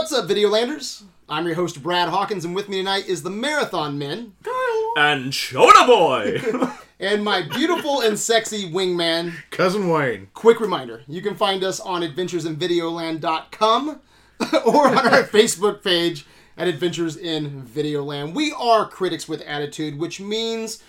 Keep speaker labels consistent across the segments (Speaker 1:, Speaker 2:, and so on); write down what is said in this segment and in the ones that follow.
Speaker 1: What's up, Videolanders? I'm your host, Brad Hawkins, and with me tonight is the Marathon Men
Speaker 2: and Choda Boy.
Speaker 1: and my beautiful and sexy wingman,
Speaker 3: Cousin Wayne.
Speaker 1: Quick reminder you can find us on adventuresinvideoland.com or on our Facebook page at Adventures in Videoland. We are critics with attitude, which means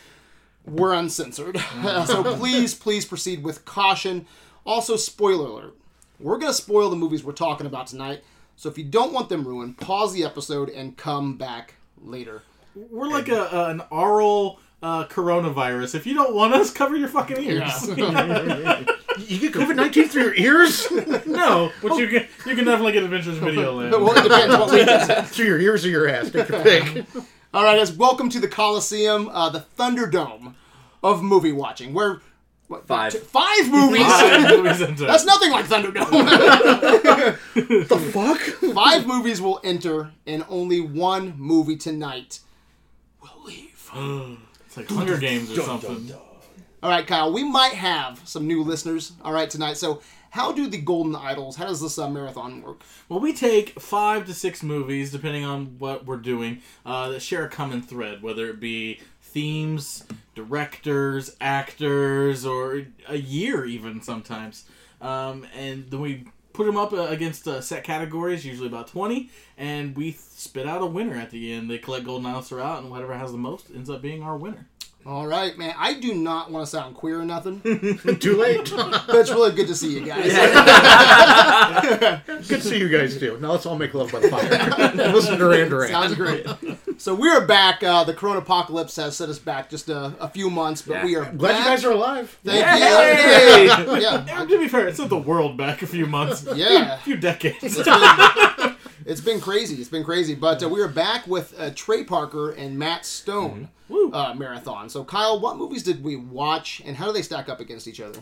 Speaker 1: we're uncensored. so please, please proceed with caution. Also, spoiler alert. We're going to spoil the movies we're talking about tonight. So if you don't want them ruined, pause the episode and come back later.
Speaker 4: We're like a, a an oral uh, coronavirus. If you don't want us, cover your fucking ears.
Speaker 3: You get COVID nineteen through your ears?
Speaker 4: no, but you can you can definitely get Adventures Video Land.
Speaker 1: well, it depends what we do.
Speaker 3: through your ears or your ass? Take your pick.
Speaker 1: All right, guys, welcome to the Coliseum, uh, the Thunderdome of movie watching, where what,
Speaker 2: Five.
Speaker 1: t- five movies.
Speaker 4: Five movies into.
Speaker 1: That's nothing like Thunderdome.
Speaker 3: the fuck?
Speaker 1: five movies will enter, and only one movie tonight will leave.
Speaker 4: It's like Hunger Games or something.
Speaker 1: All right, Kyle, we might have some new listeners. All right, tonight. So, how do the Golden Idols? How does this uh, marathon work?
Speaker 4: Well, we take five to six movies, depending on what we're doing, uh, that share a common thread, whether it be themes, directors, actors, or a year even sometimes. Um, and then we put them up uh, against uh, set categories, usually about 20, and we spit out a winner at the end. They collect golden idols throughout, and whatever has the most ends up being our winner.
Speaker 1: All right, man. I do not want to sound queer or nothing,
Speaker 3: Too late.
Speaker 1: but it's really good to see you guys.
Speaker 3: Good to see you guys too. Now let's all make love by the fire. Listen to Duran Duran.
Speaker 1: Sounds great. So we are back. Uh, the Corona apocalypse has set us back just a, a few months, but
Speaker 2: Yeah.
Speaker 1: we are
Speaker 3: Glad
Speaker 1: back.
Speaker 3: you guys are alive.
Speaker 1: Thank
Speaker 2: Yay!
Speaker 1: you. Yeah,
Speaker 4: And to be fair, it set the world back a few months,
Speaker 1: yeah.
Speaker 4: a few decades.
Speaker 1: It's been, it's been crazy. It's been crazy. But uh, we are back with uh, Trey Parker and Matt Stone
Speaker 4: Woo.
Speaker 1: uh, marathon. So Kyle, what movies did we watch, and how do they stack up against each other?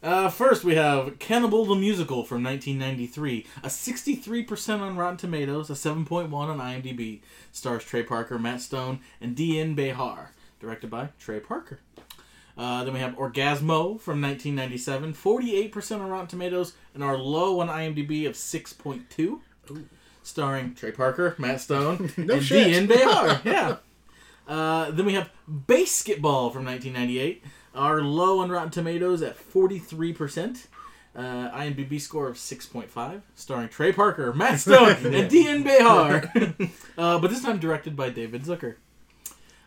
Speaker 4: Uh, first, we have Cannibal the Musical from 1993. A 63% on Rotten Tomatoes, a 7.1 on IMDb. Stars Trey Parker, Matt Stone, and Dian Bachar. Directed by Trey Parker. Uh, then we have Orgazmo from 1997. 48% on Rotten Tomatoes, and our low on IMDb of 6.2. Starring Trey Parker, Matt Stone,
Speaker 3: No
Speaker 4: and
Speaker 3: shit.
Speaker 4: Bachar. yeah. Uh, then we have BASEketball from 1998. Our low on Rotten Tomatoes at 43%. Uh, IMDb score of 6.5. Starring Trey Parker, Matt Stone, and Dian Bachar. uh, but this time directed by David Zucker.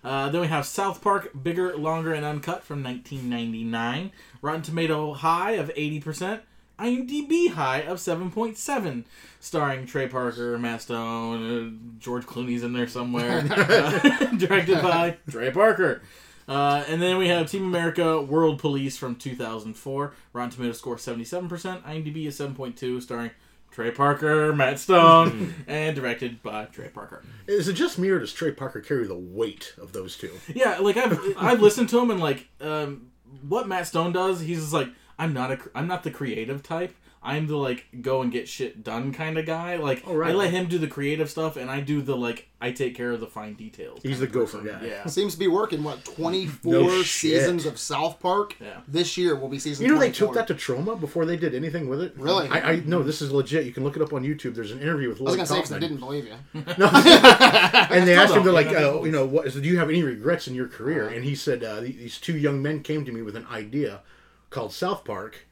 Speaker 4: Uh, then we have South Park, Bigger, Longer, and Uncut from 1999. Rotten Tomato high of 80%. IMDb high of 7.7. Starring Trey Parker, Matt Stone, uh, George Clooney's in there somewhere. Uh, directed by Trey Parker. Uh, and then we have Team America World Police from 2004. Rotten Tomato score 77%. IMDb is 7.2, starring Trey Parker, Matt Stone, and directed by Trey Parker.
Speaker 3: Is it just me or does Trey Parker carry the weight of those two?
Speaker 4: Yeah, like I've I've listened to him and like um, what Matt Stone does. He's just like I'm not a I'm not the creative type. I'm the like go and get shit done kind of guy. Like
Speaker 3: Oh, right.
Speaker 4: I let him do the creative stuff, and I do the like I take care of the fine details.
Speaker 3: He's the gopher guy.
Speaker 4: yeah.
Speaker 1: Seems to be working. What twenty four
Speaker 3: No shit.
Speaker 1: seasons of South Park?
Speaker 4: Yeah.
Speaker 1: This year will be season.
Speaker 3: You know they took that to Troma before they did anything with it.
Speaker 1: Really?
Speaker 3: I, I no, this is legit. You can look it up on YouTube. There's an interview with
Speaker 1: I was gonna say because I didn't believe you.
Speaker 3: no, and they asked him,
Speaker 4: don't.
Speaker 3: they're like, uh, you know, what is, do you have any regrets in your career? And he said, uh, these two young men came to me with an idea called South Park,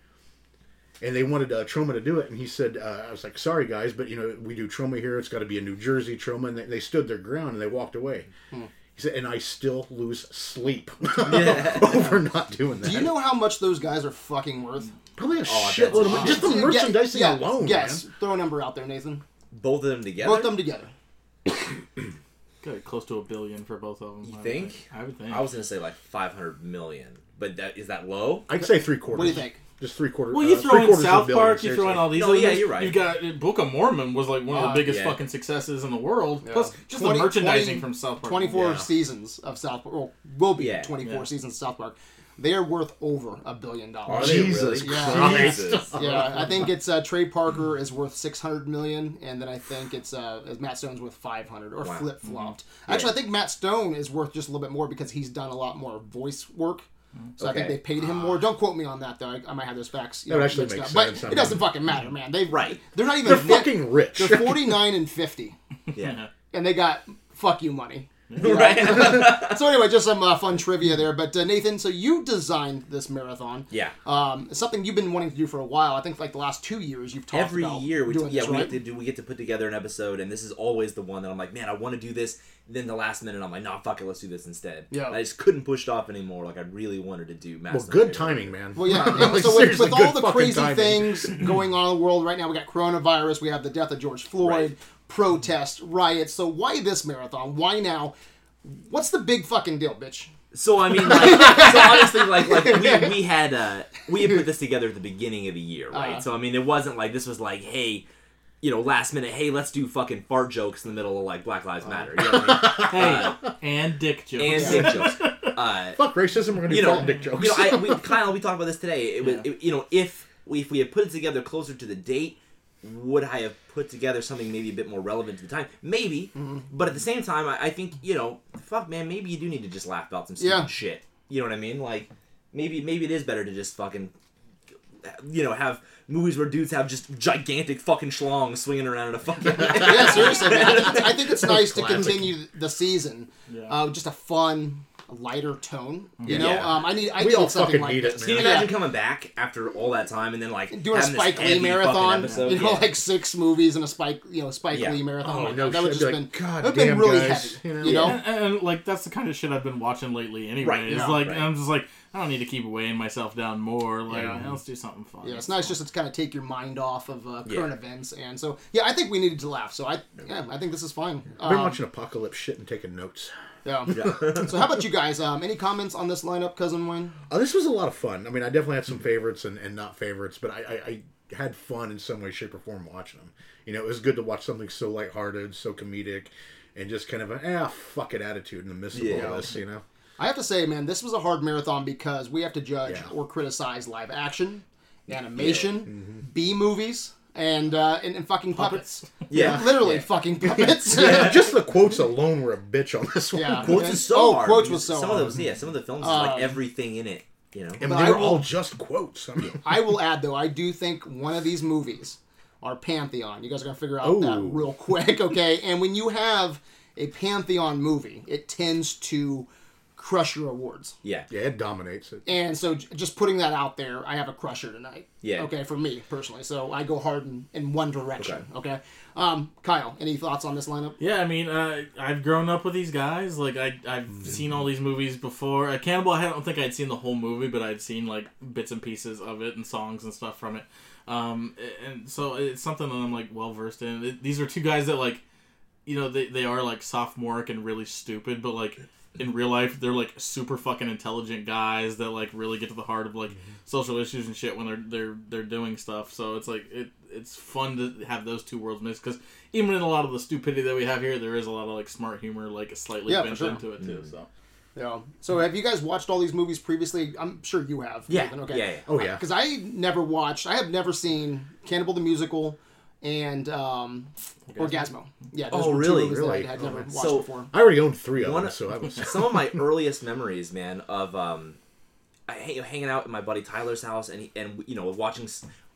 Speaker 3: and they wanted uh, Troma to do it. And he said, uh, I was like, sorry guys, but you know, we do Troma here. It's got to be a New Jersey Troma, and they, they stood their ground and they walked away.
Speaker 1: Hmm.
Speaker 3: He said, and I still lose sleep over not doing that.
Speaker 1: Do you know how much those guys are fucking worth?
Speaker 3: Probably a
Speaker 2: Oh,
Speaker 3: shitload of money. Just the merchandising
Speaker 1: yeah,
Speaker 3: alone,
Speaker 1: Yes,
Speaker 3: man.
Speaker 1: throw a number out there, Nathan.
Speaker 2: Both of them together.
Speaker 1: Both of them together.
Speaker 4: Good, close to a billion for both of them.
Speaker 2: You
Speaker 4: I would
Speaker 2: think?
Speaker 4: I would think.
Speaker 2: I was gonna say like 500 million, but that is that low?
Speaker 3: I'd say three quarters.
Speaker 1: What do you think?
Speaker 3: Just three quarters.
Speaker 4: Well, you
Speaker 3: uh,
Speaker 4: throw in
Speaker 3: quarters of a
Speaker 4: South Park, you throw in all these.
Speaker 2: No, yeah, you're right.
Speaker 4: You've got uh, Book of Mormon was like one of
Speaker 1: Uh,
Speaker 4: the biggest
Speaker 2: yeah.
Speaker 4: fucking successes in the world.
Speaker 1: Yeah.
Speaker 4: Plus, just
Speaker 1: 20
Speaker 4: the merchandising
Speaker 1: 20
Speaker 4: from South Park.
Speaker 1: 24
Speaker 3: Yeah.
Speaker 1: seasons of South Park. Well, will be
Speaker 2: Yeah,
Speaker 1: 24
Speaker 4: yeah.
Speaker 1: seasons of South Park. They are worth over a billion dollars.
Speaker 3: Jesus
Speaker 2: really?
Speaker 1: Christ.
Speaker 2: Jesus.
Speaker 1: Yeah, I think it's uh, Trey Parker is worth 600 million, and then I think it's uh, Matt Stone's worth 500 or
Speaker 2: Wow.
Speaker 1: flip flopped. Actually, I think Matt Stone is worth just a little bit more because he's done a lot more voice work. So I think they paid him more. Don't quote me on that though. I, I might have those facts. you
Speaker 3: That
Speaker 1: know,
Speaker 3: actually makes
Speaker 1: up.
Speaker 3: sense. I
Speaker 1: But it doesn't
Speaker 3: mean-
Speaker 1: fucking matter, man. They
Speaker 2: Right.
Speaker 1: They're not even.
Speaker 3: They're fucking rich.
Speaker 1: They're forty nine and fifty,
Speaker 2: Yeah.
Speaker 1: and they got fuck you money.
Speaker 2: right.
Speaker 1: So anyway, just some uh, fun trivia there. But uh, Nathan, so you designed this marathon.
Speaker 2: yeah.
Speaker 1: Um, it's something you've been wanting to do for a while. I think like the last two years you've talked about Every
Speaker 2: year, we
Speaker 1: doing
Speaker 2: yeah
Speaker 1: this,
Speaker 2: we
Speaker 1: right?
Speaker 2: get to do we get to put together an episode, and this is always the one that I'm like, man, I want to do this. Then the last minute, I'm like, nah, fuck it, let's do this instead.
Speaker 1: Yeah.
Speaker 2: And I just couldn't push it off anymore. Like I really wanted to do.
Speaker 3: Well,
Speaker 2: Mass
Speaker 3: good
Speaker 2: Effect.
Speaker 3: timing, man.
Speaker 1: Well, yeah. And
Speaker 3: Like,
Speaker 1: so with, with all the crazy
Speaker 3: timing.
Speaker 1: things going on in the world right now, we got coronavirus, we have the death of George Floyd,
Speaker 2: Right.
Speaker 1: Protests, riots. So why this marathon? Why now? What's the big fucking deal, bitch?
Speaker 2: So I mean, like, so honestly, like, like we, we had uh, we had put this together at the beginning of the year, right?
Speaker 1: Uh-huh.
Speaker 2: So I mean, it wasn't like this was like, hey, you know, last minute, hey, let's do fucking fart jokes in the middle of like Black Lives Matter, you know what I
Speaker 4: Hey, and dick jokes.
Speaker 2: mean? and dick jokes. Uh,
Speaker 3: Fuck racism. We're gonna do
Speaker 2: you know,
Speaker 3: fart dick jokes.
Speaker 2: you know, I, we, Kyle, we talked about this today. It was,
Speaker 4: Yeah.
Speaker 2: it- you know, if we, if we had put it together closer to the date, would I have put together something maybe a bit more relevant to the time? Maybe,
Speaker 1: Mm-hmm.
Speaker 2: but at the same time, I, I think you know, fuck, man, maybe you do need to just laugh about some
Speaker 1: Yeah.
Speaker 2: shit. You know what I mean? Like, maybe maybe it is better to just fucking. You know, have movies where dudes have just gigantic fucking schlongs swinging around in a fucking.
Speaker 1: Yeah, seriously, man. I think it's, I think it's nice to continue the season.
Speaker 4: Yeah.
Speaker 1: Uh, just a fun, lighter tone. You know,
Speaker 2: Yeah.
Speaker 1: um, I need. I
Speaker 3: We
Speaker 1: need
Speaker 3: all
Speaker 1: something
Speaker 3: fucking
Speaker 1: like
Speaker 3: need it,
Speaker 1: this.
Speaker 2: Can you
Speaker 3: man.
Speaker 2: imagine coming back after all that time and then like
Speaker 1: Doing a
Speaker 2: having this
Speaker 1: Spike Lee marathon,
Speaker 2: episode?
Speaker 1: you know,
Speaker 2: Yeah.
Speaker 1: like six movies and a Spike, you know, Spike
Speaker 2: Yeah.
Speaker 1: Lee marathon.
Speaker 3: Oh,
Speaker 1: like
Speaker 3: no
Speaker 1: that. that would just
Speaker 3: I'd be
Speaker 1: been,
Speaker 3: like, God
Speaker 1: that'd been really
Speaker 3: guys.
Speaker 1: heavy.
Speaker 3: You know?
Speaker 1: You know,
Speaker 4: And, and, like that's the kind of shit I've been watching lately. Anyway,
Speaker 2: Right,
Speaker 4: it's
Speaker 1: yeah,
Speaker 4: like
Speaker 2: right.
Speaker 4: I'm just like I don't need to keep weighing myself down more. Like
Speaker 3: Yeah.
Speaker 4: let's do something fun.
Speaker 1: Yeah, it's nice just to kind of take your mind off of uh,
Speaker 2: Yeah.
Speaker 1: current events, and so yeah, I think we needed to laugh. So I, yeah, I think this is fine.
Speaker 3: I've been
Speaker 1: Um,
Speaker 3: watching apocalypse shit and taking notes.
Speaker 1: yeah. so how about you guys? Um, any comments on this lineup, cousin Wayne?
Speaker 3: Uh, this was a lot of fun. I mean, I definitely had some favorites and, and not favorites, but I, I, I had fun in some way, shape, or form watching them. You know, it was good to watch something so lighthearted, so comedic, and just kind of a ah fuck it attitude in the midst of
Speaker 2: Yeah.
Speaker 3: all this. You know,
Speaker 1: I have to say, man, this was a hard marathon because we have to judge
Speaker 3: Yeah.
Speaker 1: or criticize live action, animation,
Speaker 3: Mm-hmm.
Speaker 1: B movies, and, uh, and and fucking puppets.
Speaker 2: Yeah.
Speaker 1: literally
Speaker 2: Yeah.
Speaker 1: fucking puppets.
Speaker 3: just the quotes alone were a bitch on this one.
Speaker 1: Yeah.
Speaker 2: Quotes
Speaker 1: And-
Speaker 2: is so
Speaker 1: oh,
Speaker 2: hard.
Speaker 1: quotes was so
Speaker 2: some
Speaker 1: hard.
Speaker 2: of those, yeah, some of the films is
Speaker 1: Um,
Speaker 2: like everything in it. You know,
Speaker 3: And they
Speaker 1: I
Speaker 3: were all
Speaker 1: will-
Speaker 3: just quotes. I mean,
Speaker 1: I will add though, I do think one of these movies are Pantheon. You guys are gonna figure out that real quick, okay? And when you have a Pantheon movie, it tends to crush your awards.
Speaker 2: yeah,
Speaker 3: yeah, it dominates it.
Speaker 1: And so, j- just putting that out there, I have a crusher tonight.
Speaker 2: Yeah.
Speaker 1: Okay, for me personally, so I go hard in, in one direction. Okay. Um, Kyle, any thoughts on this lineup?
Speaker 4: Yeah, I mean, uh, I've grown up with these guys. Like, I, I've seen all these movies before. Uh, Cannibal, I don't think I'd seen the whole movie, but I'd seen, like, bits and pieces of it and songs and stuff from it. Um, and so it's something that I'm, like, well versed in. It, these are two guys that, like, you know, they, they are, like, sophomoric and really stupid, but, like, in real life, they're, like, super fucking intelligent guys that, like, really get to the heart of, like, mm-hmm. social issues and shit when they're, they're, they're doing stuff. So it's, like, it, it's fun to have those two worlds mixed because even in a lot of the stupidity that we have here, there is a lot of like smart humor, like slightly
Speaker 1: Yeah,
Speaker 4: bent
Speaker 1: sure.
Speaker 4: into it too. Mm-hmm. So
Speaker 1: Yeah. So, have you guys watched all these movies previously? I'm sure you have.
Speaker 2: yeah,
Speaker 1: Nathan, okay.
Speaker 2: yeah, yeah.
Speaker 3: Oh yeah, uh,
Speaker 1: Because I never watched. I have never seen Cannibal the Musical and um, Orgazmo. Yeah. those
Speaker 2: Oh,
Speaker 1: were two
Speaker 2: really?
Speaker 1: movies that
Speaker 3: Really?
Speaker 1: I had never watched
Speaker 2: So-
Speaker 1: before.
Speaker 3: I already owned three of
Speaker 2: One-
Speaker 3: them, so I was.
Speaker 2: Some of my earliest memories, man, of um, I hang, hanging out at my buddy Tyler's house and he, and you know watching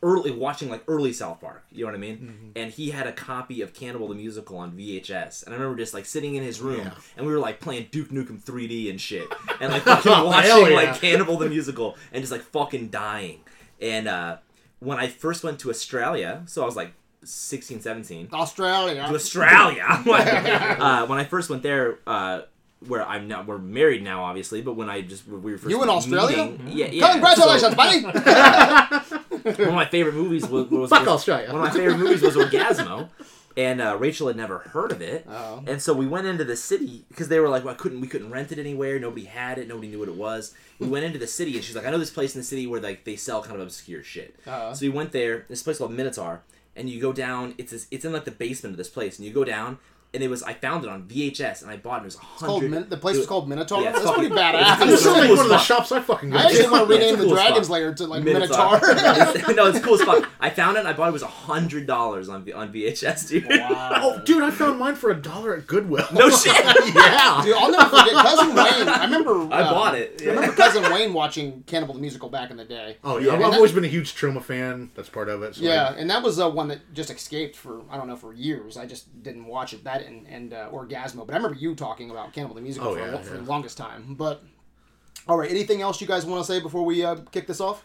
Speaker 2: early watching like early South Park. You know what I mean?
Speaker 3: Mm-hmm.
Speaker 2: And he had a copy of Cannibal the Musical on VHS, and I remember just like sitting in his room
Speaker 3: Yeah.
Speaker 2: and we were like playing Duke Nukem 3D and shit, and like fucking
Speaker 3: Hell
Speaker 2: watching
Speaker 3: yeah.
Speaker 2: like Cannibal the Musical and just like fucking dying. And uh, when I first went to Australia, so I was like 16, 17
Speaker 1: Australia.
Speaker 2: to Australia. uh, when I first went there, uh, where I'm now, we're married now, obviously. But when I just we were first
Speaker 1: You in Australia?
Speaker 2: meeting- yeah, yeah.
Speaker 1: Congratulations, buddy.
Speaker 2: One of my favorite movies was, was,
Speaker 3: Fuck
Speaker 2: was-
Speaker 3: Australia.
Speaker 2: One of my favorite movies was Orgazmo. And uh, Rachel had never heard of it,
Speaker 1: Oh.
Speaker 2: and so we went into the city because they were like, well, "I couldn't, we couldn't rent it anywhere. Nobody had it. Nobody knew what it was." We went into the city, and she's like, "I know this place in the city where like they sell kind of obscure shit."
Speaker 1: Uh-huh.
Speaker 2: So we went there. This place called Minotaur, and you go down. It's this, it's in like the basement of this place, and you go down, and it was I found it on VHS and I bought it. It was a
Speaker 1: It's called
Speaker 2: hundred.
Speaker 1: Min- the place was called Minotaur.
Speaker 2: Yeah,
Speaker 1: That's
Speaker 2: fucking-
Speaker 1: pretty
Speaker 2: it's-
Speaker 1: badass.
Speaker 3: This sounds like
Speaker 2: cool
Speaker 3: one of the shops I fucking go
Speaker 1: I actually want to
Speaker 2: Yeah, it's
Speaker 1: rename
Speaker 2: a
Speaker 1: the
Speaker 2: cool
Speaker 1: Dragon's
Speaker 2: spot.
Speaker 1: Lair to like
Speaker 2: Minotaur.
Speaker 1: Minotaur.
Speaker 2: no, it's a cool spot. I found it. and I bought it. It was a hundred dollars on V- on VHS, dude.
Speaker 3: Oh, dude, I found mine for a dollar at Goodwill.
Speaker 2: No shit.
Speaker 3: yeah.
Speaker 1: Dude, I'll never forget cousin Wayne. I remember.
Speaker 2: I
Speaker 1: uh,
Speaker 2: bought it.
Speaker 1: I remember cousin Wayne watching Cannibal the Musical back in the day.
Speaker 3: Oh yeah,
Speaker 2: Yeah.
Speaker 3: I've, I've always been a huge Troma fan. That's part of it. So
Speaker 1: Yeah, and that was uh, one that just escaped for I don't know for years. I just didn't watch it. That and, and uh, Orgazmo, but I remember you talking about Cannibal the Musical
Speaker 3: Oh,
Speaker 1: for,
Speaker 3: yeah,
Speaker 1: a, for
Speaker 3: yeah.
Speaker 1: the longest time. But all right, anything else you guys want to say before we uh, kick this off?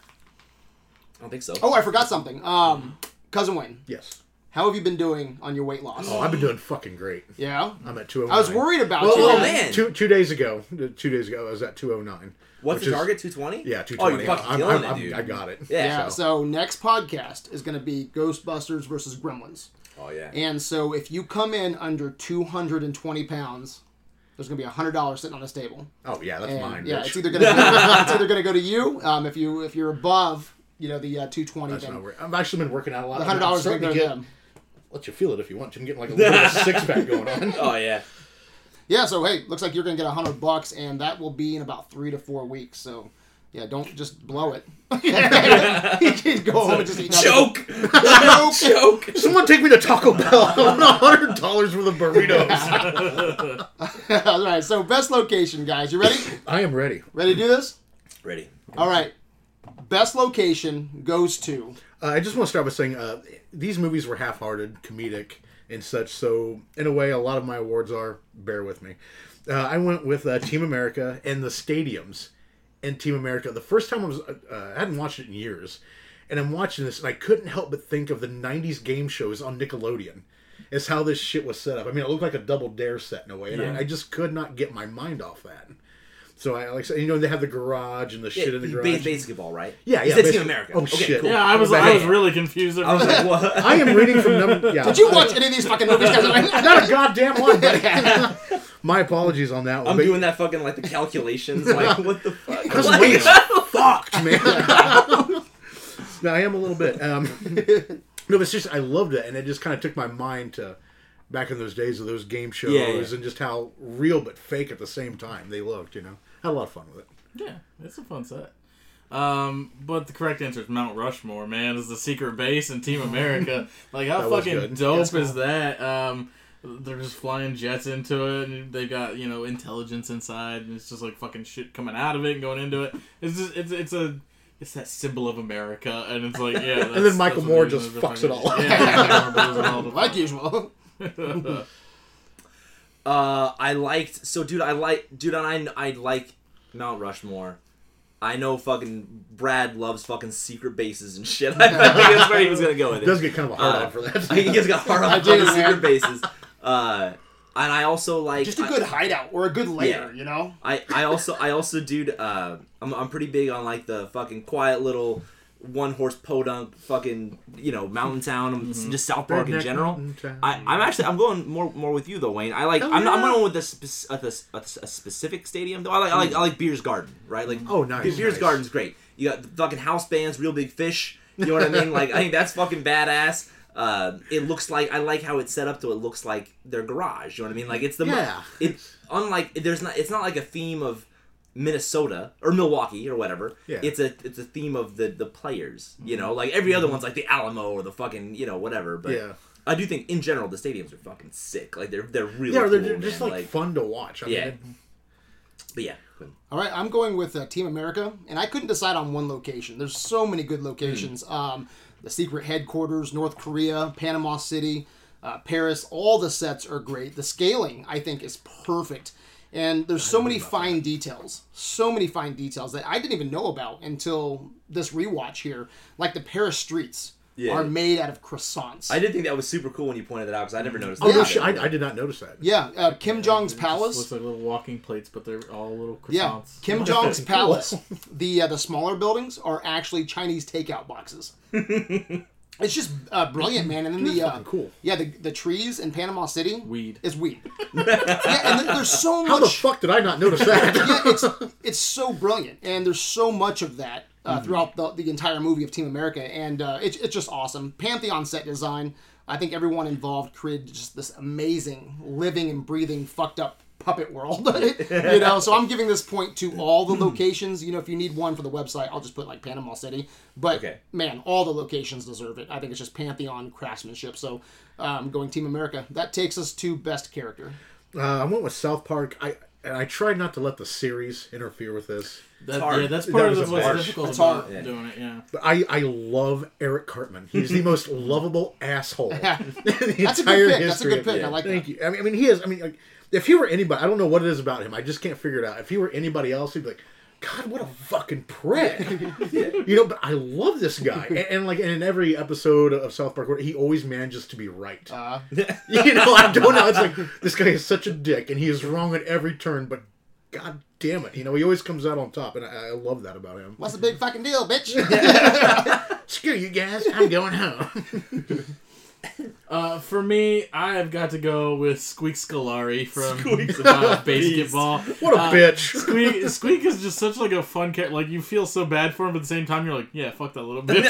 Speaker 2: I don't think so.
Speaker 1: Oh, I forgot something. Um, cousin Wayne,
Speaker 3: yes.
Speaker 1: how have you been doing on your weight loss?
Speaker 3: Oh, I've been doing fucking great.
Speaker 1: Yeah,
Speaker 3: I'm at two oh nine.
Speaker 1: I was worried about
Speaker 3: Well,
Speaker 1: you.
Speaker 2: oh, man.
Speaker 3: Two two days ago. Two days ago, I was at two oh nine.
Speaker 2: What's the target? Two twenty.
Speaker 3: Yeah, two
Speaker 2: Oh,
Speaker 3: twenty.
Speaker 2: you're fucking
Speaker 3: I'm,
Speaker 2: killing
Speaker 3: I'm,
Speaker 2: it,
Speaker 3: I'm-
Speaker 2: dude.
Speaker 3: I got it.
Speaker 2: Yeah.
Speaker 1: Yeah,
Speaker 3: So-
Speaker 1: so next podcast is going to be Ghostbusters versus Gremlins.
Speaker 2: Oh yeah.
Speaker 1: And so if you come in under 220 pounds, there's going to be a $100 sitting on this table.
Speaker 3: Oh yeah, that's
Speaker 1: And,
Speaker 3: mine.
Speaker 1: yeah,
Speaker 3: bitch.
Speaker 1: it's either going to it's either going to go to you. Um, if you if you're above, you know the uh, 220,
Speaker 3: That's
Speaker 1: then
Speaker 3: not weird. I've actually been working out a lot.
Speaker 1: the hundred dollars going
Speaker 3: starting
Speaker 1: to
Speaker 3: to
Speaker 1: go to
Speaker 3: get.
Speaker 1: them.
Speaker 3: Let you feel it if you want. to. I'm getting like a little bit of a six pack going on.
Speaker 2: Oh yeah.
Speaker 1: Yeah, so hey, looks like you're going to get a 100 bucks, and that will be in about three to four weeks. So. Yeah, don't just blow it. Just go home and just eat.
Speaker 2: Choke.
Speaker 1: Choke.
Speaker 2: Choke.
Speaker 3: Someone take me to Taco Bell. I want hundred dollars worth of burritos.
Speaker 1: All right, so best location, guys. You ready?
Speaker 3: I am ready.
Speaker 1: Ready to do this?
Speaker 2: Ready.
Speaker 1: All right. Best location goes to.
Speaker 3: Uh, I just want to start by saying uh, these movies were half-hearted, comedic, and such. So, in a way, a lot of my awards are. Bear with me. Uh, I went with uh, Team America and the stadiums and Team America. The first time I was, uh, I hadn't watched it in years, and I'm watching this, and I couldn't help but think of the '90s game shows on Nickelodeon. Is how this shit was set up. I mean, it looked like a double dare set in a way, and
Speaker 2: Yeah.
Speaker 3: I, I just could not get my mind off that. So I like, you know, they have the garage and the
Speaker 2: Yeah,
Speaker 3: shit in the
Speaker 2: you
Speaker 3: garage.
Speaker 2: base- basketball, right?
Speaker 3: Yeah, yeah,
Speaker 2: said Team
Speaker 3: basically.
Speaker 2: America.
Speaker 3: Oh,
Speaker 2: okay,
Speaker 3: shit.
Speaker 2: Cool.
Speaker 4: Yeah, I was I was really confused.
Speaker 2: I was like, what?
Speaker 3: I am reading from number. Yeah,
Speaker 1: Did you watch any of these fucking movies? guys?
Speaker 3: Not a goddamn one. buddy. My apologies on that one.
Speaker 2: I'm
Speaker 3: but-
Speaker 2: doing that fucking like the calculations. Like what the fuck?
Speaker 3: Because
Speaker 2: Like-
Speaker 3: Wayne's fucked, man. no, I am a little bit. Um, no, but it's just I loved it, and it just kind of took my mind to back in those days of those game shows
Speaker 2: Yeah, yeah.
Speaker 3: and just how real but fake at the same time they looked. You know, had a lot of fun with it.
Speaker 4: Yeah, it's a fun set. Um, but the correct answer is Mount Rushmore. Man, is the secret base in Team America. Like how fucking
Speaker 3: good.
Speaker 4: dope
Speaker 1: That's
Speaker 4: is that? Um, they're just flying jets into it, and they've got you know intelligence inside, and it's just like fucking shit coming out of it and going into it. It's just it's it's a it's that symbol of America, and it's like yeah. That's,
Speaker 3: then Michael Moore just fucks it all up.
Speaker 4: Yeah, Michael Moore blows it all
Speaker 1: like usual.
Speaker 2: Uh, I liked so, dude. I like, dude. And I, I like Mount Rushmore. I know fucking Brad loves fucking secret bases and shit. I think that's where he was gonna go with
Speaker 3: It does get kind of a hard
Speaker 2: Uh,
Speaker 3: on for that.
Speaker 2: I think he's got hard on fucking
Speaker 1: man.
Speaker 2: secret bases. Uh, and I also like
Speaker 1: Just a good hideout or a good lair,
Speaker 2: Yeah.
Speaker 1: you know?
Speaker 2: I, I also I also dude uh I'm, I'm pretty big on like the fucking quiet little one horse podunk fucking you know mountain town and just South Park in general. I, I'm actually I'm going more more with you though Wayne. I like
Speaker 3: Hell
Speaker 2: I'm, I'm going with a, a, a, a specific stadium though. I like I like I like Beers Garden right like
Speaker 3: Oh, nice,
Speaker 2: Beers
Speaker 3: nice.
Speaker 2: Garden's great. You got the fucking house bands, real big fish. You know what I mean? Like I think that's fucking badass. Uh, it looks like I like how it's set up to it looks like their garage. You know what I mean? Like it's the mo-
Speaker 3: Yeah.
Speaker 2: It unlike there's not it's not like a theme of Minnesota or Milwaukee or whatever.
Speaker 3: Yeah.
Speaker 2: It's a it's a theme of the the players. You know, like every other one's like the Alamo or the fucking you know whatever. But
Speaker 3: Yeah.
Speaker 2: I do think in general the stadiums are fucking sick. Like they're they're really
Speaker 3: yeah, they're,
Speaker 2: cool,
Speaker 3: they're just
Speaker 2: man.
Speaker 3: like, fun to watch. I
Speaker 2: Yeah.
Speaker 3: it-
Speaker 2: But yeah.
Speaker 1: All right, I'm going with uh, Team America, and I couldn't decide on one location. There's so many good locations. Um, the secret headquarters, North Korea, Panama City, uh, Paris. All the sets are great. The scaling, I think, is perfect. And there's so many fine details, so many fine details that I didn't even know about until this rewatch here. Like the Paris streets
Speaker 2: Yeah.
Speaker 1: are made out of croissants.
Speaker 2: I did think that was super cool when you pointed that out because I never noticed.
Speaker 3: Oh
Speaker 2: that
Speaker 3: no, shit, I, I did not notice that.
Speaker 1: yeah, uh, Kim Jong's
Speaker 4: It
Speaker 1: palace.
Speaker 4: looks like little walking plates, but they're all little croissants.
Speaker 1: Yeah, Kim Jong's palace. The uh, the smaller buildings are actually Chinese takeout boxes. it's just uh, brilliant, man. And then the uh,
Speaker 3: cool.
Speaker 1: yeah, the, the trees in Panama City
Speaker 4: Weed.
Speaker 1: is weed. yeah, and there's so much.
Speaker 3: How
Speaker 1: much.
Speaker 3: the fuck did I not notice that?
Speaker 1: yeah, it's it's so brilliant, and there's so much of that uh, throughout the, the entire movie of Team America, and uh, it's it's just awesome. Pantheon set design. I think everyone involved created just this amazing, living and breathing, fucked up puppet world. you know, so I'm giving this point to all the locations. You know, if you need one for the website, I'll just put like Panama City. But
Speaker 2: Okay.
Speaker 1: man, all the locations deserve it. I think it's just Pantheon craftsmanship. So um, going Team America. That takes us to best character.
Speaker 3: Uh, I went with South Park. I and I tried not to let the series interfere with this.
Speaker 4: That, yeah, that's part
Speaker 3: was
Speaker 4: of
Speaker 3: a
Speaker 4: what's
Speaker 3: harsh-
Speaker 4: difficult
Speaker 1: that's
Speaker 4: about
Speaker 1: hard.
Speaker 2: Yeah.
Speaker 4: doing it. Yeah.
Speaker 3: But I, I love Eric Cartman. He's the most lovable asshole. in the
Speaker 1: That's a
Speaker 3: entire
Speaker 1: good pick. That's a
Speaker 3: history
Speaker 1: good
Speaker 3: of-
Speaker 1: pick. I like
Speaker 3: Thank
Speaker 1: that.
Speaker 3: you. I mean, I mean, he is. I mean, like, if he were anybody, I don't know what it is about him. I just can't figure it out. If he were anybody else, he'd be like, God, what a fucking prick. You know, but I love this guy, and, and like and in every episode of South Park, he always manages to be right.
Speaker 1: Uh,
Speaker 3: you know, I don't know. It's like this guy is such a dick, and he is wrong at every turn. But God damn it, you know, he always comes out on top, and I, I love that about him.
Speaker 1: what's the big fucking deal, bitch?
Speaker 3: Screw you guys, I'm going home.
Speaker 4: Uh, for me, I have got to go with Squeak Scolari from
Speaker 2: Squeak
Speaker 4: uh, BASEketball.
Speaker 3: What a
Speaker 4: Uh,
Speaker 3: bitch.
Speaker 4: Squeak, Squeak is just such like a fun character. Like you feel so bad for him, but at the same time you're like, yeah, fuck that little bitch.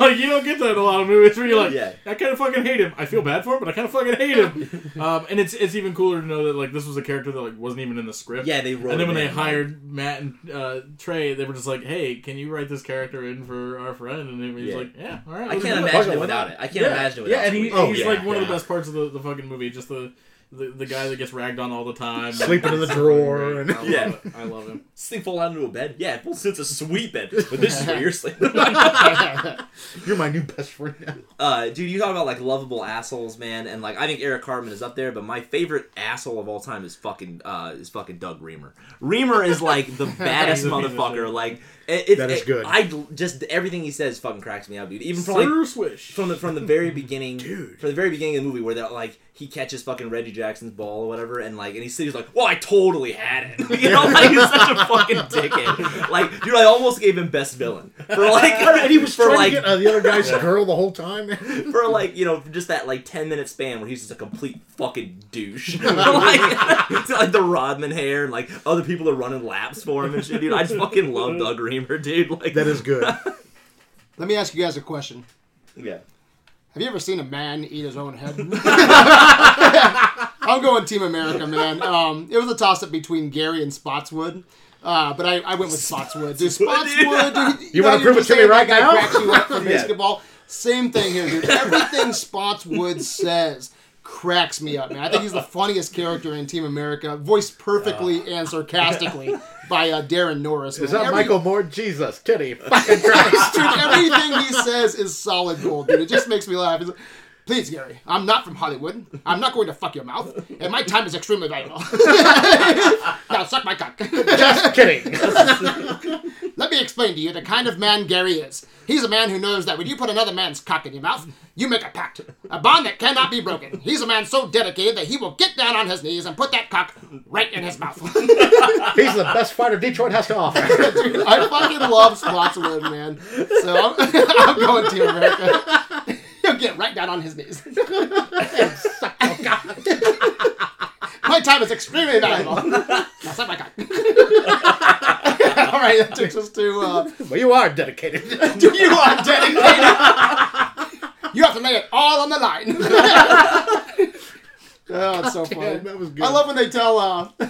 Speaker 4: like you don't get that in a lot of movies where you're like,
Speaker 2: Yeah.
Speaker 4: I kind of fucking hate him. I feel bad for him, but I kind of fucking hate him. um, and it's it's even cooler to know that like this was a character that like wasn't even in the script.
Speaker 2: Yeah, they wrote
Speaker 4: And then
Speaker 2: him
Speaker 4: when they
Speaker 2: in,
Speaker 4: hired Matt and uh, Trey, they were just like, "Hey, can you write this character in for our friend? And he was
Speaker 2: Yeah.
Speaker 4: like, "Yeah, all right."
Speaker 2: I can't
Speaker 4: do it."
Speaker 2: imagine
Speaker 3: Why
Speaker 2: it
Speaker 3: not?
Speaker 2: Without it. I can't
Speaker 4: yeah.
Speaker 2: imagine it
Speaker 4: Yeah,
Speaker 2: without
Speaker 4: and he,
Speaker 3: oh,
Speaker 4: he's
Speaker 3: yeah,
Speaker 4: like one of the best parts of the, the fucking movie. Just the, the the guy that gets ragged on all the time,
Speaker 3: Sleeping in the drawer and-
Speaker 4: I love
Speaker 2: Yeah.
Speaker 4: it. I love him.
Speaker 2: Sleep fall out into a bed. Yeah, well, it's a sweet bed, but this is where you're sleeping.
Speaker 3: You're my new best friend now.
Speaker 2: Uh, dude, you talk about like lovable assholes, man, and like I think Eric Cartman is up there, but my favorite asshole of all time is fucking uh is fucking Doug Remer. Remer is like the baddest
Speaker 4: He's a
Speaker 2: motherfucker.
Speaker 4: shit.
Speaker 2: Like it, it,
Speaker 3: That is
Speaker 2: it-
Speaker 3: good.
Speaker 2: I just everything he says fucking cracks me up, dude. Even from like
Speaker 4: Swish.
Speaker 2: from the from the very beginning,
Speaker 3: Dude.
Speaker 2: from the very beginning of the movie, where they're like he catches fucking Reggie Jackson's ball or whatever, and like and he's he's like, well, I totally had it, you know, like he's such a fucking dickhead. Like, dude, I almost gave him best villain for like,
Speaker 3: And he was
Speaker 2: for
Speaker 3: trying
Speaker 2: like
Speaker 3: to get uh, the other guy's girl the whole time.
Speaker 2: for like you know for just that like 10 minute span where he's just a complete fucking douche like, like the rodman hair and like other people are running laps for him and shit dude i just fucking love doug remer dude like
Speaker 3: that is good.
Speaker 1: Let me ask you guys a question.
Speaker 2: yeah
Speaker 1: Have you ever seen a man eat his own head? I'm going Team America, man. Um, it was a toss up between Gary and Spotswood. Uh, but I, I went with Spotswood. Dude, Spotswood, dude,
Speaker 3: You
Speaker 1: know,
Speaker 3: wanna prove it
Speaker 1: just
Speaker 3: to me right
Speaker 1: guy
Speaker 3: now?
Speaker 1: cracks you up for
Speaker 2: Yeah.
Speaker 1: BASEketball. Same thing here, dude. Everything Spotswood says cracks me up, man. I think he's the funniest character in Team America, voiced perfectly and sarcastically by uh, Daran Norris.
Speaker 3: Is that
Speaker 1: Every-
Speaker 3: Michael Moore? Jesus, titty, fucking Christ.
Speaker 1: Dude, everything he says is solid gold, dude. It just makes me laugh. Please, Gary, I'm not from Hollywood. I'm not going to fuck your mouth, and my time is extremely valuable. now suck my cock.
Speaker 3: Just kidding.
Speaker 1: Let me explain to you the kind of man Gary is. He's a man who knows that when you put another man's cock in your mouth, you make a pact, a bond that cannot be broken. He's a man so dedicated that he will get down on his knees and put that cock right in his mouth.
Speaker 3: He's the best fighter Detroit has to offer.
Speaker 1: Dude, I fucking love Spotswood, man. So I'm, I'm going to America. Get right down on his knees. my time is extremely valuable. Now suck my cock. All right, that takes us to. Uh,
Speaker 3: Well, you are dedicated.
Speaker 1: you are dedicated. you have to lay it all on the line. oh, it's so funny.
Speaker 3: that was good.
Speaker 1: I love when they tell uh, the,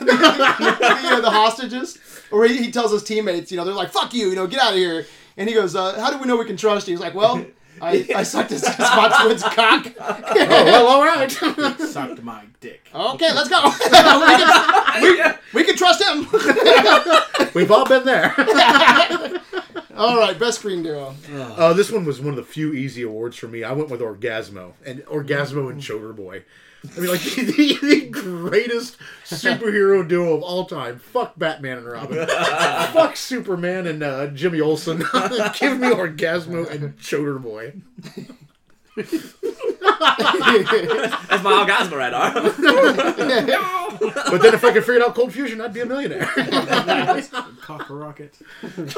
Speaker 1: the hostages, or he, he tells his teammates, you know, they're like, "Fuck you," you know, get out of here. And he goes, uh, "How do we know we can trust you?" He's like, "Well, I, I sucked his Spotswood's cock."
Speaker 3: Oh, well, all right.
Speaker 4: Sucked my dick.
Speaker 1: okay, let's go. we, can, we, we can trust him.
Speaker 3: We've all been there.
Speaker 1: all right, best screen duo.
Speaker 3: Uh, this one was one of the few easy awards for me. I went with Orgazmo and Orgazmo and Choda Boy. I mean, like the, the greatest superhero duo of all time. Fuck Batman and Robin. Fuck Superman and uh, Jimmy Olsen. Give me Orgazmo and Choda Boy.
Speaker 2: That's my orgasm right arm
Speaker 3: But then if I could figure out Cold Fusion, I'd be a millionaire.
Speaker 4: Cock a rocket.
Speaker 2: rocket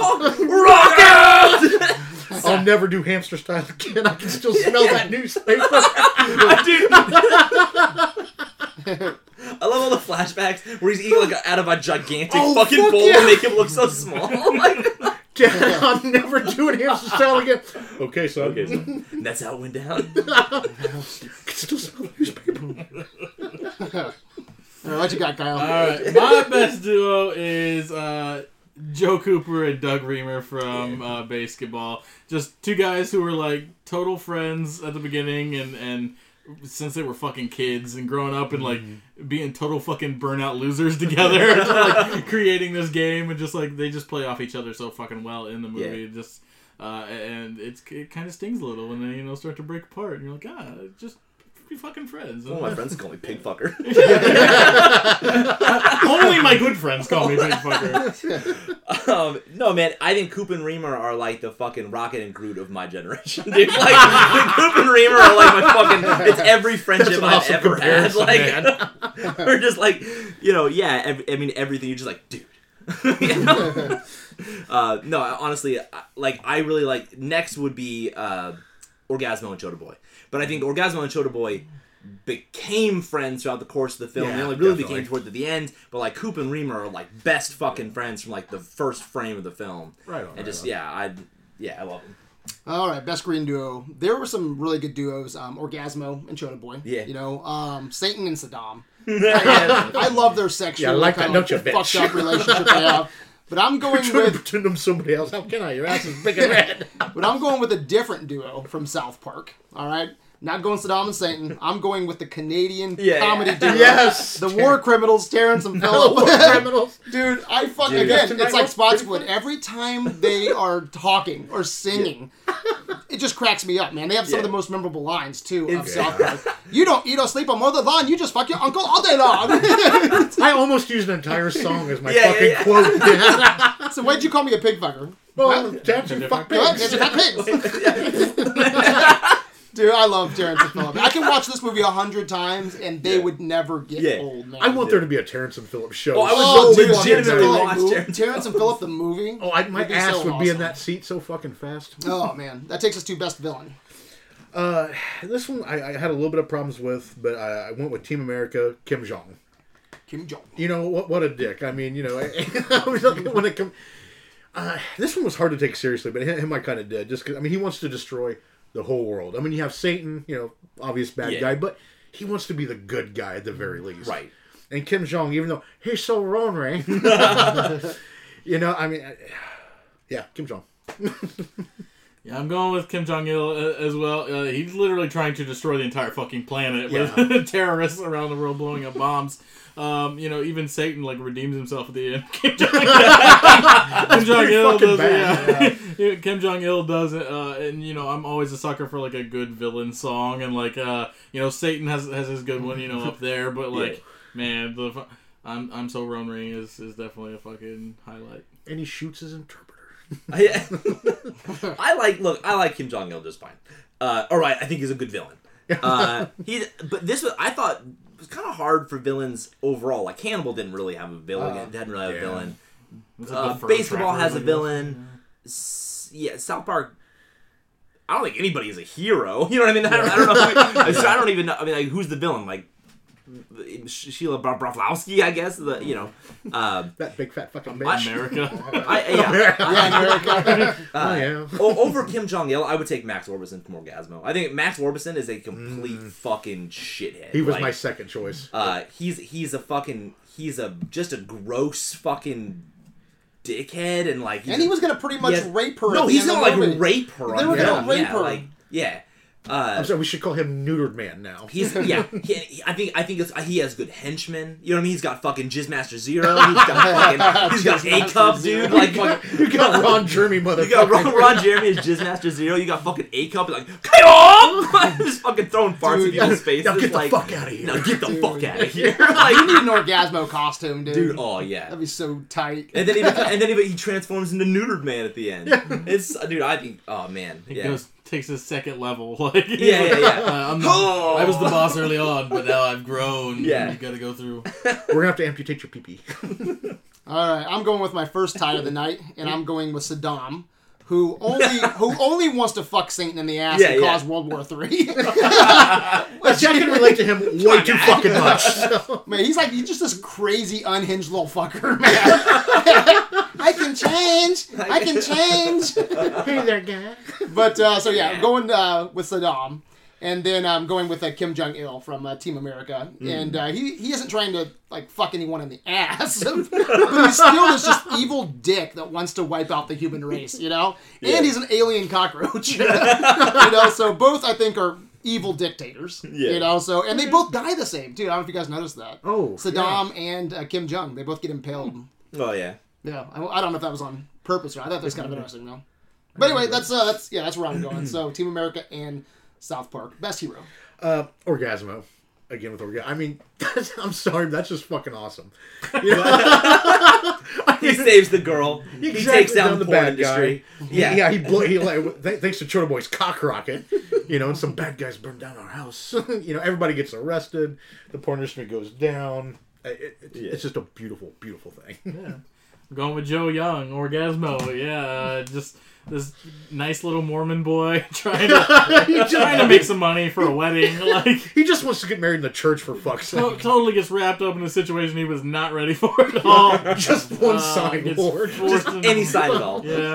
Speaker 3: I'll never do hamster style again. I can still smell that newspaper.
Speaker 2: dude I love all the flashbacks where he's eating like out of a gigantic
Speaker 3: Oh,
Speaker 2: fucking
Speaker 3: fuck
Speaker 2: bowl
Speaker 3: yeah.
Speaker 2: to make him look so small. like,
Speaker 3: Dad, I'm never doing hamster style again. Okay, son.
Speaker 2: Okay, so and that's how it went down.
Speaker 3: I can still smell the newspaper.
Speaker 1: All right, what you got, Kyle?
Speaker 4: All right, my best duo is uh, Joe Cooper and Doug Remer from uh, BASEketball. Just two guys who were like total friends at the beginning, and and since they were fucking kids and growing up and like being total fucking burnout losers together, like creating this game and just like they just play off each other so fucking well in the movie.
Speaker 2: Yeah.
Speaker 4: Just uh, and it's it kind of stings a little when they you know start to break apart, and you're like, ah, just be fucking friends.
Speaker 2: One of my friends call me pig fucker.
Speaker 4: Only my good friends call me big fucker.
Speaker 2: um, no, man, I think Coop and Remer are like the fucking Rocket and Groot of my generation, dude. Like, Coop and Remer are like my fucking. It's every friendship I've
Speaker 3: awesome
Speaker 2: ever had.
Speaker 3: comparison,
Speaker 2: Like, we're just like, you know, yeah. ev- I mean, everything. You're just like, dude. You know? uh, no, honestly, like I really like. Next would be uh, Orgazmo and Choda Boy, but I think Orgazmo and Choda Boy became friends throughout the course of the film. they only really
Speaker 3: definitely.
Speaker 2: became toward the end. But like Coop and Remer are like best fucking friends from like the first frame of the film.
Speaker 3: Right on,
Speaker 2: And
Speaker 3: right
Speaker 2: just
Speaker 3: on.
Speaker 2: yeah, I yeah I love them.
Speaker 1: All right, best green duo. There were some really good duos. Um, Orgazmo and Choda Boy.
Speaker 2: Yeah.
Speaker 1: You know, um, Satan and Saddam. I, I love their sexual
Speaker 3: Yeah, I like
Speaker 1: kind
Speaker 3: that,
Speaker 1: of
Speaker 3: don't you,
Speaker 1: fucked
Speaker 3: bitch?
Speaker 1: up relationship they have. But I'm going
Speaker 3: Trying to
Speaker 1: with
Speaker 3: pretend I'm somebody else. How can I? Your ass is big and red.
Speaker 1: but I'm going with a different duo from South Park. All right. Not going Saddam and Satan. I'm going with the Canadian
Speaker 2: Yeah,
Speaker 1: comedy
Speaker 2: yeah.
Speaker 1: duo.
Speaker 3: yes.
Speaker 1: The war criminals, Terrence and
Speaker 3: War
Speaker 1: Phillip.
Speaker 3: criminals.
Speaker 1: Dude, I fuck
Speaker 2: Dude.
Speaker 1: again.
Speaker 3: Tonight
Speaker 1: It's like Spotswood. Every time they are talking or singing, it just cracks me up, man. They have some of the most memorable lines too of
Speaker 2: It's-
Speaker 1: South Park. You don't eat or sleep on more than lawn. You just fuck your uncle all day long.
Speaker 3: I almost used an entire song as my
Speaker 2: Yeah,
Speaker 3: fucking
Speaker 2: yeah,
Speaker 3: quote.
Speaker 1: so why'd you call me a pig fucker?
Speaker 3: well, that's you fuck
Speaker 1: What?
Speaker 3: pigs.
Speaker 1: There's got pigs. Dude, I love Terrence and Phillip. I can watch this movie a hundred times and they
Speaker 2: Yeah.
Speaker 1: would never get
Speaker 2: Yeah.
Speaker 1: old, man.
Speaker 3: I want there to be a Terrence and Phillips show.
Speaker 2: Oh, I would
Speaker 1: Oh,
Speaker 2: so
Speaker 1: dude,
Speaker 2: legitimately
Speaker 1: Terrence and
Speaker 2: watch Terrence.
Speaker 1: Terrence and Phillip, the movie.
Speaker 3: Oh, I, my
Speaker 1: would be
Speaker 3: ass
Speaker 1: so
Speaker 3: would be in that seat so fucking fast.
Speaker 1: Oh man, that takes us to best villain.
Speaker 3: Uh, this one I, I had a little bit of problems with, but I, I went with Team America, Kim Jong.
Speaker 1: Kim Jong.
Speaker 3: You know what? What a dick. I mean, you know, I was like, when it come, uh, this one was hard to take seriously, but him, him I kind of did. Just 'cause- I mean, he wants to destroy the whole world. I mean, you have Satan, you know, obvious bad
Speaker 2: Yeah.
Speaker 3: guy, but he wants to be the good guy at the very least.
Speaker 2: Right.
Speaker 3: And Kim Jong, even though he's so ornery, you know, I mean, yeah, Kim Jong.
Speaker 4: Yeah, I'm going with Kim Jong Il uh, as well. Uh, he's literally trying to destroy the entire fucking planet
Speaker 3: Yeah.
Speaker 4: with terrorists around the world blowing up bombs. Um, you know, even Satan like redeems himself at the end. Kim Jong Il does
Speaker 3: bad,
Speaker 4: it. Yeah. Kim Jong Il does it, uh, and you know, I'm always a sucker for like a good villain song, and like uh, you know, Satan has has his good one, you know, up there, but like,
Speaker 2: Yeah.
Speaker 4: man, the I'm I'm so Ronery is is definitely a fucking highlight.
Speaker 3: And he shoots his interpreter.
Speaker 2: I, I like look. I like Kim Jong Il just fine. Uh, all right, I think he's a good villain. Uh, he, but this was I thought was kind of hard for villains overall. Like Cannibal didn't really have a villain.
Speaker 1: Uh,
Speaker 2: didn't really have
Speaker 3: yeah.
Speaker 2: a villain.
Speaker 4: It's
Speaker 2: Uh,
Speaker 4: the BASEketball
Speaker 2: has a villain. S- yeah, South Park. I don't think anybody is a hero. You know what I mean? I don't, I don't know. Who, so I don't even know. I mean, like, who's the villain? Like Sh- Sheila Bra- I guess. The you know, um,
Speaker 3: That big fat fucking
Speaker 2: I-
Speaker 3: bitch.
Speaker 4: America.
Speaker 2: I yeah.
Speaker 1: Yeah, America.
Speaker 3: oh yeah.
Speaker 2: O- over Kim Jong Il, I would take Max Orbison from Orgazmo. I think Max Orbison is a complete fucking shithead.
Speaker 3: Mm. He was
Speaker 2: Like,
Speaker 3: my second choice.
Speaker 2: Uh, he's he's a fucking he's a just a gross fucking dickhead and like
Speaker 1: and he was gonna pretty much
Speaker 2: has-
Speaker 1: rape her.
Speaker 2: No, he's
Speaker 1: end of
Speaker 2: gonna like
Speaker 1: movie.
Speaker 2: rape her.
Speaker 1: They
Speaker 2: on
Speaker 1: were gonna rape
Speaker 2: yeah,
Speaker 1: her.
Speaker 2: Like yeah. Uh,
Speaker 3: I'm sorry, we should call him neutered man now.
Speaker 2: He's yeah. He, he- I think I think it's, he has good henchmen. You know what I mean? He's got fucking Jizzmaster Zero. He's got fucking he's got A
Speaker 1: Jizzmaster
Speaker 2: cup, dude. Like fucking,
Speaker 3: you got Ron Jeremy, motherfucker.
Speaker 2: you got Ron, Ron Jeremy as Jizzmaster Zero. You got fucking A cup. Like Kayo! just fucking throwing farts
Speaker 1: Dude,
Speaker 2: in people's faces.
Speaker 3: Now get the
Speaker 2: like,
Speaker 3: fuck out of here.
Speaker 2: Now get the
Speaker 1: Dude.
Speaker 2: fuck out of here.
Speaker 1: You
Speaker 2: like,
Speaker 1: need an Orgazmo costume, dude.
Speaker 2: dude. Oh yeah.
Speaker 1: That'd be so tight.
Speaker 2: And then even and then even he transforms into neutered man at the end. It's dude. I think. Oh man.
Speaker 4: He
Speaker 2: Yeah.
Speaker 4: goes takes his second level. Like
Speaker 2: Yeah, yeah, yeah.
Speaker 4: uh, I'm the,
Speaker 2: Oh!
Speaker 4: I was the boss early on, but now I've grown.
Speaker 2: Yeah.
Speaker 4: you got to go through.
Speaker 3: We're gonna have to amputate your pee-pee.
Speaker 1: All right, I'm going with my first tie of the night, and I'm going with Saddam, who only who only wants to fuck Satan in the ass
Speaker 2: Yeah,
Speaker 1: and
Speaker 2: yeah.
Speaker 1: cause World War Three.
Speaker 3: Which I can relate to him way too fucking much. So.
Speaker 1: man, he's like he's just this crazy unhinged little fucker, man. I can can change. I can change.
Speaker 3: Hey there, guy.
Speaker 1: But uh, so yeah, I'm going uh, with Saddam, and then I'm going with uh, Kim Jong Il from uh, Team America, and uh, he he isn't trying to like fuck anyone in the ass, but he's still this just evil dick that wants to wipe out the human race, you know. And he's an alien cockroach, you know. So both I think are evil dictators,
Speaker 2: Yeah.
Speaker 1: you know. So and they both die the same too. I don't know if you guys noticed that.
Speaker 3: Oh,
Speaker 1: Saddam and uh, Kim Jong, they both get impaled.
Speaker 2: Oh yeah.
Speaker 1: Yeah, I, I don't know if that was on purpose or not. I thought that was kind of interesting though. But anyway, that's uh, that's yeah, that's where I'm going. So Team America and South Park, best hero.
Speaker 3: Uh, Orgazmo. Again with Orgazmo. I mean, I'm sorry, that's just fucking awesome. You know?
Speaker 2: He saves the girl. He takes down,
Speaker 3: down
Speaker 2: the
Speaker 3: the
Speaker 2: porn
Speaker 3: bad guy.
Speaker 2: Yeah.
Speaker 3: yeah, he blow. He like th- thanks to Choda Boy's cock rocket, you know, and some bad guys burn down our house. you know, everybody gets arrested. The porn industry goes down. It, it,
Speaker 2: Yeah.
Speaker 3: It's just a beautiful, beautiful thing.
Speaker 4: I'm going with Joe Young, Orgazmo. Yeah, just this nice little Mormon boy trying to trying to make some money for a wedding. Like
Speaker 3: he just wants to get married in the church for fuck's
Speaker 4: to-
Speaker 3: sake.
Speaker 4: totally gets wrapped up in a situation he was not ready for at all.
Speaker 3: Just one
Speaker 4: Uh,
Speaker 3: side
Speaker 4: gets
Speaker 3: lord.
Speaker 4: forced
Speaker 2: Just any side at all.
Speaker 4: Yeah.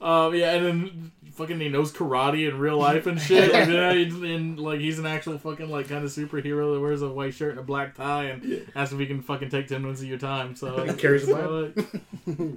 Speaker 4: um, yeah, and then fucking he knows karate in real life and shit. Like, yeah, and like he's an actual fucking like kind of superhero that wears a white shirt and a black tie and asks if he can fucking take ten minutes of your time. So
Speaker 3: He carries a
Speaker 4: so, like,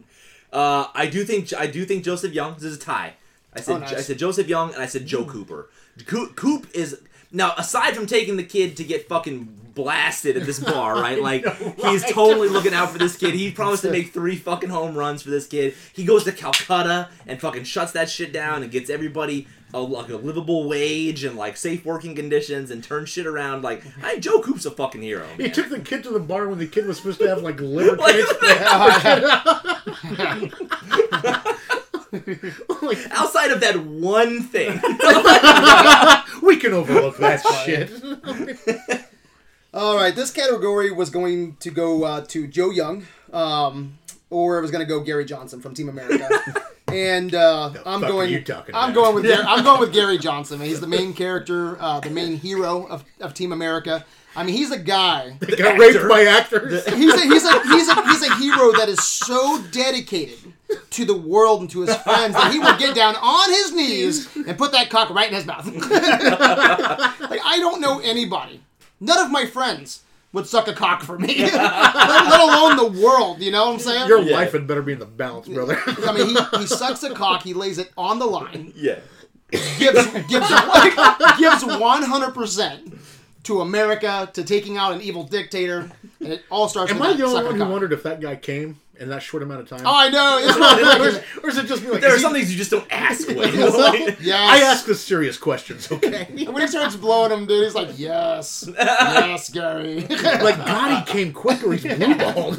Speaker 2: Uh, I do think I do think Joseph Young. This is a tie. I said
Speaker 1: Oh, nice.
Speaker 2: I said Joseph Young and I said Joe Cooper. Coop, Coop is now aside from taking the kid to get fucking blasted at this bar, right? Like he's totally looking out for this kid. He promised to make three fucking home runs for this kid. He goes to Calcutta and fucking shuts that shit down and gets everybody a like a livable wage and like safe working conditions and turn shit around. Like I, Joe Coop's a fucking hero.
Speaker 3: He took the kid to the bar when the kid was supposed to have like liver
Speaker 2: Like-
Speaker 3: like,
Speaker 2: Outside of that one thing,
Speaker 3: we can overlook that shit.
Speaker 1: All right, this category was going to go uh, to Joe Young, um, or it was going to go Gary Johnson from Team America. And uh, I'm going.
Speaker 3: you talking
Speaker 1: I'm
Speaker 3: about?
Speaker 1: going with. Gar- I'm going with Gary Johnson. He's the main character, uh, the main hero of, of Team America. I mean, he's a guy.
Speaker 3: Got raped by actors.
Speaker 1: He's a, he's a he's a he's a hero that is so dedicated to the world and to his friends that he will get down on his knees and put that cock right in his mouth. like I don't know anybody, none of my friends would suck a cock for me, let, let alone the world. You know what I'm saying?
Speaker 3: Your
Speaker 2: Yeah.
Speaker 3: life had better be in the balance, brother.
Speaker 1: I mean, he, he sucks a cock, he lays it on the line,
Speaker 2: yeah.
Speaker 1: gives gives gives 100 percent to America to taking out an evil dictator, and it all starts.
Speaker 3: Am
Speaker 1: with
Speaker 3: I
Speaker 1: that
Speaker 3: the only one who
Speaker 1: cock.
Speaker 3: wondered if that guy came in that short amount of time?
Speaker 1: Oh, I know. It's not
Speaker 3: or, is, or is it just me like,
Speaker 2: There are some things you just don't ask. With. It's like-
Speaker 1: Yes.
Speaker 3: I ask the serious questions, okay?
Speaker 1: And when he starts blowing him, dude, he's like, "Yes, yes, Gary."
Speaker 3: like, God, he came quick or he's blue balled.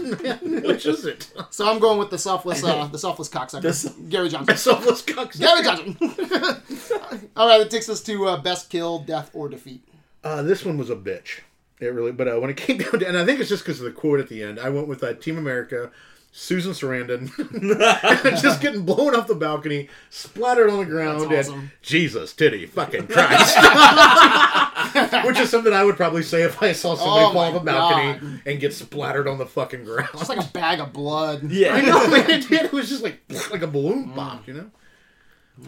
Speaker 3: Which is it?
Speaker 1: so I'm going with the selfless, uh, the selfless cocksucker, Gary Johnson.
Speaker 3: The selfless cocksucker.
Speaker 1: Gary Johnson. All right, it takes us to uh, best kill, death, or defeat.
Speaker 3: Uh, this one was a bitch. It really, but uh, when it came down to, and I think it's just because of the quote at the end, I went with uh, Team America, Susan Sarandon, just getting blown off the balcony, splattered on the ground,
Speaker 1: That's
Speaker 3: and
Speaker 1: awesome.
Speaker 3: Jesus, titty, fucking Christ. Which is something I would probably say if I saw somebody
Speaker 1: Oh
Speaker 3: fall off a balcony
Speaker 1: God.
Speaker 3: and get splattered on the fucking ground.
Speaker 1: It's like a bag of blood.
Speaker 2: yeah.
Speaker 3: I know, man, it did. It was just like like a balloon pop, mm. you know.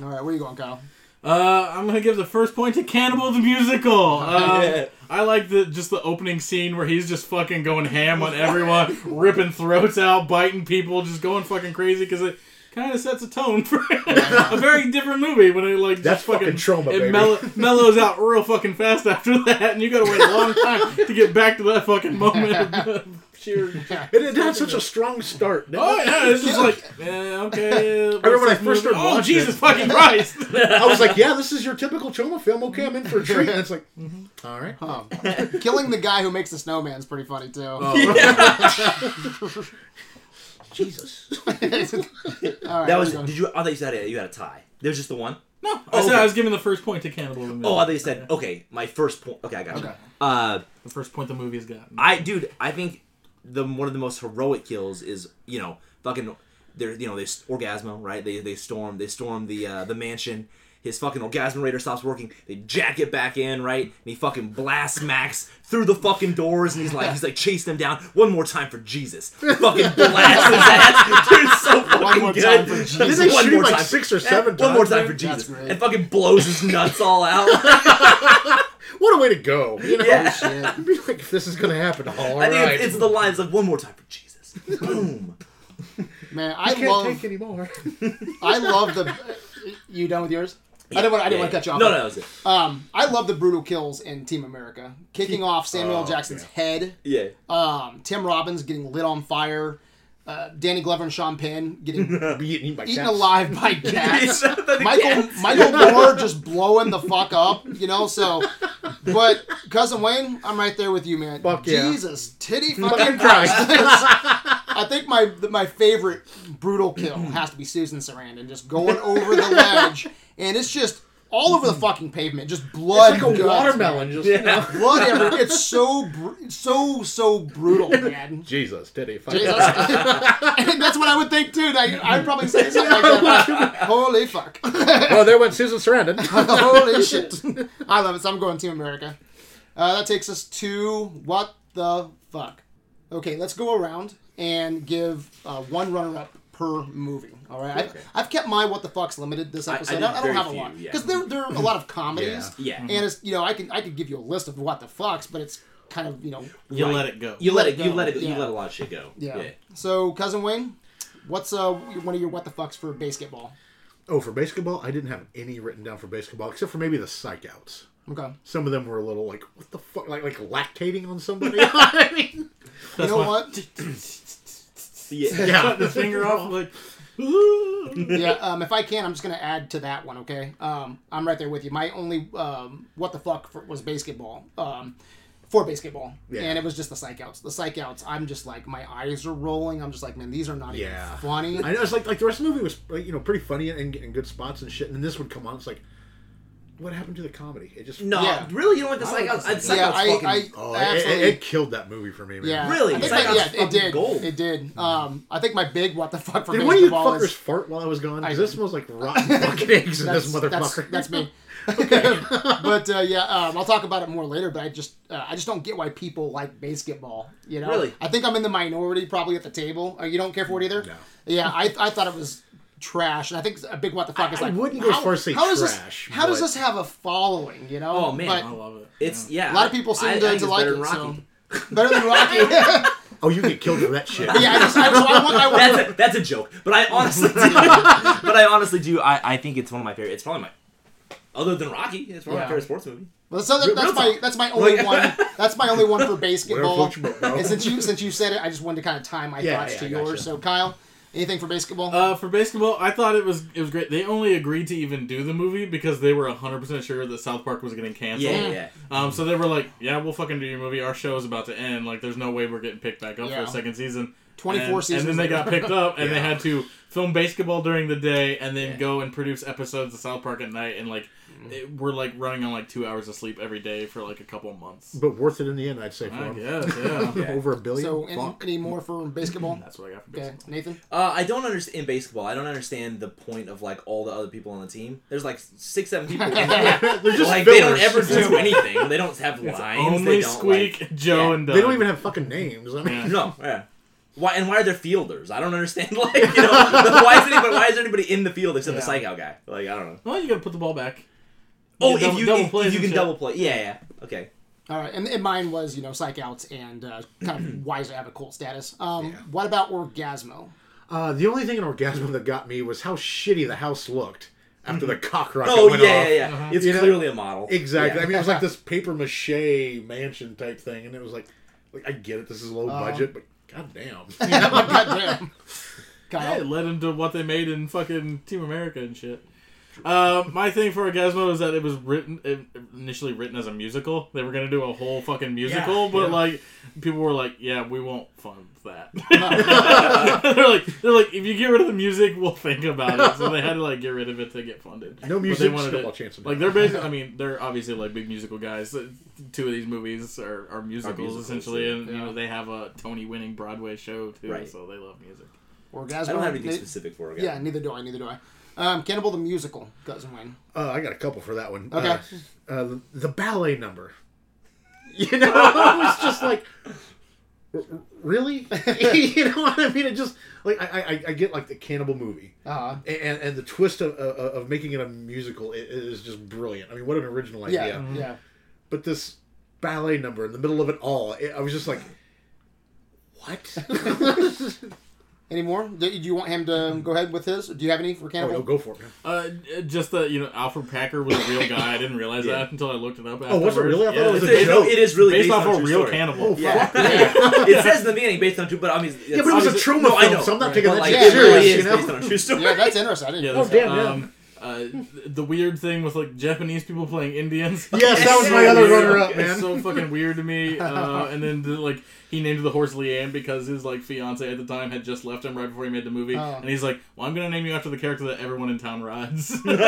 Speaker 1: All right, where you going, Kyle?
Speaker 4: Uh, I'm gonna give the first point to Cannibal the Musical. Um,
Speaker 2: Yeah.
Speaker 4: I like the just the opening scene where he's just fucking going ham on everyone, ripping throats out, biting people, just going fucking crazy because it kind of sets a tone for a very different movie when it like just
Speaker 3: That's fucking Troma,
Speaker 4: it mellow, mellows out real fucking fast after that, and you gotta wait a long time to get back to that fucking moment of sheer.
Speaker 3: It, it had such a strong start.
Speaker 4: Oh yeah, it's just like eh, okay. I
Speaker 3: remember when I first started
Speaker 4: Oh
Speaker 3: watching
Speaker 4: Jesus
Speaker 3: it.
Speaker 4: fucking Christ!
Speaker 3: I was like, yeah, this is your typical Troma film. Okay, I'm in for a treat. And it's like, all right.
Speaker 1: Oh. Killing the guy who makes the snowman is pretty funny too.
Speaker 3: Jesus.
Speaker 1: All right,
Speaker 2: That was.
Speaker 1: you going?
Speaker 2: Did you? I thought you said you had a tie. There's just the one.
Speaker 4: No, I
Speaker 2: Oh,
Speaker 4: said
Speaker 2: okay.
Speaker 4: I was giving the first point to Cannibal the Musical.
Speaker 2: Oh, I thought you said okay. My first point. Okay, I got you.
Speaker 1: Okay.
Speaker 2: Uh,
Speaker 4: the first point the movie has gotten.
Speaker 2: I dude, I think the one of the most heroic kills is you know fucking they're you know they orgazmo right they they storm they storm the uh, the mansion his fucking orgasminator stops working. They jack it back in, right? And he fucking blasts Max through the fucking doors, and he's like, he's like chasing him down. One more time for Jesus. Fucking blasts his ass. Dude, so fucking
Speaker 1: One more
Speaker 2: good.
Speaker 1: time for Jesus.
Speaker 3: Did they
Speaker 2: One
Speaker 3: shoot
Speaker 2: more
Speaker 3: him like
Speaker 2: time.
Speaker 3: six or seven
Speaker 2: One more
Speaker 3: times,
Speaker 2: time for? Jesus. And fucking blows his nuts all out.
Speaker 3: What a way to go! You know,
Speaker 2: Yeah.
Speaker 1: Shit.
Speaker 3: I'd be like, if this is gonna happen, all
Speaker 2: I think
Speaker 3: right.
Speaker 2: it's, it's the lines of one more time for Jesus. Boom.
Speaker 1: Man, I
Speaker 3: can't
Speaker 1: love
Speaker 3: take anymore.
Speaker 1: I love the. You done with yours? I didn't want. I didn't
Speaker 2: Yeah,
Speaker 1: want to cut you off.
Speaker 2: No, no, that was it.
Speaker 1: Um, I love the brutal kills in Team America, kicking off Samuel L.
Speaker 3: Oh,
Speaker 1: Jackson's
Speaker 3: yeah.
Speaker 1: head.
Speaker 2: Yeah.
Speaker 1: Um, Tim Robbins getting lit on fire. Uh, Danny Glover and Sean Penn getting
Speaker 3: eaten, by
Speaker 1: eaten alive by cats. Michael
Speaker 2: cats.
Speaker 1: Michael Moore just blowing the fuck up, you know. So, but cousin Wayne, I'm right there with you, man.
Speaker 3: Fuck yeah.
Speaker 1: Jesus, titty
Speaker 3: Fucking. Christ.
Speaker 1: I think my my favorite brutal kill has to be Susan Sarandon just going over the ledge, and it's just all over the fucking pavement, just blood.
Speaker 3: It's like a
Speaker 1: guts,
Speaker 3: watermelon.
Speaker 1: man.
Speaker 3: Just you know.
Speaker 1: Blood everywhere. It's so br- so so brutal, man.
Speaker 3: Jesus, did he? Fuck
Speaker 1: Jesus. and that's what I would think too. I, I'd probably say something like that. Holy fuck.
Speaker 3: well, there went Susan Sarandon.
Speaker 1: Holy shit. I love it. So I'm going Team America. Uh, that takes us to what the fuck. Okay, let's go around and give uh, one runner up per movie. All right,
Speaker 2: Okay.
Speaker 1: I've, I've kept my what the fucks limited this
Speaker 2: I- I
Speaker 1: episode. I, I don't
Speaker 2: very
Speaker 1: have a
Speaker 2: few,
Speaker 1: lot
Speaker 2: yeah.
Speaker 1: because there there are a lot of comedies.
Speaker 2: Yeah.
Speaker 1: and it's you know I can I could give you a list of what the fucks, but it's kind of you know
Speaker 4: You
Speaker 2: Right.
Speaker 4: let it go.
Speaker 2: You let it.
Speaker 1: Let
Speaker 2: You let it.
Speaker 1: Yeah.
Speaker 2: You let a lot of shit go.
Speaker 1: yeah. So cousin Wayne, what's uh one of your what the fucks for BASEketball?
Speaker 3: Oh, for BASEketball, I didn't have any written down for BASEketball except for maybe the psych outs.
Speaker 1: Okay,
Speaker 3: Some of them were a little like, what the fuck, like like lactating on somebody. I mean,
Speaker 1: you know
Speaker 4: why-
Speaker 1: what?
Speaker 2: Yeah.
Speaker 3: yeah,
Speaker 4: Cut the finger off like.
Speaker 1: yeah, um, if I can, I'm just gonna add to that one. Okay, um, I'm right there with you. My only um, what the fuck for, was BASEketball. Um, for BASEketball,
Speaker 3: Yeah.
Speaker 1: and it was just the psych outs. The psych outs. I'm just like my eyes are rolling. I'm just like, man, these are not
Speaker 3: Yeah.
Speaker 1: even funny.
Speaker 3: I know it's like like the rest of the movie was like, you know pretty funny and, and good spots and shit, and then this would come on. It's like, what happened to the comedy? It just
Speaker 2: No,
Speaker 1: Yeah.
Speaker 2: really, you don't like the
Speaker 4: I
Speaker 2: psych
Speaker 4: like
Speaker 2: out?
Speaker 4: the
Speaker 2: I'd
Speaker 4: Psych
Speaker 1: yeah, I,
Speaker 2: fucking.
Speaker 1: I
Speaker 3: oh, it,
Speaker 1: actually.
Speaker 3: it, it killed that movie for me, man.
Speaker 1: yeah,
Speaker 2: Really?
Speaker 1: I think my, yeah, it did.
Speaker 2: gold.
Speaker 1: It did. Um, I think my big what the fuck for
Speaker 3: Did one of you fuckers
Speaker 1: is
Speaker 3: fart while I was gone?
Speaker 1: I-
Speaker 3: Because this smells like rotten fucking eggs in this
Speaker 1: that's,
Speaker 3: motherfucker.
Speaker 1: that's me. Okay. but uh, yeah, um, I'll talk about it more later. But I just, uh, I just don't get why people like BASEketball. You know,
Speaker 2: Really?
Speaker 1: I think I'm in the minority probably at the table. Uh, you don't care for it either.
Speaker 3: No.
Speaker 1: Yeah, I, I thought it was trash, and I think a big what the fuck
Speaker 3: I-
Speaker 1: is
Speaker 3: I
Speaker 1: like.
Speaker 3: wouldn't go as
Speaker 1: how-
Speaker 3: far as say
Speaker 1: how does This, how does this have a following? You know?
Speaker 2: Oh, man.
Speaker 1: But
Speaker 4: I love it.
Speaker 2: It's yeah.
Speaker 1: a lot of people seem
Speaker 2: I,
Speaker 1: to,
Speaker 2: I
Speaker 1: to like
Speaker 2: better
Speaker 1: it.
Speaker 2: than
Speaker 1: So better than Rocky.
Speaker 3: oh, you get killed for that shit.
Speaker 1: yeah, I just, I, so I want, I want,
Speaker 2: That's a, that's a joke, but I honestly do. but I honestly do. I, I think it's one of my favorite. It's probably my other than Rocky. It's probably
Speaker 1: Yeah.
Speaker 2: my favorite sports movie.
Speaker 1: Well, so that, that's my that's my only one. That's my only one for BASEketball.
Speaker 3: floats your boat, bro.
Speaker 1: And since you since you said it, I just wanted to kind of tie my
Speaker 3: Yeah,
Speaker 1: thoughts
Speaker 3: yeah,
Speaker 1: to
Speaker 3: I
Speaker 1: yours.
Speaker 3: gotcha.
Speaker 1: So Kyle, anything for BASEketball?
Speaker 4: Uh, for BASEketball, I thought it was it was great. They only agreed to even do the movie because they were hundred percent sure that South Park was getting canceled.
Speaker 2: Yeah, yeah.
Speaker 4: Um, so they were like, "Yeah, we'll fucking do your movie. Our show is about to end. Like, there's no way we're getting picked back up
Speaker 1: Yeah.
Speaker 4: for a second season."
Speaker 1: 24
Speaker 4: and,
Speaker 1: seasons
Speaker 4: And then they got picked up, and they had to film BASEketball during the day, and then
Speaker 2: Yeah.
Speaker 4: go and produce episodes of South Park at night, and like, it, we're like running on like two hours of sleep every day for like a couple of months.
Speaker 3: But worth it in the end, I'd say for
Speaker 4: I
Speaker 3: him.
Speaker 4: guess, yeah.
Speaker 2: Yeah.
Speaker 3: Over a billion.
Speaker 1: so any,
Speaker 3: Fuck.
Speaker 1: any more for BASEketball?
Speaker 4: That's what I got for
Speaker 1: Okay,
Speaker 4: BASEketball.
Speaker 1: Nathan.
Speaker 2: Uh, I don't understand in baseball. I don't understand the point of like all the other people on the team. There's like six, seven people. In there.
Speaker 3: They're just
Speaker 2: like they don't ever do anything. They don't have
Speaker 4: It's
Speaker 2: lines.
Speaker 4: only
Speaker 2: they don't
Speaker 4: Squeak,
Speaker 2: Like,
Speaker 4: Joe,
Speaker 2: yeah.
Speaker 4: and Doug.
Speaker 3: They don't even have fucking names. I mean,
Speaker 4: Yeah.
Speaker 2: No, yeah. Why and why are there fielders? I don't understand. Like you know, why is anybody? Why is there anybody in the field except the
Speaker 1: Yeah.
Speaker 2: psych out guy? Like I don't know.
Speaker 4: Well, you gotta put the ball back.
Speaker 2: Oh,
Speaker 4: Yeah,
Speaker 2: if you
Speaker 4: double
Speaker 2: if, if you can
Speaker 4: shit.
Speaker 2: double play, yeah, yeah. Okay.
Speaker 1: All right, and, and mine was you know psych outs and uh, kind of why does it have a cult status? Um,
Speaker 3: Yeah.
Speaker 1: What about Orgazmo?
Speaker 3: uh, the only thing in Orgazmo that got me was how shitty the house looked after the cock rocket
Speaker 2: Oh
Speaker 3: went
Speaker 2: yeah,
Speaker 3: off.
Speaker 2: yeah, yeah.
Speaker 4: Uh-huh.
Speaker 2: It's
Speaker 3: You know-
Speaker 2: clearly a model.
Speaker 3: Exactly.
Speaker 2: Yeah.
Speaker 3: I mean, it was like this paper mache mansion type thing, and it was like, like I get it, this is low
Speaker 1: Uh-huh.
Speaker 3: budget, but goddamn.
Speaker 1: Goddamn.
Speaker 4: Yeah,
Speaker 1: Kyle.
Speaker 4: it led into what they made in fucking Team America and shit. Uh, my thing for Orgazmo is that it was written it, initially written as a musical. They were gonna do a whole fucking musical,
Speaker 3: Yeah,
Speaker 4: but
Speaker 3: yeah.
Speaker 4: like people were like, "Yeah, we won't fund that." they're like, they're like, if you get rid of the music, we'll think about it. So they had to like get rid of it to get funded.
Speaker 3: No
Speaker 4: But
Speaker 3: music,
Speaker 4: they wanted
Speaker 3: still
Speaker 4: it-
Speaker 3: chance of
Speaker 4: Like they're basically, I mean, they're obviously like big musical guys. Two of these movies are, are musicals,
Speaker 2: musicals,
Speaker 4: essentially,
Speaker 2: yeah.
Speaker 4: and you know they have a Tony-winning Broadway show too,
Speaker 2: Right.
Speaker 4: so they love music.
Speaker 1: Orgazmo.
Speaker 2: I don't have anything
Speaker 1: Nate?
Speaker 2: specific for it.
Speaker 1: Yeah, neither do I. Neither do I. Um, Cannibal the musical, cousin Wayne.
Speaker 3: Uh, I got a couple for that one.
Speaker 1: Okay.
Speaker 3: Uh, uh, the ballet number. You know, it was just like, "R- r- really? you know what I mean? It just like I, I, I get like the cannibal movie,
Speaker 1: Uh,
Speaker 3: and and the twist of, of, of making it a musical is just brilliant. I mean, what an original
Speaker 1: yeah,
Speaker 3: idea!
Speaker 1: yeah.
Speaker 3: But this ballet number in the middle of it all, it, I was just like, what?
Speaker 1: Any more? Do do you want him to go ahead with his? Do you have any for
Speaker 3: oh,
Speaker 1: Cannibal?
Speaker 3: no, go for it, man.
Speaker 4: Uh, just that you know Alfred Packer was a real guy. I didn't realize
Speaker 2: Yeah.
Speaker 4: that until I looked it up.
Speaker 3: Oh, was it really? I thought
Speaker 4: yeah,
Speaker 3: it was
Speaker 4: it's,
Speaker 3: a
Speaker 2: It's-
Speaker 3: joke.
Speaker 2: it is really
Speaker 4: based,
Speaker 2: based,
Speaker 4: off
Speaker 2: on
Speaker 4: a real
Speaker 2: story.
Speaker 4: cannibal.
Speaker 3: Oh,
Speaker 2: Yeah.
Speaker 3: fuck yeah.
Speaker 2: it says in the beginning based on true, but I mean,
Speaker 3: Yeah, but it was a
Speaker 2: obviously-
Speaker 3: Troma
Speaker 2: no, I know.
Speaker 3: so I'm not
Speaker 2: Right.
Speaker 3: taking
Speaker 2: But,
Speaker 3: that
Speaker 2: like,
Speaker 3: shit
Speaker 2: it
Speaker 3: serious,
Speaker 2: really
Speaker 3: you know?
Speaker 2: based on a true story.
Speaker 1: yeah, that's interesting. I didn't
Speaker 4: Yeah,
Speaker 1: know.
Speaker 3: Oh,
Speaker 4: that's-
Speaker 3: damn, yeah.
Speaker 4: um, uh, the weird thing with like Japanese people playing Indians.
Speaker 3: Yes, that was
Speaker 2: so
Speaker 3: my other
Speaker 2: weird.
Speaker 3: runner-up,
Speaker 4: It's so fucking weird to me. Uh, and then the, like he named the horse Leanne because his like fiance at the time had just left him right before he made the movie,
Speaker 1: Oh.
Speaker 4: and he's like, "Well, I'm gonna name you after the character that everyone in town rides."
Speaker 1: That's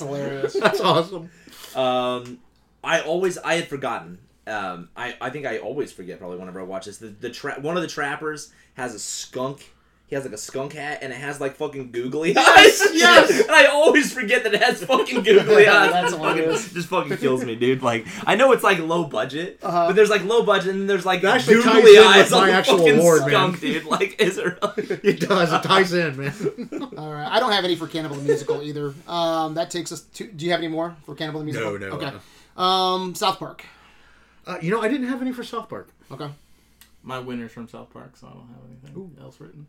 Speaker 1: hilarious.
Speaker 3: That's awesome.
Speaker 2: Um, I always I had forgotten. Um, I, I think I always forget probably whenever I watch this. The the tra- one of the trappers has a skunk. He has like a skunk hat and it has like fucking googly eyes.
Speaker 1: yes.
Speaker 2: and I always forget that it has fucking googly eyes.
Speaker 1: That's
Speaker 2: fucking-
Speaker 1: hilarious.
Speaker 2: just fucking kills me, dude. Like I know it's like low budget,
Speaker 1: Uh-huh.
Speaker 2: but there's like low budget and there's like
Speaker 3: That actually ties
Speaker 2: googly
Speaker 3: in with
Speaker 2: eyes
Speaker 3: my
Speaker 2: on the
Speaker 3: actual
Speaker 2: fucking
Speaker 3: award, man.
Speaker 2: skunk, dude. Like is there?
Speaker 3: It does. It ties in, man.
Speaker 1: All right, I don't have any for Cannibal the musical either. Um, that takes us to. Do you have any more for Cannibal the musical?
Speaker 3: No, no,
Speaker 1: Okay. Um, South Park.
Speaker 3: Uh, you know, I didn't have any for South Park.
Speaker 1: Okay.
Speaker 4: My winner's from South Park, so I don't have anything else written.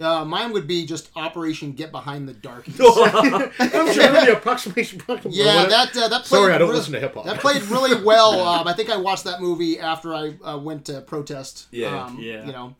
Speaker 1: Uh, mine would be just Operation Get Behind the Darkies.
Speaker 3: I'm sure the approximation.
Speaker 1: Yeah, that uh, that played.
Speaker 3: Sorry, I don't
Speaker 1: really,
Speaker 3: listen to hip hop.
Speaker 1: That played really well. Um, I think I watched that movie after I uh, went to protest.
Speaker 2: Yeah,
Speaker 1: um,
Speaker 4: yeah.
Speaker 1: You know,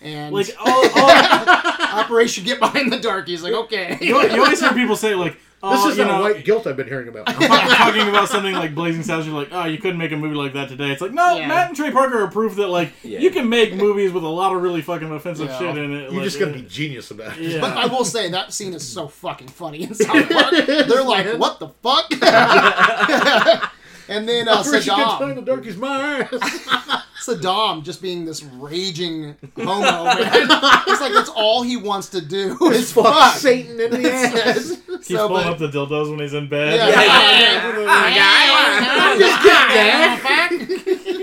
Speaker 1: and
Speaker 4: Like all, all
Speaker 1: Operation Get Behind the Darkies. Like, okay.
Speaker 4: you, you always hear people say like, "Oh,
Speaker 3: This is
Speaker 4: you
Speaker 3: that
Speaker 4: know."
Speaker 3: white guilt I've been hearing about.
Speaker 4: talking about something like Blazing Saddles, you're like, oh, you couldn't make a movie like that today. It's like, no,
Speaker 1: Yeah.
Speaker 4: Matt and Trey Parker are proof that like
Speaker 2: Yeah.
Speaker 4: you can make movies with a lot of really fucking offensive
Speaker 1: Yeah.
Speaker 4: shit in it.
Speaker 3: You
Speaker 4: like,
Speaker 3: just gonna
Speaker 4: uh,
Speaker 3: be genius about it.
Speaker 4: Yeah.
Speaker 1: But I will say that scene is so fucking funny in South Park. They're like, "What the fuck?" and then uh,
Speaker 3: Operation Get Behind
Speaker 1: Saddam,
Speaker 3: the Darkies, my ass.
Speaker 1: Saddam just being this raging homo man. It's like that's all he wants to do is
Speaker 3: Fuck
Speaker 1: fuck.
Speaker 3: Satan in the ass.
Speaker 4: Keeps
Speaker 1: So,
Speaker 4: pulling
Speaker 1: but-
Speaker 4: up the dildos when he's in bed.
Speaker 1: Yeah. yeah, yeah.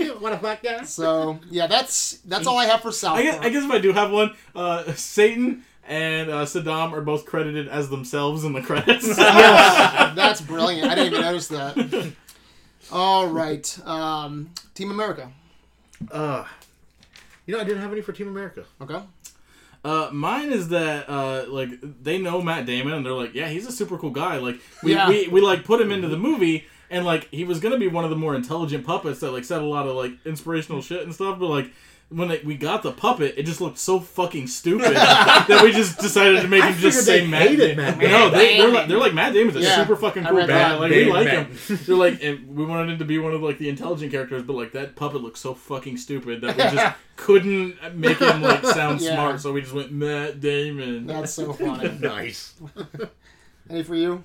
Speaker 3: what a fuck, guys.
Speaker 1: So yeah, that's that's all I have for South
Speaker 4: I guess, I guess if I do have one, uh, Satan and uh, Saddam are both credited as themselves in the credits.
Speaker 1: Yes, that's brilliant. I didn't even notice that. All right, um, Team America.
Speaker 3: Uh, you know, I didn't have any for Team America.
Speaker 1: Okay.
Speaker 4: Uh, mine is that uh, like they know Matt Damon and they're like, yeah, he's a super cool guy. Like we,
Speaker 1: Yeah.
Speaker 4: we, we like put him into the movie and like he was gonna be one of the more intelligent puppets that like said a lot of like inspirational shit and stuff. But like when they, we got the puppet, it just looked so fucking stupid that we just decided to make
Speaker 3: I
Speaker 4: him just
Speaker 3: figured
Speaker 4: say
Speaker 3: they
Speaker 4: Matt.
Speaker 3: hated
Speaker 4: Da-
Speaker 3: Matt
Speaker 4: No, they, they're like they're like Matt Damon's a
Speaker 1: Yeah,
Speaker 4: super fucking
Speaker 1: I
Speaker 4: cool
Speaker 1: read
Speaker 4: guy.
Speaker 1: that.
Speaker 4: Like we
Speaker 3: Damon,
Speaker 4: like
Speaker 3: Matt.
Speaker 4: him. They're like and we wanted him to be one of like the intelligent characters, but like that puppet looks so fucking stupid that we just couldn't make him like sound
Speaker 1: Yeah.
Speaker 4: smart. So we just went Matt Damon.
Speaker 1: That's so funny.
Speaker 3: Nice.
Speaker 1: Any for you?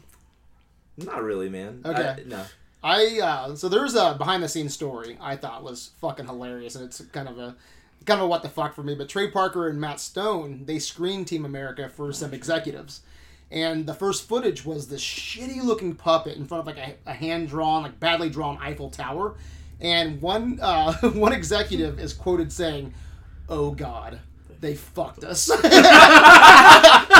Speaker 2: Not really, man.
Speaker 1: Okay.
Speaker 2: I, no.
Speaker 1: I uh, so there's a behind the scenes story I thought was fucking hilarious, and it's kind of a kind of what the fuck for me. But Trey Parker and Matt Stone they screened Team America for some executives, and the first footage was this shitty looking puppet in front of like a, a hand drawn, like badly drawn Eiffel Tower, and one uh, one executive is quoted saying, "Oh God." They fucked us.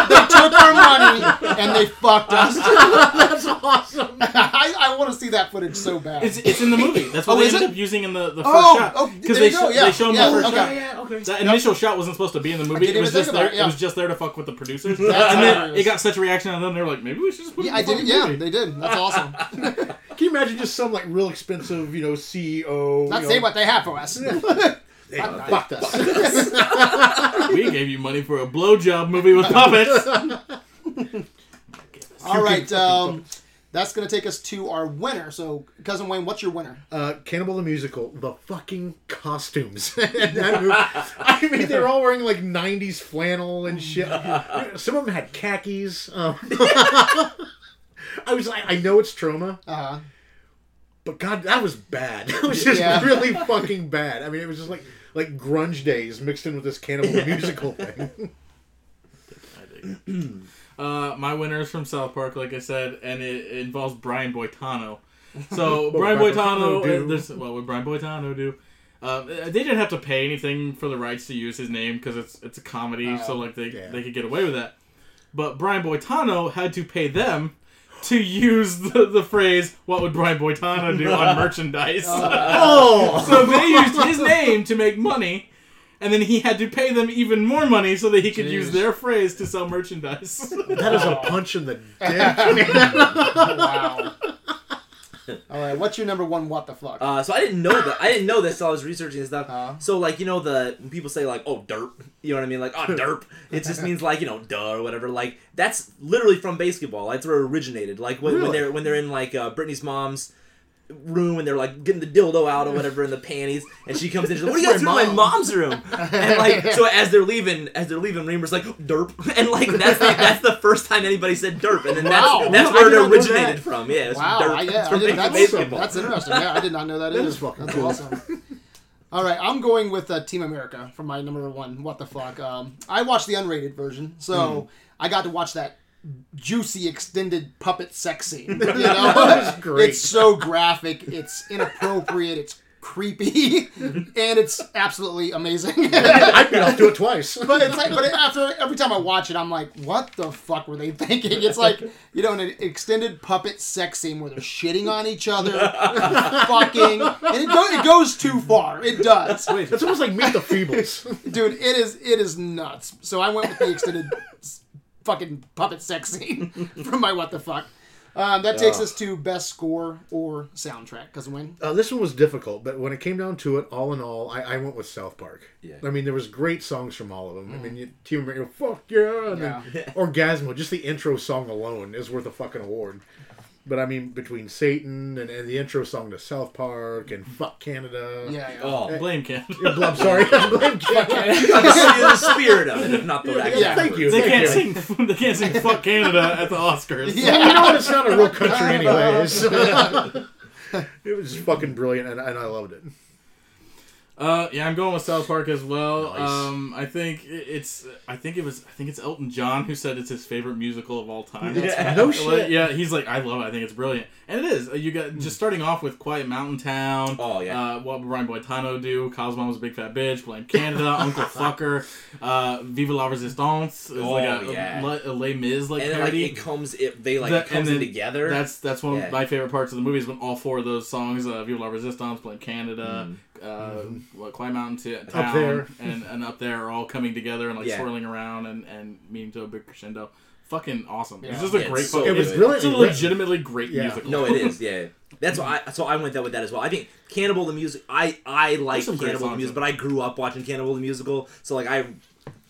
Speaker 1: they took our money and they fucked us.
Speaker 3: That's awesome.
Speaker 1: I, I want to see that footage so bad.
Speaker 4: It's, it's in the movie. That's what
Speaker 1: Oh,
Speaker 4: they
Speaker 1: is
Speaker 4: ended
Speaker 1: it?
Speaker 4: up using in the, the first
Speaker 1: Oh,
Speaker 4: shot.
Speaker 1: oh,
Speaker 4: Because
Speaker 1: there
Speaker 4: they,
Speaker 1: you go,
Speaker 4: sh-
Speaker 1: yeah,
Speaker 4: they show him
Speaker 1: yeah,
Speaker 4: the first
Speaker 1: okay.
Speaker 4: shot.
Speaker 3: yeah, okay.
Speaker 4: That initial shot wasn't supposed to be in the movie. It was just there.
Speaker 1: it, yeah.
Speaker 4: It was just there to fuck with the producers.
Speaker 1: That's
Speaker 4: and then it got such a reaction on them. They were like, maybe we should just put
Speaker 1: Yeah,
Speaker 4: it in the
Speaker 1: did. Yeah,
Speaker 4: movie.
Speaker 1: they did. That's awesome.
Speaker 3: Can you imagine just some like real expensive, you know, CEO?
Speaker 1: Not
Speaker 3: you
Speaker 1: say
Speaker 3: know,
Speaker 1: what they have for us.
Speaker 3: They fucked us.
Speaker 4: we gave you money for a blowjob movie with puppets.
Speaker 1: All right, um, that's gonna take us to our winner. So, cousin Wayne, what's your winner?
Speaker 3: Uh, Cannibal the Musical, the fucking costumes. And that movie- I mean, they're all wearing like 90s flannel and shit. Some of them had khakis. Um, I was like, I know it's Troma,
Speaker 1: Uh,
Speaker 3: but God, that was bad. That was just
Speaker 1: Yeah.
Speaker 3: really fucking bad. I mean, it was just like like grunge days mixed in with this Cannibal the Musical thing.
Speaker 4: Uh, my winner is from South Park, like I said, and it, it involves Brian Boitano. So Brian Boitano,
Speaker 3: Boitano do?
Speaker 4: uh, what would Brian Boitano do? Uh, they didn't have to pay anything for the rights to use his name because it's it's a comedy, so
Speaker 1: Oh,
Speaker 4: like they
Speaker 3: yeah.
Speaker 4: they could get away with that. But Brian Boitano had to pay them to use the, the phrase "What would Brian Boitano do?" on merchandise.
Speaker 3: Oh,
Speaker 4: so oh. they used his name to make money, and then he had to pay them even more money so that he could use
Speaker 1: Jeez.
Speaker 4: their phrase to sell merchandise.
Speaker 3: that is a punch in the dick.
Speaker 1: wow. All right, what's your number one? What the fuck?
Speaker 2: Uh, so I didn't know that. I didn't know this. So I was researching and stuff.
Speaker 1: Uh.
Speaker 2: so like you know the when people say like oh derp, you know what I mean? Like oh derp. It just means like you know duh or whatever. Like that's literally from BASEketball. That's where it originated. Like when, when they're when they're in like uh, Britney's mom's room and they're like getting the dildo out or whatever in the panties and she comes in she's like what are you guys doing in my mom's room and like so as they're leaving as they're leaving Remer's like derp and like that's the, that's the first time anybody said derp and then
Speaker 1: Wow.
Speaker 2: that's that's where it originated from yeah
Speaker 1: wow,
Speaker 2: derp
Speaker 1: I,
Speaker 2: It's
Speaker 1: yeah, I
Speaker 2: from
Speaker 1: did, that's, that's interesting. Yeah, I did not know that
Speaker 3: That
Speaker 1: either.
Speaker 3: is fucking
Speaker 1: that's
Speaker 3: cool.
Speaker 1: awesome. All right, I'm going with uh, Team America for my number one. What the fuck? Um, I watched the unrated version, so I got to watch that juicy extended puppet sex scene. You know, it's so graphic, it's inappropriate, it's creepy, and it's absolutely amazing.
Speaker 3: I'd be off to it twice.
Speaker 1: But it's like, but after every time I watch it, I'm like, what the fuck were they thinking? It's like, you know, an extended puppet sex scene where they're shitting on each other, fucking, and it, go, it goes too far. It does,
Speaker 3: It's almost like Meet the Feebles.
Speaker 1: dude. It is, it is nuts. So I went with the extended fucking puppet sex scene from my what the fuck. Um, that takes us to best score or soundtrack. Because when
Speaker 3: Uh, this one was difficult, but when it came down to it, all in all, I, I went with South Park.
Speaker 2: Yeah.
Speaker 3: I mean, there was great songs from all of them. I mean, you, Team America, fuck yeah, and then Orgazmo, just the intro song alone is worth a fucking award. But I mean, between Satan and, and the intro song to South Park and Fuck Canada.
Speaker 1: yeah, yeah.
Speaker 2: oh eh,
Speaker 4: Blame Canada.
Speaker 3: I'm sorry. Blame Canada.
Speaker 2: the spirit of it, if not the actual
Speaker 1: Yeah.
Speaker 3: Thank you.
Speaker 4: They
Speaker 3: thank
Speaker 4: can't
Speaker 3: you.
Speaker 4: sing. They can't sing "Fuck Canada" at the Oscars.
Speaker 1: Yeah.
Speaker 3: You know what? It's not a real country, anyways. it was fucking brilliant, and, and I loved it.
Speaker 4: Uh, yeah, I'm going with South Park as well.
Speaker 3: Nice.
Speaker 4: Um, I think it's. I think it was. I think it's Elton John who said it's his favorite musical of all time.
Speaker 2: Yeah.
Speaker 3: No
Speaker 4: Like,
Speaker 3: shit.
Speaker 4: yeah, he's like, I love it. I think it's brilliant, and it is. Uh, You got just starting off with Quiet Mountain Town.
Speaker 2: Oh, yeah.
Speaker 4: Uh, what would Brian Boitano do? Kyle's mom was a big fat bitch. Blame Canada. Uncle Fucker. Uh, Viva la Resistance. Is like
Speaker 2: Oh,
Speaker 4: a,
Speaker 2: yeah.
Speaker 4: a, a Les Mis like
Speaker 2: and then, like it comes, it they like
Speaker 4: That-
Speaker 2: it comes
Speaker 4: and
Speaker 2: in
Speaker 4: then
Speaker 2: together.
Speaker 4: That's that's one
Speaker 2: Yeah.
Speaker 4: of my favorite parts of the movie is when all four of those songs, uh, "Viva la Resistance," "Blame Canada," uh, what, "Quiet Mountain T- Town,"
Speaker 3: There.
Speaker 4: and and "Up There" are all coming together and like
Speaker 2: Yeah.
Speaker 4: swirling around and and meeting to a big crescendo. Fucking awesome! It's
Speaker 1: Yeah.
Speaker 4: just a
Speaker 2: Yeah,
Speaker 4: great.
Speaker 2: it's so
Speaker 3: It was
Speaker 2: good.
Speaker 3: brilliant.
Speaker 4: It's a legitimately great
Speaker 3: Yeah.
Speaker 4: musical.
Speaker 2: no, it is. Yeah, that's why. I, so I went that with that as well. I think Cannibal the music. I I like Cannibal the
Speaker 4: songs
Speaker 2: music, but I grew up watching Cannibal the musical. So like I,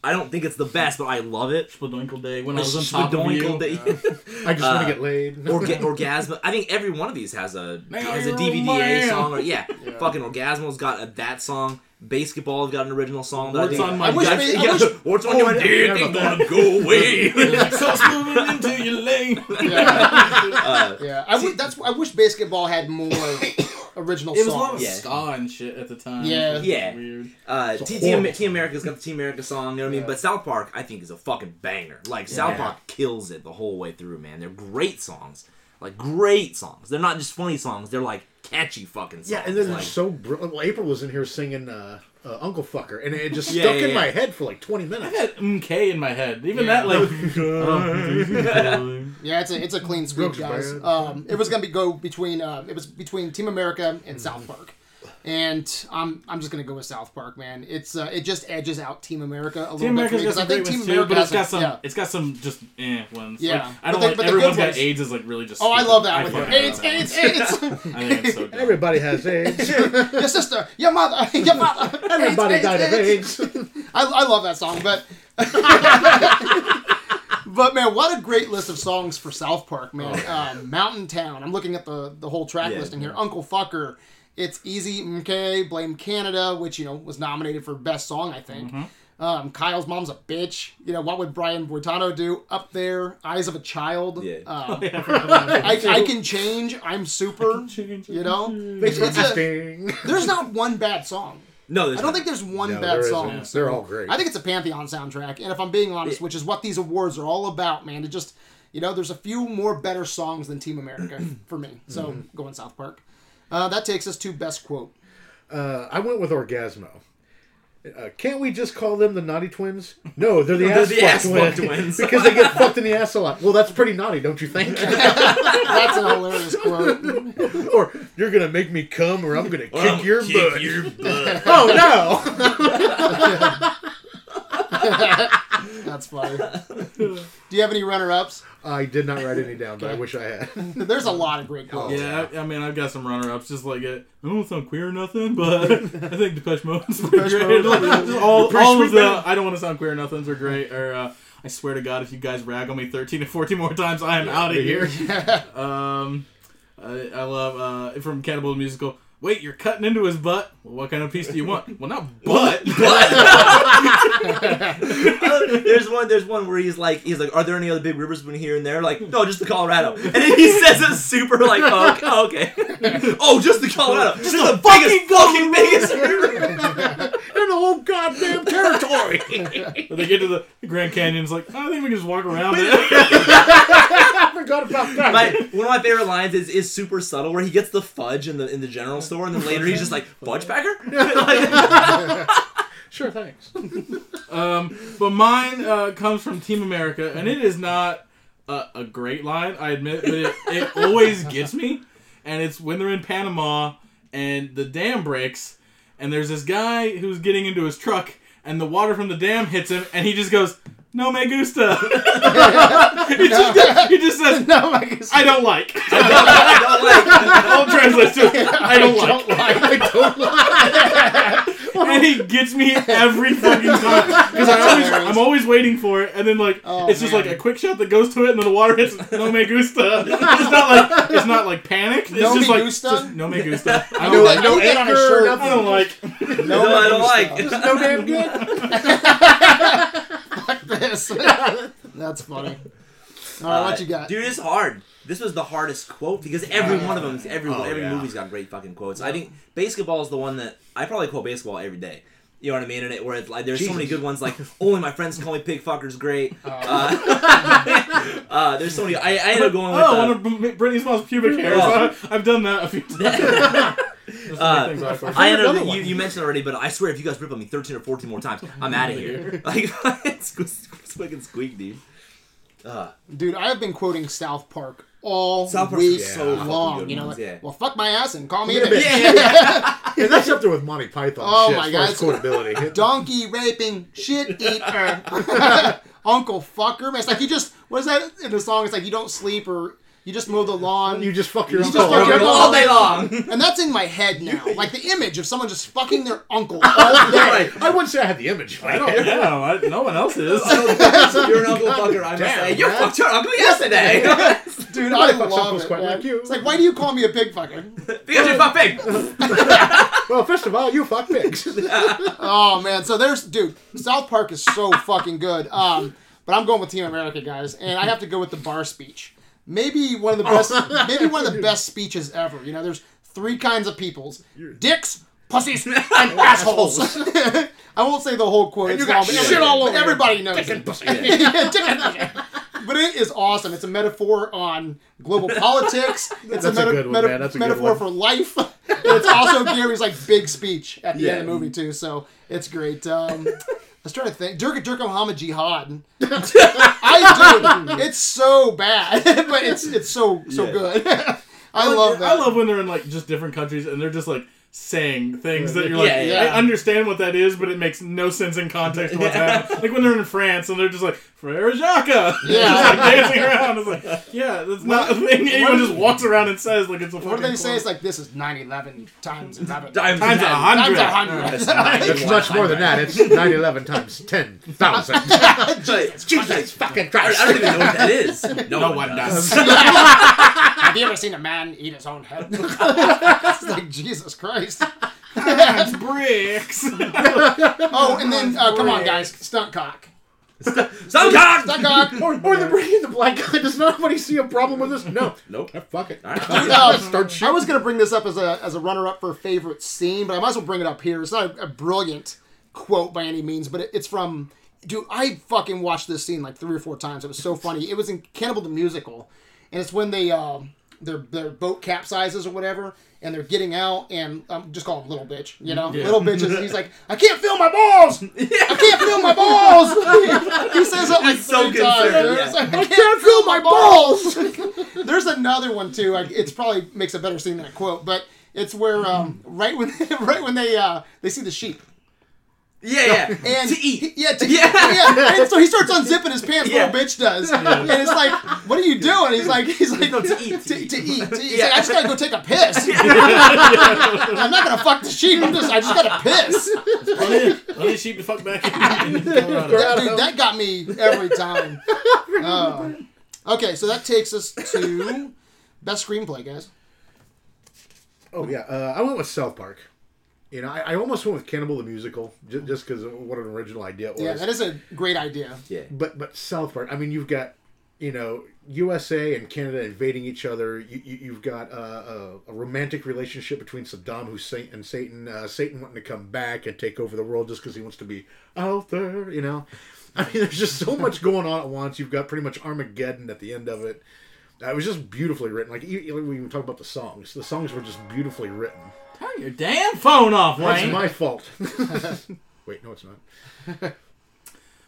Speaker 2: I don't think it's the best, but I love it.
Speaker 4: Shpadoinkle Day when I was on top of
Speaker 2: Shpadoinkle
Speaker 4: you.
Speaker 2: Day-
Speaker 3: I just want
Speaker 2: Uh,
Speaker 3: to get laid.
Speaker 2: Orga- Orgazmo. I think every one of these has a
Speaker 4: Now
Speaker 2: has a
Speaker 4: you're a
Speaker 2: DVDA
Speaker 4: man.
Speaker 2: song. Or yeah,
Speaker 1: Yeah.
Speaker 2: fucking Orgazmo's got a, that song. BASEketball's got an original song. That
Speaker 4: Warts
Speaker 2: I think,
Speaker 4: on my
Speaker 1: I wish
Speaker 2: Yeah,
Speaker 1: ba- I wish-
Speaker 2: Warts on
Speaker 3: Oh,
Speaker 2: your
Speaker 3: yeah,
Speaker 2: dick
Speaker 3: I
Speaker 2: ain't gonna go away.
Speaker 4: So moving into your lane.
Speaker 1: Yeah,
Speaker 2: uh,
Speaker 1: yeah. I w- that's I wish BASEketball had more original song.
Speaker 4: It was a lot
Speaker 1: songs.
Speaker 4: of
Speaker 2: Yeah.
Speaker 4: ska and shit at the time.
Speaker 1: Yeah.
Speaker 4: It
Speaker 2: Yeah.
Speaker 4: Weird.
Speaker 2: Uh,
Speaker 3: It's a
Speaker 2: T-
Speaker 3: horrible
Speaker 2: Team, Team America's got the Team America song, you know what I mean? But South Park, I think, is a fucking banger. Like, South
Speaker 3: Yeah.
Speaker 2: Park kills it the whole way through, man. They're great songs. Like, great songs. They're not just funny songs, they're like catchy fucking songs.
Speaker 3: Yeah, and then
Speaker 2: like,
Speaker 3: they're so brilliant. Well, April was in here singing uh, uh, Uncle Fucker, and it just
Speaker 2: Yeah,
Speaker 3: stuck
Speaker 2: yeah,
Speaker 3: in
Speaker 2: yeah.
Speaker 3: my head for like 20 minutes.
Speaker 4: I
Speaker 3: minutes.
Speaker 4: had MK in my head. Even
Speaker 1: Yeah.
Speaker 4: that like.
Speaker 1: Yeah, it's a it's a clean sweep, guys. Um, it was gonna be go between uh, it was between Team America and South Park, and I'm I'm just gonna go with South Park, man. It's uh, it just edges out Team America a little
Speaker 4: Team
Speaker 1: bit for
Speaker 4: America's got
Speaker 1: because I
Speaker 4: some
Speaker 1: think
Speaker 4: great
Speaker 1: Team
Speaker 4: ones too,
Speaker 1: America
Speaker 4: but it's
Speaker 1: has
Speaker 4: got
Speaker 1: a-
Speaker 4: some.
Speaker 1: yeah.
Speaker 4: It's got some just eh ones.
Speaker 1: Yeah.
Speaker 4: Like, I
Speaker 1: But
Speaker 4: don't
Speaker 1: the-
Speaker 4: like
Speaker 1: but the
Speaker 4: everyone's
Speaker 1: good
Speaker 4: got
Speaker 1: ones-
Speaker 4: AIDS is like really just.
Speaker 1: Oh, I
Speaker 4: stupid.
Speaker 1: love that
Speaker 4: I
Speaker 1: one.
Speaker 4: fucking
Speaker 1: AIDS,
Speaker 4: love that
Speaker 1: AIDS,
Speaker 4: one.
Speaker 1: AIDS.
Speaker 4: I think it's so dumb.
Speaker 3: Everybody has AIDS.
Speaker 1: your sister, your mother, your father.
Speaker 3: Everybody
Speaker 1: AIDS,
Speaker 3: died of
Speaker 1: AIDS.
Speaker 3: AIDS.
Speaker 1: I, I love that song, but but man, what a great list of songs for South Park, man. Um, Mountain Town. I'm looking at the the whole track
Speaker 2: Yeah.
Speaker 1: listing here. Uncle Fucker. It's Easy MK, Blame Canada, which you know was nominated for best song, I think. Um, Kyle's mom's a bitch. You know what would Brian Boitano do? Up there, Eyes of a Child.
Speaker 2: Yeah.
Speaker 1: Um,
Speaker 4: Yeah, I forgot about that.
Speaker 1: I, I can change. I'm super. You know,
Speaker 3: Makes
Speaker 1: It's a- there's not one bad song
Speaker 2: No, there's
Speaker 1: I don't
Speaker 2: not.
Speaker 1: think there's one
Speaker 3: No,
Speaker 1: bad
Speaker 3: there isn't.
Speaker 1: song.
Speaker 3: They're all great.
Speaker 1: I think it's a Pantheon soundtrack, and if I'm being honest, which is what these awards are all about, man, it just you know, there's a few more better songs than Team America for me. So
Speaker 3: Mm-hmm.
Speaker 1: going South Park. Uh, that takes us to best quote.
Speaker 3: Uh, I went with Orgazmo. Uh, can't we just call them the naughty twins? No, they're the
Speaker 2: They're
Speaker 3: ass,
Speaker 2: the ass
Speaker 3: twins.
Speaker 2: twins.
Speaker 3: because they get fucked in the ass a lot. Well, that's pretty naughty, don't you think?
Speaker 1: That's a hilarious quote.
Speaker 3: or you're gonna make me come, or I'm gonna kick your
Speaker 2: kick
Speaker 3: butt.
Speaker 2: your butt.
Speaker 3: oh no!
Speaker 1: That's funny. Do you have any runner-ups?
Speaker 3: I did not write any down, but I wish I had.
Speaker 1: There's a lot of great quotes.
Speaker 4: Yeah, I, I mean, I've got some runner-ups. Just like it, I don't want to sound queer or nothing, but I think Depeche Mode's pretty
Speaker 1: Depeche
Speaker 4: great.
Speaker 1: Mode.
Speaker 4: Like, just all,
Speaker 3: Pretty
Speaker 4: all of the
Speaker 3: band.
Speaker 4: I don't want to sound queer or nothings are great. Or uh, I swear to God, if you guys rag on me 13 to 14 more times, I am out of here. um, I, I love uh, from Cannibal the Musical. Wait, you're cutting into his butt. Well, what kind of piece do you want? Well, not butt.
Speaker 2: there's one. There's one where he's like, he's like, are there any other big rivers between here and there? Like, no, just the Colorado. And then he says it super like, oh, okay, okay. oh, just the Colorado. Just the, biggest, fucking biggest river.
Speaker 3: In the whole goddamn territory.
Speaker 4: When they get to the Grand Canyon, it's like I think we can just walk around it.
Speaker 3: I forgot about that.
Speaker 2: My, one of my favorite lines is, is super subtle, where he gets the fudge in the in the general store, and then later he's just like, fudge packer.
Speaker 3: Sure, thanks.
Speaker 4: Um, but mine uh, comes from Team America, and it is not a, a great line, I admit, but it, it always gets me. And it's when they're in Panama and the dam breaks, and there's this guy who's getting into his truck, and the water from the dam hits him, and he just goes, "No me gusta." he, just, he just says,
Speaker 1: No, I guess.
Speaker 4: "I don't like."
Speaker 2: I don't like.
Speaker 4: I'll translate to "I don't like."
Speaker 3: I don't like.
Speaker 4: and he gets me every fucking time because I always I'm always waiting for it, and then like
Speaker 1: Oh,
Speaker 4: it's just
Speaker 1: man.
Speaker 4: like a quick shot that goes to it, and then the water hits. No me gusta. It's not like it's not like panicked. It's
Speaker 1: No
Speaker 4: just
Speaker 1: me
Speaker 4: like
Speaker 1: gusta?
Speaker 4: just no me gusta. I don't like.
Speaker 3: no
Speaker 1: Put on a shirt.
Speaker 4: I don't like.
Speaker 2: No, I don't like.
Speaker 3: No damn good.
Speaker 1: This. That's funny. All right, uh, what you got?
Speaker 2: Dude, it's hard. This was the hardest quote because every one of them, every
Speaker 3: Oh,
Speaker 2: every
Speaker 3: yeah.
Speaker 2: movie's got great fucking quotes. I think BASEketball is the one that I probably quote BASEketball every day. You know what I mean? And it where it's like there's so many good ones like only my friends call me pig fucker's great.
Speaker 1: Oh.
Speaker 2: Uh, uh, there's so many. I, I ended up going with.
Speaker 4: Oh,
Speaker 2: uh,
Speaker 4: one of Br- Britney Spears' pubic hairs.
Speaker 2: Oh.
Speaker 4: I- I've done that a few times.
Speaker 2: Uh,
Speaker 4: I quote.
Speaker 2: I ended up, you, you mentioned already, but I swear if you guys rip on me 13 or 14 more times, I'm out of here. Like, it's fucking squeak, dude. Uh,
Speaker 1: Dude, I have been quoting South Park all
Speaker 2: South Park's
Speaker 1: week
Speaker 2: so
Speaker 1: long. You know,
Speaker 2: ones,
Speaker 1: like,
Speaker 2: yeah.
Speaker 1: well, fuck my ass and call me a
Speaker 3: Yeah,
Speaker 1: bitch.
Speaker 2: yeah,
Speaker 3: Yeah, that's up there with Monty Python.
Speaker 1: Oh
Speaker 3: shit,
Speaker 1: my
Speaker 3: as far
Speaker 1: God,
Speaker 3: as quotability.
Speaker 1: Donkey raping shit eater, Uncle fucker. Man, it's like you just what is that in the song? It's like you don't sleep or you just mow the lawn.
Speaker 3: You just fuck your
Speaker 1: You
Speaker 3: uncle.
Speaker 1: just fuck your uncle
Speaker 2: all day long.
Speaker 1: and that's in my head now. Like the image of someone just fucking their uncle all day.
Speaker 3: I wouldn't say I had the image. I don't.
Speaker 4: Yeah, I, no one else is.
Speaker 2: You're an uncle fucker. I must
Speaker 3: damn,
Speaker 2: say, you
Speaker 3: man.
Speaker 2: fucked your uncle yesterday
Speaker 1: Dude,
Speaker 3: My
Speaker 1: I
Speaker 3: fucks
Speaker 1: love
Speaker 3: uncle's
Speaker 1: it.
Speaker 3: quite
Speaker 1: man.
Speaker 3: like you.
Speaker 1: It's like, why do you call me a pig fucker?
Speaker 2: because you fuck pig.
Speaker 3: Well, first of all, you fuck pigs.
Speaker 1: Oh man, so there's dude, South Park is so fucking good. Um, but I'm going with Team America, guys, and I have to go with the bar speech. Maybe one of the best, maybe one of the best speeches ever. You know, there's three kinds of peoples: dicks, pussies, and assholes. I won't say the whole quote.
Speaker 3: And you got
Speaker 1: long,
Speaker 3: shit all over
Speaker 1: Everybody knows
Speaker 3: Dick and pussy.
Speaker 1: Yeah, dick and pussy. But it is awesome. It's a metaphor on global politics. It's
Speaker 3: That's a
Speaker 1: meta-
Speaker 3: good one,
Speaker 1: meta-
Speaker 3: man. That's a good
Speaker 1: metaphor
Speaker 3: one.
Speaker 1: for life. And it's also Gary's like big speech at the end of the movie too. So it's great. Um, I was trying to think. Dirk Dirk Muhammad Jihad. I do. It's so bad, but it's it's so so
Speaker 2: Yeah.
Speaker 1: good. I love that.
Speaker 4: I love when they're in like just different countries and they're just like saying things that you're like,
Speaker 2: Yeah, yeah.
Speaker 4: I understand what that is, but it makes no sense in context of what's happening. Like when they're in France and they're just like, Frere Jacques!
Speaker 1: Yeah.
Speaker 4: just like dancing around. It's like, yeah, that's not a thing anyone just walks around and says like it's a
Speaker 1: What do they say? It's like this is 9-11 times 11.
Speaker 2: Times
Speaker 4: Times a
Speaker 2: ten.
Speaker 4: hundred.
Speaker 1: Times a hundred.
Speaker 2: That's not
Speaker 3: It's much more than that. It's 911 times 10,000.
Speaker 2: Jesus,
Speaker 3: Jesus fucking Christ.
Speaker 2: I don't even know what that is. No,
Speaker 4: No
Speaker 2: one
Speaker 4: one
Speaker 2: does.
Speaker 4: does.
Speaker 1: Have you ever seen a man eat his own head? it's like Jesus Christ.
Speaker 4: That's bricks.
Speaker 1: Oh, and then uh, come on, guys, stunt cock.
Speaker 2: Some cock!
Speaker 1: Suck cock.
Speaker 3: or, or the bringing the black guy. Does nobody see a problem with this? No.
Speaker 2: Nope.
Speaker 3: Ah, fuck it.
Speaker 2: All right.
Speaker 3: Start shit.
Speaker 1: I was gonna bring this up as a as a runner up for favorite scene, but I might as well bring it up here. It's not a, a brilliant quote by any means, but it, it's from dude. I fucking watched this scene like three or four times. It was so funny. It was in Cannibal the Musical, and it's when they um their their boat capsizes or whatever, and they're getting out, and I'm just call him little bitch, you know,
Speaker 4: Yeah.
Speaker 1: little bitches. He's like, I can't feel my balls. I can't feel my balls. he says it like
Speaker 2: He's so
Speaker 1: three times.
Speaker 2: concerned,
Speaker 1: dude.
Speaker 2: yeah.
Speaker 1: Like, I can't feel my balls. There's another one too. I, it's probably makes a better scene than a quote, but it's where um, right when right when they uh, they see the sheep
Speaker 2: Yeah, yeah.
Speaker 1: and
Speaker 2: to eat.
Speaker 1: he- yeah, to
Speaker 2: Yeah.
Speaker 1: yeah. And so he starts unzipping his pants.
Speaker 2: Yeah.
Speaker 1: Little bitch does, and it's like, what are you doing? He's like, he's like,
Speaker 2: No, to eat,
Speaker 1: to,
Speaker 2: to
Speaker 1: to
Speaker 2: eat.
Speaker 1: eat. To eat. He's
Speaker 2: Yeah.
Speaker 1: like, I just gotta go take a piss. I'm not gonna fuck the sheep. I'm just, I just gotta piss.
Speaker 4: Plenty, plenty of sheep to fuck back in, in
Speaker 1: That, dude, that got me every time. Uh, okay, so that takes us to best screenplay, guys.
Speaker 3: Oh yeah, uh, I went with South Park. You know, I, I almost went with Cannibal the Musical just because of what an original idea it was.
Speaker 1: Yeah, that is a great idea.
Speaker 2: Yeah.
Speaker 3: but but South Park. I mean, you've got you know USA and Canada invading each other. You, you you've got uh, a, a romantic relationship between Saddam Hussein and Satan. Uh, Satan wanting to come back and take over the world just because he wants to be out there. You know, I mean, there's just so much going on at once. You've got pretty much Armageddon at the end of it. Uh, it was just beautifully written. Like you, you- we even talk about the songs. The songs were just beautifully written.
Speaker 4: Turn your damn phone off,
Speaker 3: That's
Speaker 4: Wayne.
Speaker 3: my fault. Wait, no, it's not.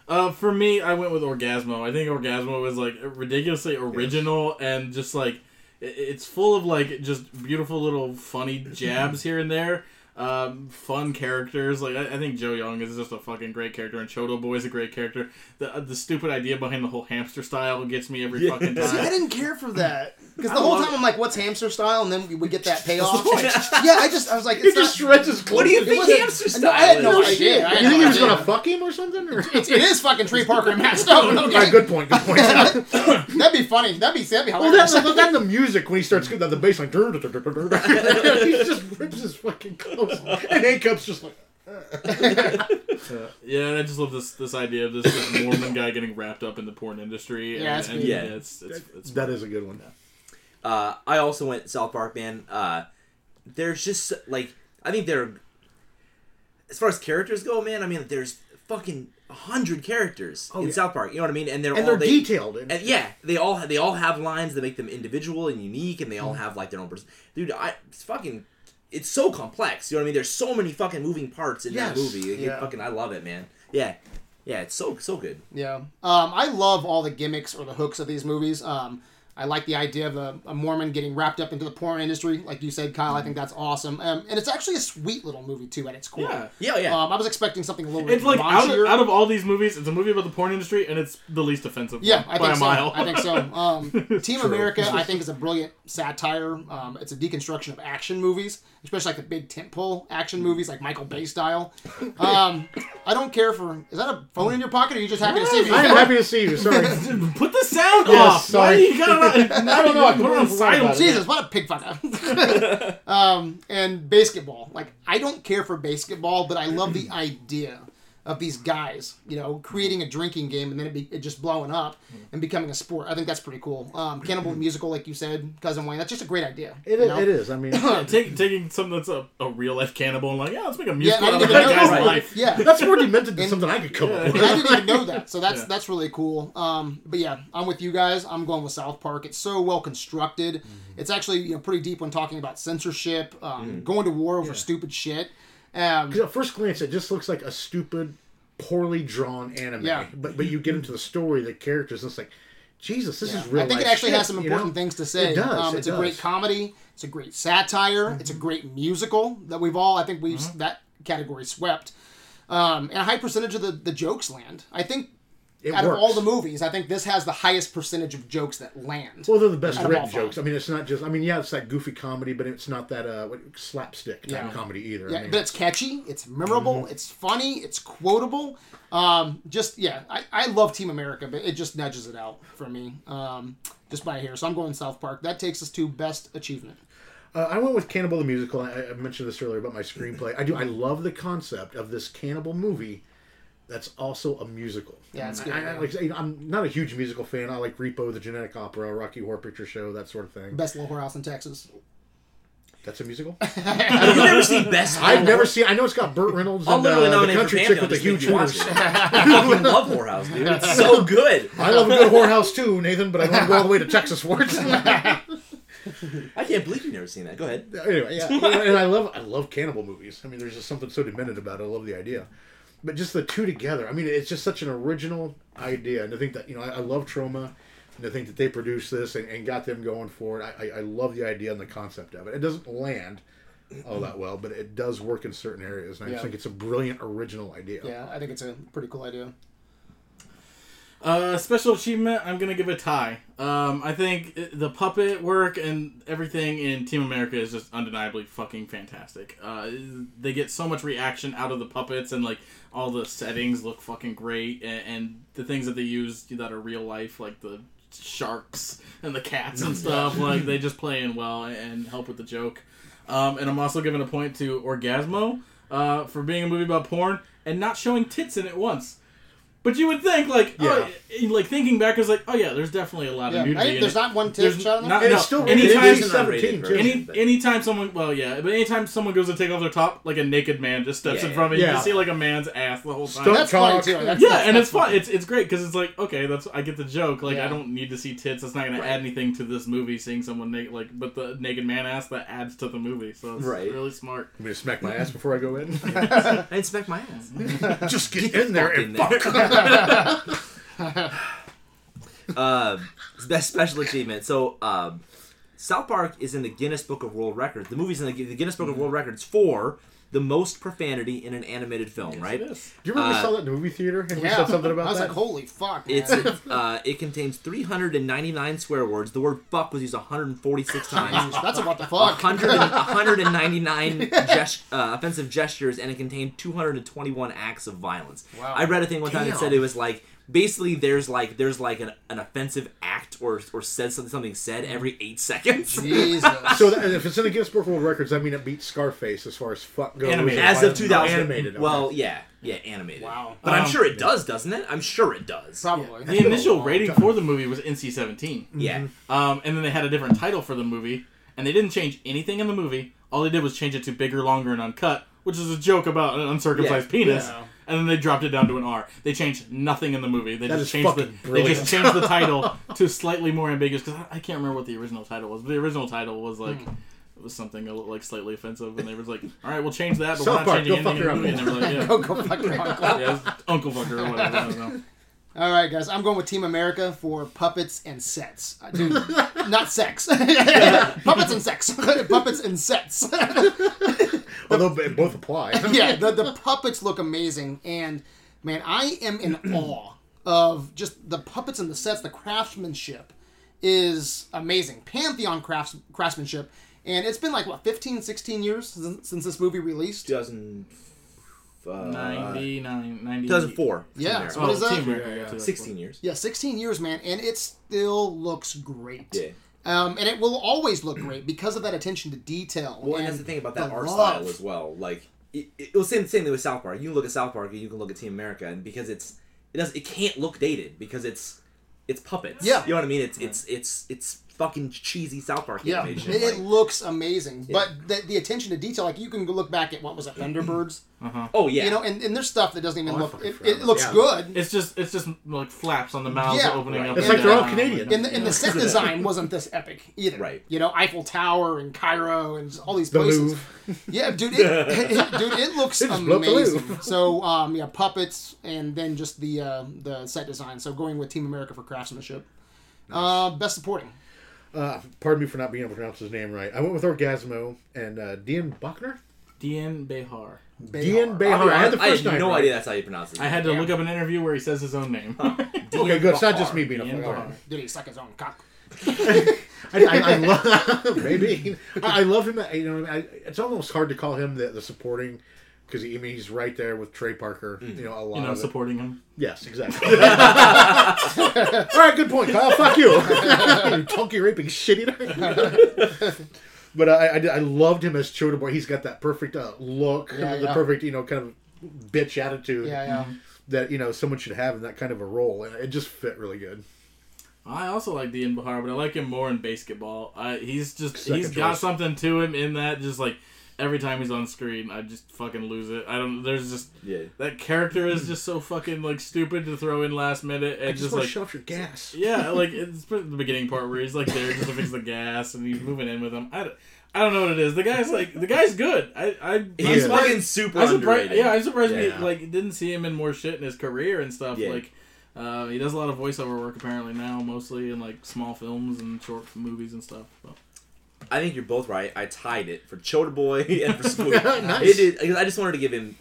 Speaker 4: Uh, for me, I went with Orgazmo. I think Orgazmo was like ridiculously original and just like it's full of like just beautiful little funny jabs here and there. Um, fun characters. Like I, I think Joe Young is just a fucking great character, and Choda Boy is a great character. The uh, the stupid idea behind the whole hamster style gets me every fucking
Speaker 1: See, I didn't care for that because the
Speaker 4: I
Speaker 1: whole time
Speaker 4: it.
Speaker 1: I'm like, "What's hamster style?" And then we would get that payoff. yeah, I just I was like,
Speaker 3: He
Speaker 1: it's
Speaker 3: just
Speaker 1: not,
Speaker 3: shreds his.
Speaker 2: What do you think
Speaker 1: wasn't-
Speaker 2: hamster
Speaker 1: No, I had
Speaker 2: style
Speaker 1: no
Speaker 2: is?
Speaker 1: idea. I had
Speaker 3: You think
Speaker 1: no
Speaker 3: he was gonna fuck him or something? Or?
Speaker 1: It's, it is fucking Trey Parker and Matt Stone. Okay.
Speaker 3: Alright, good point. Good point.
Speaker 1: That'd be funny. That'd be that'd be
Speaker 3: well,
Speaker 1: hilarious.
Speaker 3: then, then the music when he starts the, the bass line, he just rips his fucking clothes, and Acups just like.
Speaker 4: Uh, yeah, I just love this this idea of this, this Mormon guy getting wrapped up in the porn industry.
Speaker 1: Yeah,
Speaker 4: and,
Speaker 1: it's
Speaker 4: and
Speaker 1: good.
Speaker 4: yeah, it's it's, it's
Speaker 3: That is a good one.
Speaker 2: Uh, I also went South Park, man. Uh, there's just like I think there, as far as characters go, man. I mean, there's fucking a hundred characters in
Speaker 3: yeah.
Speaker 2: South Park. You know what I mean? And they're
Speaker 3: And
Speaker 2: all
Speaker 3: they're
Speaker 2: they,
Speaker 3: detailed. And,
Speaker 2: And yeah, they all they all have lines that make them individual and unique, and they all have like their own person. Dude, I it's fucking. It's so complex. You know what I mean? There's so many fucking moving parts in that movie. It-
Speaker 1: Yeah.
Speaker 2: fucking, I love it, man. Yeah, yeah. It's so so good.
Speaker 1: Yeah. Um, I love all the gimmicks or the hooks of these movies. Um, I like the idea of a, a Mormon getting wrapped up into the porn industry, like you said, Kyle. I think that's awesome, um, and it's actually a sweet little movie too at its core.
Speaker 4: Yeah.
Speaker 2: Yeah, yeah.
Speaker 1: Um, I was expecting something a little
Speaker 4: It's
Speaker 1: bit
Speaker 4: like out of, out of all these movies, it's a movie about the porn industry, and it's the least offensive.
Speaker 1: Yeah,
Speaker 4: one
Speaker 1: I
Speaker 4: by
Speaker 1: think
Speaker 4: a
Speaker 1: so.
Speaker 4: mile.
Speaker 1: I think so. Um, Team
Speaker 3: True.
Speaker 1: America, I think, is a brilliant satire. Um, it's a deconstruction of action movies, especially like the big tentpole action movies, like Michael Bay style. Um, I don't care for. Is that a phone in your pocket, or are you just happy to see me?
Speaker 3: I am happy to see you. Sorry.
Speaker 4: Put the sound
Speaker 3: Yes,
Speaker 4: off.
Speaker 3: sorry.
Speaker 4: Why you gotta?
Speaker 3: I don't know. I
Speaker 4: Put it on silent.
Speaker 1: Jesus, what a pig fucker. um, and BASEketball. Like, I don't care for basketball, but I love the idea of these guys, you know, creating a drinking game and then it, be, it just blowing up and becoming a sport. I think that's pretty cool. Um, Cannibal Musical, like you said, Cousin Wayne, that's just a great idea.
Speaker 3: It,
Speaker 1: you know?
Speaker 3: it is. I mean,
Speaker 4: Yeah, take, taking something that's a, a real life cannibal and like, yeah, let's make a musical
Speaker 1: I
Speaker 4: out of that guy's
Speaker 1: that.
Speaker 4: life.
Speaker 1: Yeah.
Speaker 3: that's more demented than
Speaker 1: And-
Speaker 3: something I could come up with.
Speaker 1: I didn't even know that, so that's
Speaker 4: Yeah.
Speaker 1: that's really cool. Um, but yeah, I'm with you guys. I'm going with South Park. It's so well constructed. It's actually you know pretty deep when talking about censorship, um, going to war over stupid shit. Um,
Speaker 3: at first glance, it just looks like a stupid, poorly drawn anime.
Speaker 1: Yeah.
Speaker 3: But but you get into the story, the characters, and it's like, Jesus, this
Speaker 1: Yeah.
Speaker 3: is real.
Speaker 1: I think it actually
Speaker 3: shit,
Speaker 1: has some
Speaker 3: you
Speaker 1: important
Speaker 3: know?
Speaker 1: things to say.
Speaker 3: It does,
Speaker 1: Um,
Speaker 3: it
Speaker 1: it's a
Speaker 3: does.
Speaker 1: great comedy. It's a great satire. It's a great musical that we've all, I think, we've
Speaker 3: Mm-hmm.
Speaker 1: that category swept. Um, and a high percentage of the, the jokes land. I think
Speaker 3: It
Speaker 1: out
Speaker 3: works.
Speaker 1: of all the movies, I think this has the highest percentage of jokes that land.
Speaker 3: Well, they're the best written jokes. I mean, it's not just. I mean, yeah, it's that goofy comedy, but it's not that uh slapstick type
Speaker 1: Yeah.
Speaker 3: comedy either.
Speaker 1: Yeah,
Speaker 3: I mean,
Speaker 1: but it's catchy. It's memorable.
Speaker 3: Mm-hmm.
Speaker 1: It's funny. It's quotable. Um, just yeah, I, I love Team America, but it just nudges it out for me. Um, just by here, so I'm going South Park. That takes us to best achievement.
Speaker 3: Uh, I went with Cannibal the Musical. I, I mentioned this earlier about my screenplay. I do. I love the concept of this cannibal movie that's also a musical.
Speaker 1: Yeah, it's good,
Speaker 3: I, I,
Speaker 1: yeah.
Speaker 3: like, I say, I'm not a huge musical fan. I like Repo, the Genetic Opera, Rocky Horror Picture Show, that sort of thing.
Speaker 1: Best little whorehouse in Texas.
Speaker 3: That's a musical.
Speaker 2: Have you never seen Best?
Speaker 3: I've never seen. I know it's got Burt Reynolds
Speaker 2: I'll
Speaker 3: and
Speaker 2: literally
Speaker 3: uh, the country chick with the huge
Speaker 2: make you watch
Speaker 3: hooters.
Speaker 2: it. I fucking love Whorehouse, dude. It's so good.
Speaker 3: I love a good whorehouse too, Nathan, but I don't want to go all the way to Texas for it.
Speaker 2: I can't believe you've never seen that. Go ahead.
Speaker 3: anyway, yeah, and I love I love cannibal movies. I mean, there's just something so demented about it. I love the idea, but just the two together. I mean, it's just such an original idea, and I think that you know I, I love Troma, and I think that they produced this and, and got them going for it. I, I, I love the idea and the concept of it. It doesn't land all that well, but it does work in certain areas, and I
Speaker 1: Yeah.
Speaker 3: just think it's a brilliant original idea.
Speaker 1: Yeah, I think it's a pretty cool idea.
Speaker 4: Uh, special achievement, I'm gonna give a tie. Um, I think the puppet work and everything in Team America is just undeniably fucking fantastic. Uh, they get so much reaction out of the puppets, and like all the settings look fucking great, and, and the things that they use that are real life, like the sharks and the cats and stuff, like they just play in well and help with the joke. Um, and I'm also giving a point to Orgazmo uh, for being a movie about porn and not showing tits in it once. But you would think, like, oh, like thinking back, is like, oh yeah, there's definitely a lot
Speaker 1: Yeah,
Speaker 4: of nudity.
Speaker 1: I, there's
Speaker 4: it.
Speaker 1: not one tit
Speaker 4: There's
Speaker 1: shot
Speaker 4: not-
Speaker 3: And
Speaker 4: no,
Speaker 3: it's still
Speaker 4: anytime-
Speaker 2: It's an
Speaker 3: PG-17
Speaker 2: unrated
Speaker 3: too.
Speaker 4: Any
Speaker 2: version.
Speaker 4: anytime someone, well, yeah, but anytime someone goes to take off their top, like a naked man just steps
Speaker 2: Yeah,
Speaker 4: in front of you, you
Speaker 3: yeah.
Speaker 4: can see like a man's ass the whole time.
Speaker 3: Stunt
Speaker 1: That's funny
Speaker 3: cock.
Speaker 1: too. That's,
Speaker 4: yeah,
Speaker 1: that's-
Speaker 4: and
Speaker 1: that's
Speaker 4: it's fun. It's it's great because it's like okay, that's I get the joke. Like
Speaker 1: Yeah.
Speaker 4: I don't need to see tits. That's not going
Speaker 2: Right.
Speaker 4: to add anything to this movie. Seeing someone naked, like, but the naked man ass that adds to the movie. So it's
Speaker 2: Right.
Speaker 4: really smart.
Speaker 3: I'm gonna smack my ass before I go in.
Speaker 2: I inspect my ass.
Speaker 3: just get in there and
Speaker 2: in
Speaker 3: fuck.
Speaker 2: uh, best special achievement. So, um, South Park is in the Guinness Book of World Records. The movie's in the, the Guinness Book of World Records for the most profanity in an animated film. right?
Speaker 4: It is.
Speaker 3: Do you remember we
Speaker 2: Uh,
Speaker 3: saw that in the movie theater and we
Speaker 1: yeah.
Speaker 3: said something about that?
Speaker 1: I was
Speaker 3: that?
Speaker 1: like, holy fuck. Man.
Speaker 2: It's it, uh, it contains 399 swear words. The word "fuck" was used 146 times.
Speaker 1: That's about the fuck.
Speaker 2: 100 and- 199 gest- uh, offensive gestures, and it contained 221 acts of violence.
Speaker 1: Wow.
Speaker 2: I read a thing one time that said it was like basically there's like there's like an, an offensive act or or said something something said every eight seconds.
Speaker 1: Jesus.
Speaker 3: So that, if it's in the Guinness Book of World Records, I mean it beats Scarface as far as fuck goes.
Speaker 4: Animated.
Speaker 2: As of 2000,
Speaker 3: animated. okay.
Speaker 2: Well, yeah, yeah, animated.
Speaker 1: Wow.
Speaker 2: But I'm
Speaker 4: Um,
Speaker 2: sure it does, doesn't it? I'm sure it does.
Speaker 1: Probably.
Speaker 4: The initial rating for the movie was NC-17.
Speaker 2: Yeah.
Speaker 4: Um, and then they had a different title for the movie, and they didn't change anything in the movie. All they did was change it to bigger, longer, and uncut, which is a joke about an uncircumcised
Speaker 2: Yeah.
Speaker 4: penis.
Speaker 1: Yeah.
Speaker 4: And then they dropped it down to an R. They changed nothing in the movie. They
Speaker 3: That
Speaker 4: just
Speaker 3: is
Speaker 4: changed the
Speaker 3: fucking
Speaker 4: they just changed the title to slightly more ambiguous because I, I can't remember what the original title was. But the original title was like
Speaker 3: Hmm.
Speaker 4: it was something a little, like slightly offensive, and they was like, "All right, we'll change that, but
Speaker 3: South
Speaker 4: we're
Speaker 3: Park,
Speaker 4: not changing anything in the
Speaker 3: fuck
Speaker 4: movie." And they were like, "Yeah,
Speaker 1: Go, go fuck your uncle.
Speaker 4: yeah, Uncle Fucker or whatever." I don't know.
Speaker 1: All right, guys. I'm going with Team America for puppets and sets. Uh, Dude, not sex. puppets and sex. puppets and sets.
Speaker 3: Although they both apply.
Speaker 1: yeah, the, the puppets look amazing, and man, I am in awe of just the puppets and the sets. The craftsmanship is amazing. Pantheon crafts, craftsmanship, and it's been like what 15, 16 years since, since this movie released.
Speaker 2: 2000, uh,
Speaker 4: 99, 90,
Speaker 2: 2004.
Speaker 1: Yeah,
Speaker 2: Team
Speaker 1: so
Speaker 2: America.
Speaker 1: what is that?
Speaker 4: Team
Speaker 3: Yeah,
Speaker 4: yeah,
Speaker 3: yeah.
Speaker 2: 16 years.
Speaker 1: Yeah, 16 years, man, and it still looks great.
Speaker 2: Yeah.
Speaker 1: Um, and it will always look great because of that attention to detail.
Speaker 2: Well, and that's the thing about that
Speaker 1: the
Speaker 2: art
Speaker 1: love.
Speaker 2: style as well. Like it, it was the same same thing with South Park. You can look at South Park and you can look at Team America, and because it's it does it can't look dated because it's it's puppets.
Speaker 1: Yeah.
Speaker 2: you know what I mean. It's it's it's it's fucking cheesy South Park
Speaker 1: Yeah,
Speaker 2: animation.
Speaker 1: it, it
Speaker 2: like-
Speaker 1: looks amazing. But the, the attention to detail, like you can look back at what was it, Thunderbirds? Uh-huh.
Speaker 2: oh yeah,
Speaker 1: You know, and, and there's stuff that doesn't even
Speaker 3: Oh,
Speaker 1: look.
Speaker 3: fucking
Speaker 1: It, it looks
Speaker 3: about-
Speaker 1: good.
Speaker 4: It's just it's just like flaps on the mouths
Speaker 1: Yeah,
Speaker 4: opening
Speaker 2: right.
Speaker 4: up.
Speaker 3: It's
Speaker 4: and
Speaker 3: like they're all. Canadian.
Speaker 1: And the, and the set design wasn't this epic either.
Speaker 2: Right.
Speaker 1: You know, Eiffel Tower and Cairo and all these
Speaker 3: The
Speaker 1: places.
Speaker 3: Louvre.
Speaker 1: Yeah, dude, it, it- dude, it looks
Speaker 3: They just blew up the
Speaker 1: amazing. So, um, yeah, puppets and then just the uh, the set design. So going with Team America for craftsmanship. Uh, best supporting.
Speaker 3: Uh, pardon me for not being able to pronounce his name right. I went with Orgazmo and uh, Dean Buckner.
Speaker 4: Dian Bachar.
Speaker 3: Dian
Speaker 1: Bachar.
Speaker 3: Behar. I had the
Speaker 2: I
Speaker 3: first
Speaker 2: had
Speaker 3: name
Speaker 2: no
Speaker 3: right.
Speaker 2: idea that's how you pronounce it.
Speaker 4: I had to
Speaker 1: Yeah.
Speaker 4: look up an interview where he says his own name.
Speaker 3: Okay, good. It's not just me being a
Speaker 4: Dean
Speaker 3: fuck. right.
Speaker 1: Did he suck his own cock?
Speaker 3: I, I, I love maybe I, I love him. You know, I, it's almost hard to call him the, the supporting because I mean he's right there with Trey Parker. You know, a lot
Speaker 4: you know,
Speaker 3: of it.
Speaker 4: supporting him.
Speaker 3: Yes, exactly. All right, good point, Kyle. Fuck you, you donkey raping shit eater. but I, I, I loved him as Choda Boy. He's got that perfect uh, look,
Speaker 1: Yeah,
Speaker 3: the
Speaker 1: yeah.
Speaker 3: perfect you know kind of bitch attitude.
Speaker 1: Yeah, yeah.
Speaker 3: that you know someone should have in that kind of a role, and it just fit really good.
Speaker 4: I also like Dian Bachar, but I like him more in BASEketball. I, he's just
Speaker 3: Second
Speaker 4: he's got something to him in that just like every time he's on screen, I just fucking lose it. I don't. There's just
Speaker 2: Yeah.
Speaker 4: that character is just so fucking like stupid to throw in last minute
Speaker 3: I
Speaker 4: and
Speaker 3: just,
Speaker 4: just like
Speaker 3: to shut off your gas.
Speaker 4: yeah, like it's the beginning part where he's like there just to fix the gas and he's moving in with him. I, don't- I don't know what it is. The guy's like the guy's good. I I
Speaker 2: He's
Speaker 3: Yeah.
Speaker 2: fucking super
Speaker 4: I'm surprised. Yeah, I'm surprised we like didn't see him in more shit in his career and stuff.
Speaker 2: Yeah.
Speaker 4: Like, uh, he does a lot of voiceover work apparently now, mostly in like small films and short movies and stuff. So.
Speaker 2: I think you're both right. I tied it for Choda Boy and for Squeak.
Speaker 3: Nice.
Speaker 2: It is. I just wanted to give him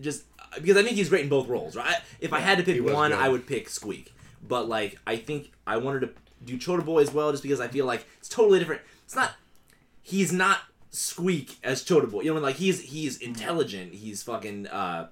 Speaker 2: just because I think he's great in both roles. Right? If I had to pick one,
Speaker 3: good.
Speaker 2: I would pick Squeak. But like, I think I wanted to do Choda Boy as well, just because I feel like it's totally different. It's not. He's not Squeak as Choda Boy. You know, like he's he's intelligent. He's fucking. uh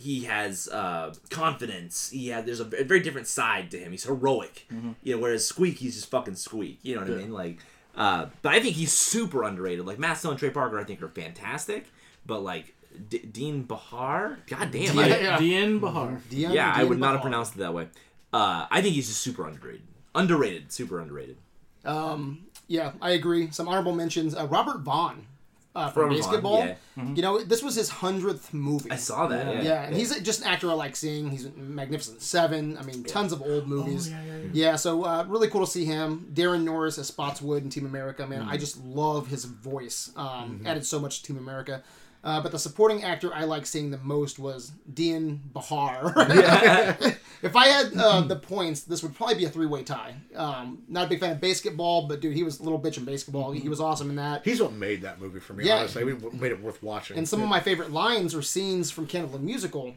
Speaker 2: he has uh, confidence. He has there's a, very different side to him. He's heroic. You know, whereas Squeak, he's just fucking Squeak. You know what I mean? Like, uh, but I think he's super underrated. Like Matt Stone and Trey Parker, I think are fantastic. But like D- Dian Bachar, god damn,
Speaker 1: Yeah,
Speaker 2: I,
Speaker 1: yeah.
Speaker 4: Dian Bachar.
Speaker 1: Dion-
Speaker 2: yeah, I
Speaker 1: Dion
Speaker 2: would not have pronounced it that way. Uh, I think he's just super underrated. Underrated, super underrated.
Speaker 1: Um, yeah, I agree. Some honorable mentions. Uh, Robert Vaughn uh, from
Speaker 2: Robert Vaughn,
Speaker 1: BASEketball.
Speaker 2: yeah.
Speaker 1: You know, this was his hundredth movie.
Speaker 2: I saw that. Yeah,
Speaker 1: Yeah, and he's just an actor I like seeing. He's Magnificent Seven. I mean, tons of old movies. yeah, so uh, really cool to see him. Daran Norris as Spotswood in Team America. Man, I just love his voice. Um, Added so much to Team America. Uh, but the supporting actor I like seeing the most was Dian Bachar. if I had uh, the points, this would probably be a three-way tie. Um, not a big fan of BASEketball, but dude, he was a little bitch in BASEketball. He was awesome in that.
Speaker 3: He's what made that movie for me.
Speaker 1: Yeah.
Speaker 3: Honestly, He made it worth watching.
Speaker 1: And some of my favorite lines or scenes from Cannibal the Musical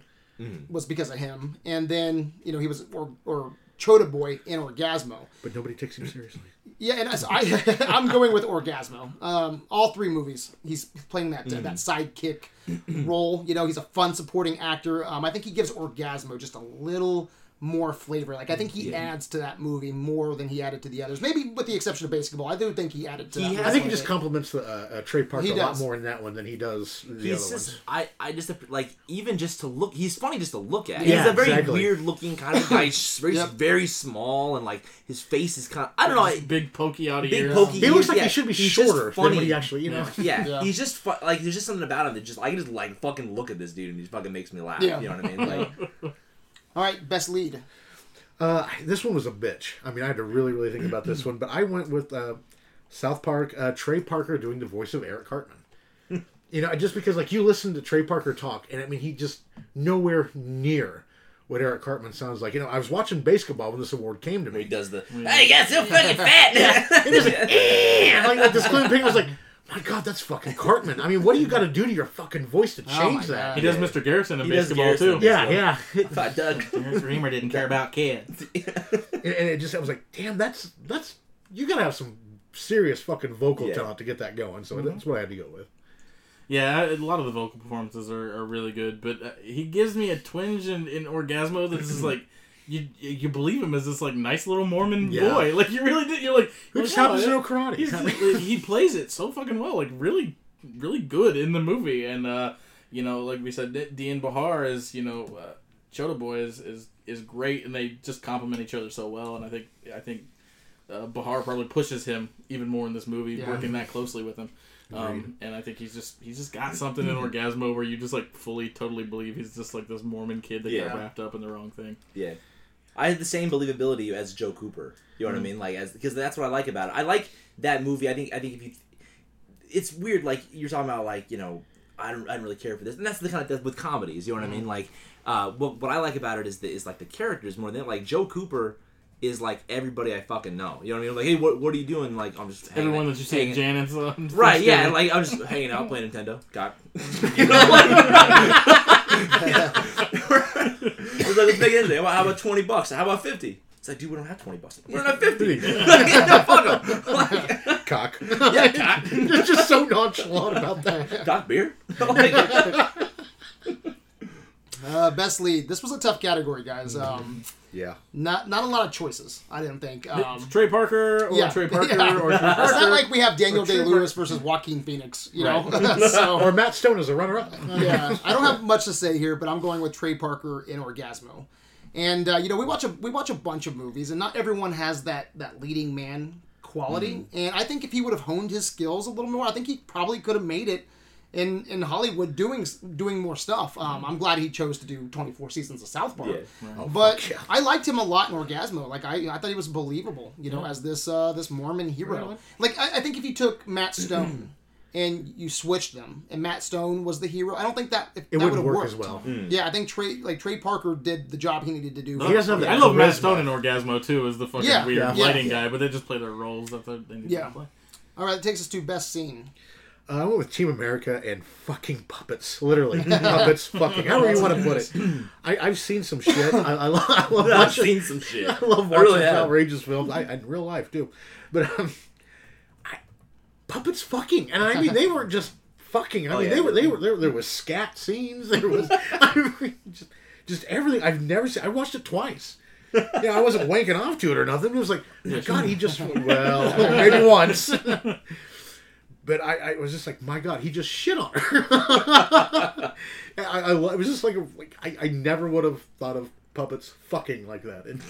Speaker 1: was because of him. And then, you know, he was, or, or Choda Boy in Orgazmo.
Speaker 3: but nobody takes him seriously.
Speaker 1: Yeah, and as I, I'm going with Orgazmo. Um, all three movies, he's playing that uh, that sidekick role. You know, he's a fun supporting actor. Um, I think he gives Orgazmo just a little more flavor. Like I think he adds to that movie more than he added to the others. Maybe with the exception of BASEketball, I do think he added to.
Speaker 2: He
Speaker 1: that
Speaker 2: has-
Speaker 3: I think he just
Speaker 1: bit.
Speaker 3: compliments the, uh, uh, Trey Parker
Speaker 1: He
Speaker 3: a lot more in that one than he does the
Speaker 2: He's
Speaker 3: other
Speaker 2: just,
Speaker 3: ones.
Speaker 2: I, I just like even just to look. He's funny just to look at.
Speaker 3: Yeah,
Speaker 2: he's a very
Speaker 3: exactly.
Speaker 2: weird looking kind of guy. He's very,
Speaker 1: Yep.
Speaker 2: very small and like his face is kind of. I don't know. I-
Speaker 4: Big pokey out of
Speaker 2: Big
Speaker 4: ears.
Speaker 2: pokey
Speaker 3: He looks like
Speaker 2: yeah,
Speaker 3: he should be
Speaker 2: he's just
Speaker 3: shorter than
Speaker 2: funny.
Speaker 3: what he actually, you know.
Speaker 2: Yeah,
Speaker 1: Yeah.
Speaker 2: he's just fu- like there's just something about him that just I can just like fucking look at this dude and he fucking makes me laugh.
Speaker 1: Yeah.
Speaker 2: You know what I mean? Like
Speaker 1: All right, best lead.
Speaker 3: Uh, this one was a bitch. I mean, I had to really, really think about this one, but I went with uh, South Park. Uh, Trey Parker doing the voice of Eric Cartman. you know, just because like you listen to Trey Parker talk, and I mean, he just nowhere near what Eric Cartman sounds like. You know, I was watching BASEketball when this award came to me.
Speaker 2: he
Speaker 3: me.
Speaker 2: does the hey, you guys so fucking fat.
Speaker 3: And like, like this Glenn Payne was like, "My God, that's fucking Cartman." I mean, what do you got to do to your fucking voice to
Speaker 1: Oh
Speaker 3: change
Speaker 1: my
Speaker 3: that?
Speaker 4: He does Mr. Garrison in
Speaker 2: He
Speaker 4: BASEketball
Speaker 2: Garrison.
Speaker 4: too.
Speaker 3: Yeah, yeah.
Speaker 2: Fat Doug.
Speaker 4: Terrence Remer didn't care about kids.
Speaker 3: and, and it just I was like, damn, that's that's you gotta have some serious fucking vocal
Speaker 2: Yeah.
Speaker 3: talent to get that going. So that's what I had to go with.
Speaker 4: Yeah, a lot of the vocal performances are, are really good, but uh, he gives me a twinge in, in Orgazmo that's just like you you believe him as this like nice little Mormon
Speaker 3: Yeah.
Speaker 4: boy. Like you really did. You're like
Speaker 3: Who
Speaker 4: like,
Speaker 3: to
Speaker 4: "Oh,
Speaker 3: karate?
Speaker 4: He's, like, he plays it so fucking well, like really, really good in the movie. And uh, you know, like we said, D- Dian Bachar is you know, uh, Choda Boy is, is is great, and they just complement each other so well. And I think I think uh, Bachar probably pushes him even more in this movie,
Speaker 1: Yeah.
Speaker 4: working that closely with him. Um, and I think he's just he's just got something in Orgazmo where you just like fully totally believe he's just like this Mormon kid that
Speaker 2: Yeah.
Speaker 4: got wrapped up in the wrong thing.
Speaker 2: Yeah. I had the same believability as Joe Cooper. You know what I mean? Like as because that's what I like about it. I like that movie. I think I think if you, it's weird. Like you're talking about like you know I don't I don't really care for this, and that's the kind of with comedies. You know what I mean? Like uh, what what I like about it is the, is like the characters more than like Joe Cooper is like everybody I fucking know. You know what I mean? Like hey, what what are you doing? Like I'm just hanging
Speaker 4: Everyone
Speaker 2: out-
Speaker 4: that you see Janet's on
Speaker 2: Right, yeah,
Speaker 4: Thanksgiving.
Speaker 2: like I'm just hanging out playing Nintendo. Got you know, like, it's like let's make it in How about twenty bucks? How about fifty? It's like, dude, we don't have twenty bucks. We don't have fifty. no, fuck 'em. Like,
Speaker 3: Cock.
Speaker 2: yeah, cock,
Speaker 3: You're just so nonchalant about that.
Speaker 2: cock beer. Like,
Speaker 1: Uh, best lead. This was a tough category, guys. Um,
Speaker 3: Yeah.
Speaker 1: not not a lot of choices. I didn't think. Um,
Speaker 4: Trey Parker or
Speaker 1: yeah.
Speaker 4: Trey Parker
Speaker 1: Yeah.
Speaker 4: or Trey Parker.
Speaker 1: it's not like we have Daniel
Speaker 4: Or Trey
Speaker 1: Day Lewis versus Joaquin Phoenix. You know, so,
Speaker 3: Or
Speaker 1: so
Speaker 3: Matt Stone as a runner-up.
Speaker 1: yeah, I don't have much to say here, but I'm going with Trey Parker in Orgazmo. And uh, you know, we watch a we watch a bunch of movies, and not everyone has that that leading man quality. And I think if he would have honed his skills a little more, I think he probably could have made it in in Hollywood doing doing more stuff. Um, I'm glad he chose to do 24 seasons of South Park.
Speaker 2: Yeah.
Speaker 1: but
Speaker 3: yeah.
Speaker 1: I liked him a lot in Orgazmo. Like I, I thought he was believable, you know, as this uh, this Mormon hero.
Speaker 3: Really?
Speaker 1: Like I, I think if you took Matt Stone and you switched them, and Matt Stone was the hero, I don't think that if,
Speaker 3: It
Speaker 1: that
Speaker 3: wouldn't
Speaker 1: would've
Speaker 3: work
Speaker 1: worked.
Speaker 3: as well.
Speaker 1: Yeah, I think Trey like Trey Parker did the job he needed to do.
Speaker 3: He doesn't have
Speaker 4: I love Matt. Stone in Orgazmo too, as the fucking
Speaker 1: Yeah.
Speaker 4: weird
Speaker 1: Yeah.
Speaker 4: lighting
Speaker 1: Yeah.
Speaker 4: guy, but they just play their roles that they they need
Speaker 1: Yeah.
Speaker 4: to play.
Speaker 1: All right, that takes us to best scene.
Speaker 3: Uh, I went with Team America and fucking puppets. Literally, puppets. Fucking. However you want to put it. I, I've seen some shit. I, I, love, I love
Speaker 2: I've
Speaker 3: watching.
Speaker 2: seen some shit.
Speaker 3: I love
Speaker 2: I
Speaker 3: watching
Speaker 2: really have.
Speaker 3: outrageous films. I, in real life too, but um, I, puppets fucking, and I mean they weren't just fucking. I
Speaker 2: Oh,
Speaker 3: mean
Speaker 2: yeah.
Speaker 3: they were they were there. There was scat scenes. There was I mean, just just everything. I've never seen. I watched it twice. Yeah, I wasn't wanking off to it or nothing. It was like, my God, he just well maybe once. But I, I was just like, my God, he just shit on her. I, I, it was just like, like I, I never would have thought of puppets fucking like that. And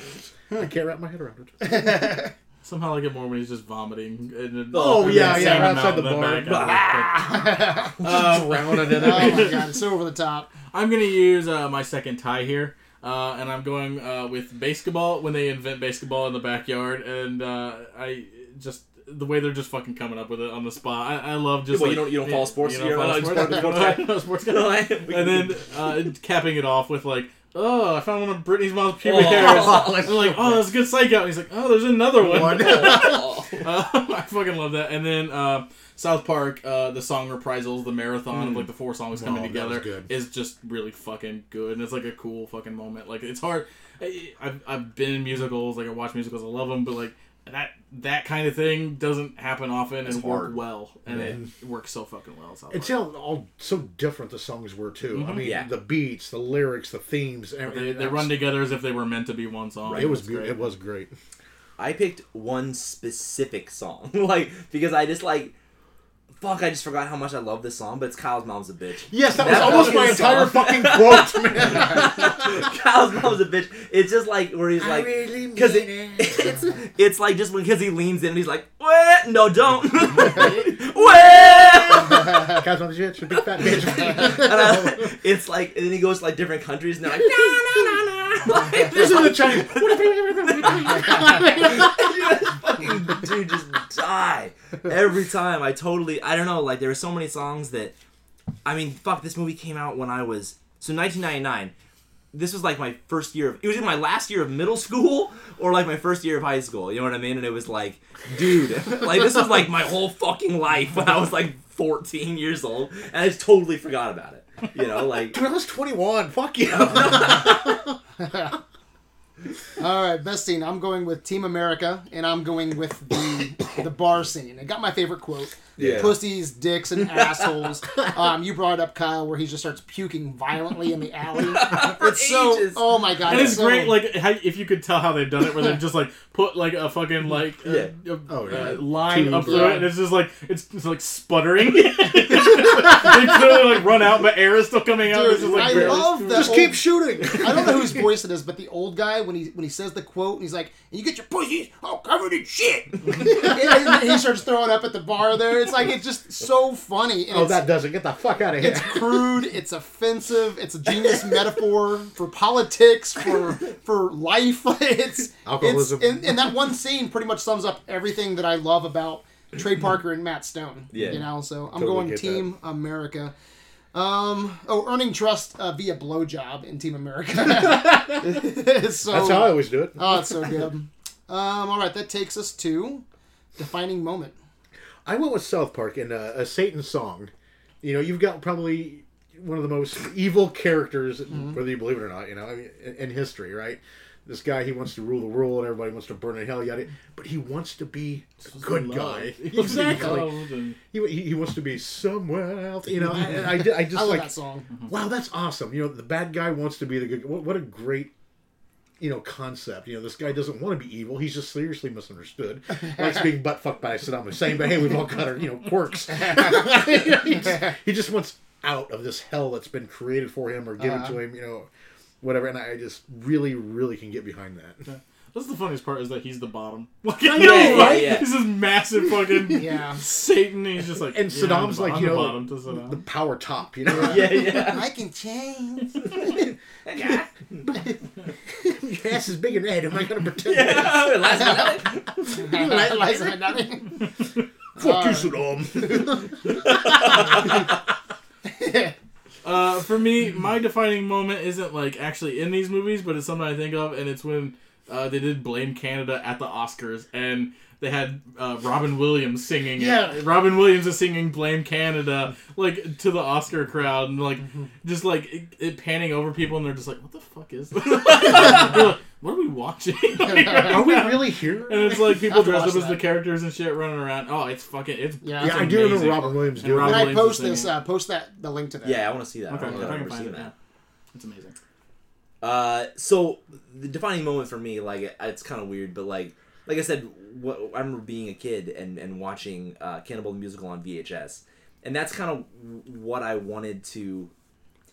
Speaker 3: I can't wrap my head around it.
Speaker 4: Somehow I get more when he's just vomiting. And then-
Speaker 3: Oh,
Speaker 4: and
Speaker 3: yeah,
Speaker 4: then
Speaker 3: yeah,
Speaker 4: singing
Speaker 3: outside the
Speaker 4: in
Speaker 3: bar.
Speaker 4: back. Uh,
Speaker 3: Drowning in
Speaker 1: Oh my god, it's so over the top.
Speaker 4: I'm gonna use uh, my second tie here, uh, and I'm going uh, with BASEketball when they invent BASEketball in the backyard, and uh, I just the way they're just fucking coming up with it on the spot. I, I love just
Speaker 2: Well,
Speaker 4: like
Speaker 2: you don't- you don't follow sports,
Speaker 4: You don't
Speaker 2: not
Speaker 4: follow
Speaker 2: a
Speaker 4: sports.
Speaker 2: sports guy?
Speaker 4: No, sports guy.
Speaker 2: No, I- we
Speaker 4: and then uh, capping it off with like. Oh, I found one of Britney's mom's
Speaker 2: Oh.
Speaker 4: pubic hairs.
Speaker 3: that's
Speaker 4: I'm like, oh, that's a good psych out. And he's like, oh, there's another one.
Speaker 3: One.
Speaker 2: Oh.
Speaker 4: Uh, I fucking love that. And then uh, South Park, uh, the song reprisals, the marathon of like the four songs coming
Speaker 3: Oh,
Speaker 4: together is just really fucking good. And it's like a cool fucking moment. Like it's hard. I- I've I've been in musicals, like I watch musicals, I love them, but like that that kind of thing doesn't happen often and work well, and it works so fucking well. South
Speaker 3: It's
Speaker 4: Park.
Speaker 3: all, all so different the songs were too. I mm-hmm. mean,
Speaker 2: Yeah.
Speaker 3: the beats, the lyrics, the themes.
Speaker 4: They,
Speaker 3: everything.
Speaker 4: they run together as if they were meant to be one song.
Speaker 3: It was
Speaker 4: It's
Speaker 3: beau-
Speaker 4: great.
Speaker 3: it was great.
Speaker 2: I picked one specific song, like because I just like, fuck, I just forgot how much I love this song. But it's Kyle's mom's a bitch.
Speaker 3: Yes, that was almost my entire
Speaker 2: song.
Speaker 3: fucking quote, man.
Speaker 2: Kyle's mom's a bitch. It's just like where he's like,
Speaker 3: really
Speaker 2: because it, it's it's like just because he leans in and he's like, what? No, don't. What?
Speaker 3: Guys on the shit, big fat bitch.
Speaker 2: And I- it's like, and then he goes to like different countries and they're like, no, no, no, no. Like,
Speaker 3: this is the Chinese.
Speaker 2: dude just die every time. I totally I don't know, like there were so many songs that I mean, fuck, this movie came out when I was so 1999. This was like my first year of it was either my last year of middle school or like my first year of high school. You know what I mean? And it was like, dude, like this was like my whole fucking life when I was like 14 years old, and I just totally forgot about it. You know, like
Speaker 3: Dude, I was 21. Fuck you.
Speaker 1: All right, best scene. I'm going with Team America, and I'm going with the the bar scene. I got my favorite quote:
Speaker 2: Yeah.
Speaker 1: "Pussies, dicks, and assholes." Um, you brought up, Kyle, where he just starts puking violently in the alley. It's so.
Speaker 2: ages.
Speaker 1: Oh my god!
Speaker 4: And it's
Speaker 1: so-
Speaker 4: great, like how, if you could tell how they've done it, where they just like put like a fucking like
Speaker 2: Yeah.
Speaker 4: uh,
Speaker 3: Oh, yeah.
Speaker 4: uh, line
Speaker 3: Tube,
Speaker 4: up through
Speaker 1: yeah.
Speaker 4: it, and it's just like it's, it's like sputtering. they clearly like run out, but air is still coming out.
Speaker 1: Dude,
Speaker 4: just, like,
Speaker 1: I love that
Speaker 3: Just
Speaker 1: old-
Speaker 3: keep shooting.
Speaker 1: I don't know whose voice it is, but the old guy when he when he says the quote, and he's like, "And you get your pussies all covered in shit," and he starts throwing up at the bar. There, it's like it's just so funny. And
Speaker 3: Oh, that doesn't. Get the fuck out of here.
Speaker 1: It's crude. It's offensive. It's a genius metaphor for politics, for for life. It's
Speaker 3: Alcoholism.
Speaker 1: It's, and, and that one scene pretty much sums up everything that I love about Trey Parker and Matt Stone.
Speaker 2: Yeah.
Speaker 1: you know. So I'm
Speaker 3: Totally
Speaker 1: going
Speaker 3: get
Speaker 1: Team America. Um. Oh, earning trust uh, via blowjob in Team America. So,
Speaker 3: That's how I always do it.
Speaker 1: Oh, it's so good. Um. All right, that takes us to defining moment.
Speaker 3: I went with South Park and uh, a Satan song. You know, you've got probably one of the most evil characters, whether you believe it or not. You know, I mean, in, in history, right? this guy he wants to rule the world and everybody wants to burn in hell yada but he wants to be a good guy exactly
Speaker 4: and-
Speaker 3: he, he, he wants to be somewhere else you know I, I, I just
Speaker 1: I love
Speaker 3: like
Speaker 1: that song.
Speaker 3: wow that's awesome you know the bad guy wants to be the good what, what a great you know concept you know this guy doesn't want to be evil he's just seriously misunderstood likes being butt fucked by Saddam Hussein but hey we've all got our you know quirks he, just, he just wants out of this hell that's been created for him or given to uh-huh. him you know whatever and I just really really can get behind that
Speaker 4: That's the funniest part is that he's the bottom. Like,
Speaker 3: I
Speaker 4: you
Speaker 3: know,
Speaker 4: know,
Speaker 2: right? Yeah.
Speaker 4: He's this massive fucking
Speaker 1: Yeah.
Speaker 4: Satan. And he's just like,
Speaker 3: and Saddam's
Speaker 4: the-
Speaker 3: like
Speaker 4: I'm
Speaker 3: you
Speaker 4: the
Speaker 3: know
Speaker 4: bottom to Saddam.
Speaker 3: the power top you know
Speaker 2: Yeah, yeah.
Speaker 1: I can change.
Speaker 3: Your ass is big and red am I gonna pretend
Speaker 2: yeah. Last minute.
Speaker 1: Liza Minnelli.
Speaker 3: fuck you Saddam
Speaker 4: Uh, for me, my defining moment isn't like actually in these movies, but it's something I think of, and it's when uh, they did Blame Canada at the Oscars, and they had uh, Robin Williams singing. it.
Speaker 3: Yeah.
Speaker 4: Robin Williams is singing Blame Canada like to the Oscar crowd, and like just like it, it panning over people, and they're just like, "What the fuck is this? Like, what are we watching?"
Speaker 3: are we really here
Speaker 4: And it's like people dressed up
Speaker 1: watched
Speaker 4: as the characters and shit running around. Oh, it's fucking it's
Speaker 1: Yeah,
Speaker 3: yeah I do remember. Robin Williams
Speaker 4: And
Speaker 3: doing
Speaker 4: Robin
Speaker 1: When I post this, uh, post that the link to that.
Speaker 2: Yeah, I want to see that.
Speaker 4: Okay,
Speaker 2: I don't
Speaker 4: if
Speaker 2: think
Speaker 4: I
Speaker 2: I've
Speaker 4: can
Speaker 2: ever
Speaker 4: find
Speaker 2: seen
Speaker 4: it,
Speaker 2: that.
Speaker 4: It's amazing.
Speaker 2: Uh, so the defining moment for me, like it's kind of weird, but like like I said, what, I remember being a kid and and watching uh, Cannibal the Musical on VHS, and that's kind of what I wanted to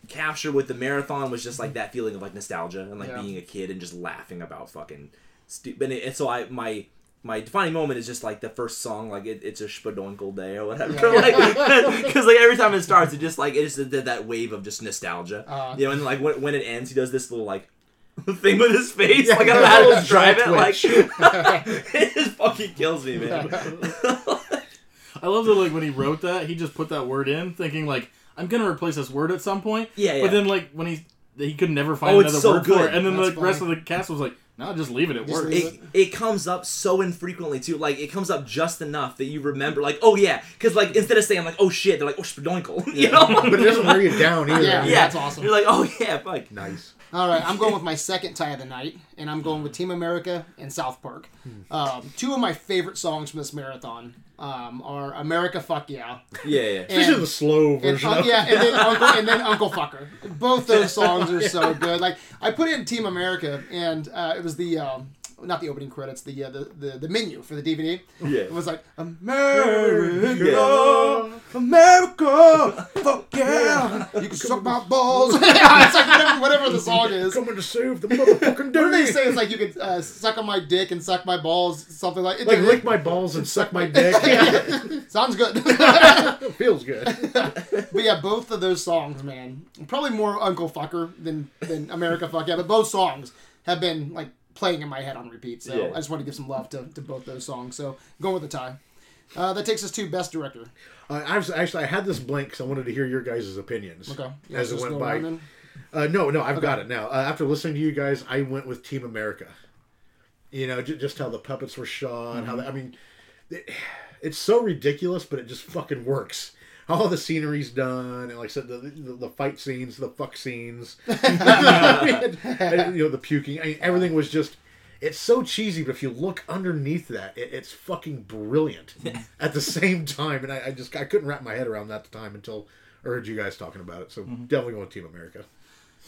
Speaker 2: capture with the marathon was just like that feeling of like nostalgia and like
Speaker 1: Yeah.
Speaker 2: being a kid and just laughing about fucking stupid. And, and so I my my defining moment is just like the first song, like it, it's a Shpadoinkle day or whatever.
Speaker 1: Yeah.
Speaker 2: like because like every time it starts, it just like it just did that wave of just nostalgia.
Speaker 1: Uh,
Speaker 2: you know, and like when, when it ends, he does this little like thing with his face.
Speaker 1: Yeah,
Speaker 2: like I don't know how to
Speaker 3: little
Speaker 2: describe it.
Speaker 3: jaw
Speaker 2: Like
Speaker 3: twitch.
Speaker 2: it just fucking kills me, man.
Speaker 4: I love that like when he wrote that, he just put that word in, thinking like I'm gonna replace this word at some point.
Speaker 2: Yeah, yeah.
Speaker 4: But then like when he he could never find
Speaker 2: Oh, it's
Speaker 4: another
Speaker 2: so
Speaker 4: word for
Speaker 2: good.
Speaker 4: it, and then
Speaker 1: That's
Speaker 4: the rest of the cast was like, "No, just leave it. It
Speaker 1: Just
Speaker 4: works."
Speaker 1: leave
Speaker 2: it, it comes up so infrequently too. Like it comes up just enough that you remember. Like oh yeah, because like instead of saying like oh shit, they're like oh Shpadoinkle. You know?
Speaker 3: but it doesn't wear you down either
Speaker 1: Yeah.
Speaker 2: yeah,
Speaker 1: that's awesome.
Speaker 2: You're like oh yeah, fuck.
Speaker 3: nice
Speaker 1: All right, I'm going with my second tie of the night, and I'm going with Team America and South Park. Um, two of my favorite songs from this marathon um, are "America Fuck Yeah"
Speaker 2: Yeah, yeah.
Speaker 3: especially the slow
Speaker 1: and,
Speaker 3: version
Speaker 1: uh, yeah, and then Uncle and then Uncle Fucker. Both those songs are so good. Like I put in Team America, and uh, it was the um, not the opening credits, the, uh, the the the menu for the DVD.
Speaker 2: Yeah.
Speaker 1: It was like America,
Speaker 2: Yeah.
Speaker 1: America, fuck yeah, you can suck my balls. it's like whatever, whatever the song is.
Speaker 3: coming to save the motherfucking day.
Speaker 1: What do they say? It's like you could uh, suck on my dick and suck my balls, something like.
Speaker 3: like lick my balls and suck my dick yeah
Speaker 1: Sounds good.
Speaker 3: feels good
Speaker 1: but yeah, both of those songs, man. Probably more Uncle Fucker than than America Fuck Yeah, but both songs have been like playing in my head on repeat. So
Speaker 2: Yeah.
Speaker 1: I just want to give some love to, to both those songs. So going with the tie. Uh, that takes us to best director.
Speaker 3: uh, I was actually I had this blank because I wanted to hear your guys' opinions
Speaker 1: Okay. You
Speaker 3: as it went by. Uh, no, no, I've
Speaker 1: Okay.
Speaker 3: got it now. Uh, after listening to you guys, I went with Team America. You know, j- just how the puppets were shot, how the, I mean, it, it's so ridiculous, but it just fucking works. All the scenery's done, and like I said, the, the, the fight scenes, the fuck scenes, and, and, you know, the puking. I mean, everything was just. It's so cheesy, but if you look underneath that, it, it's fucking brilliant at the same time. And I, I just I couldn't wrap my head around that at the time until I heard you guys talking about it. So definitely going with Team America.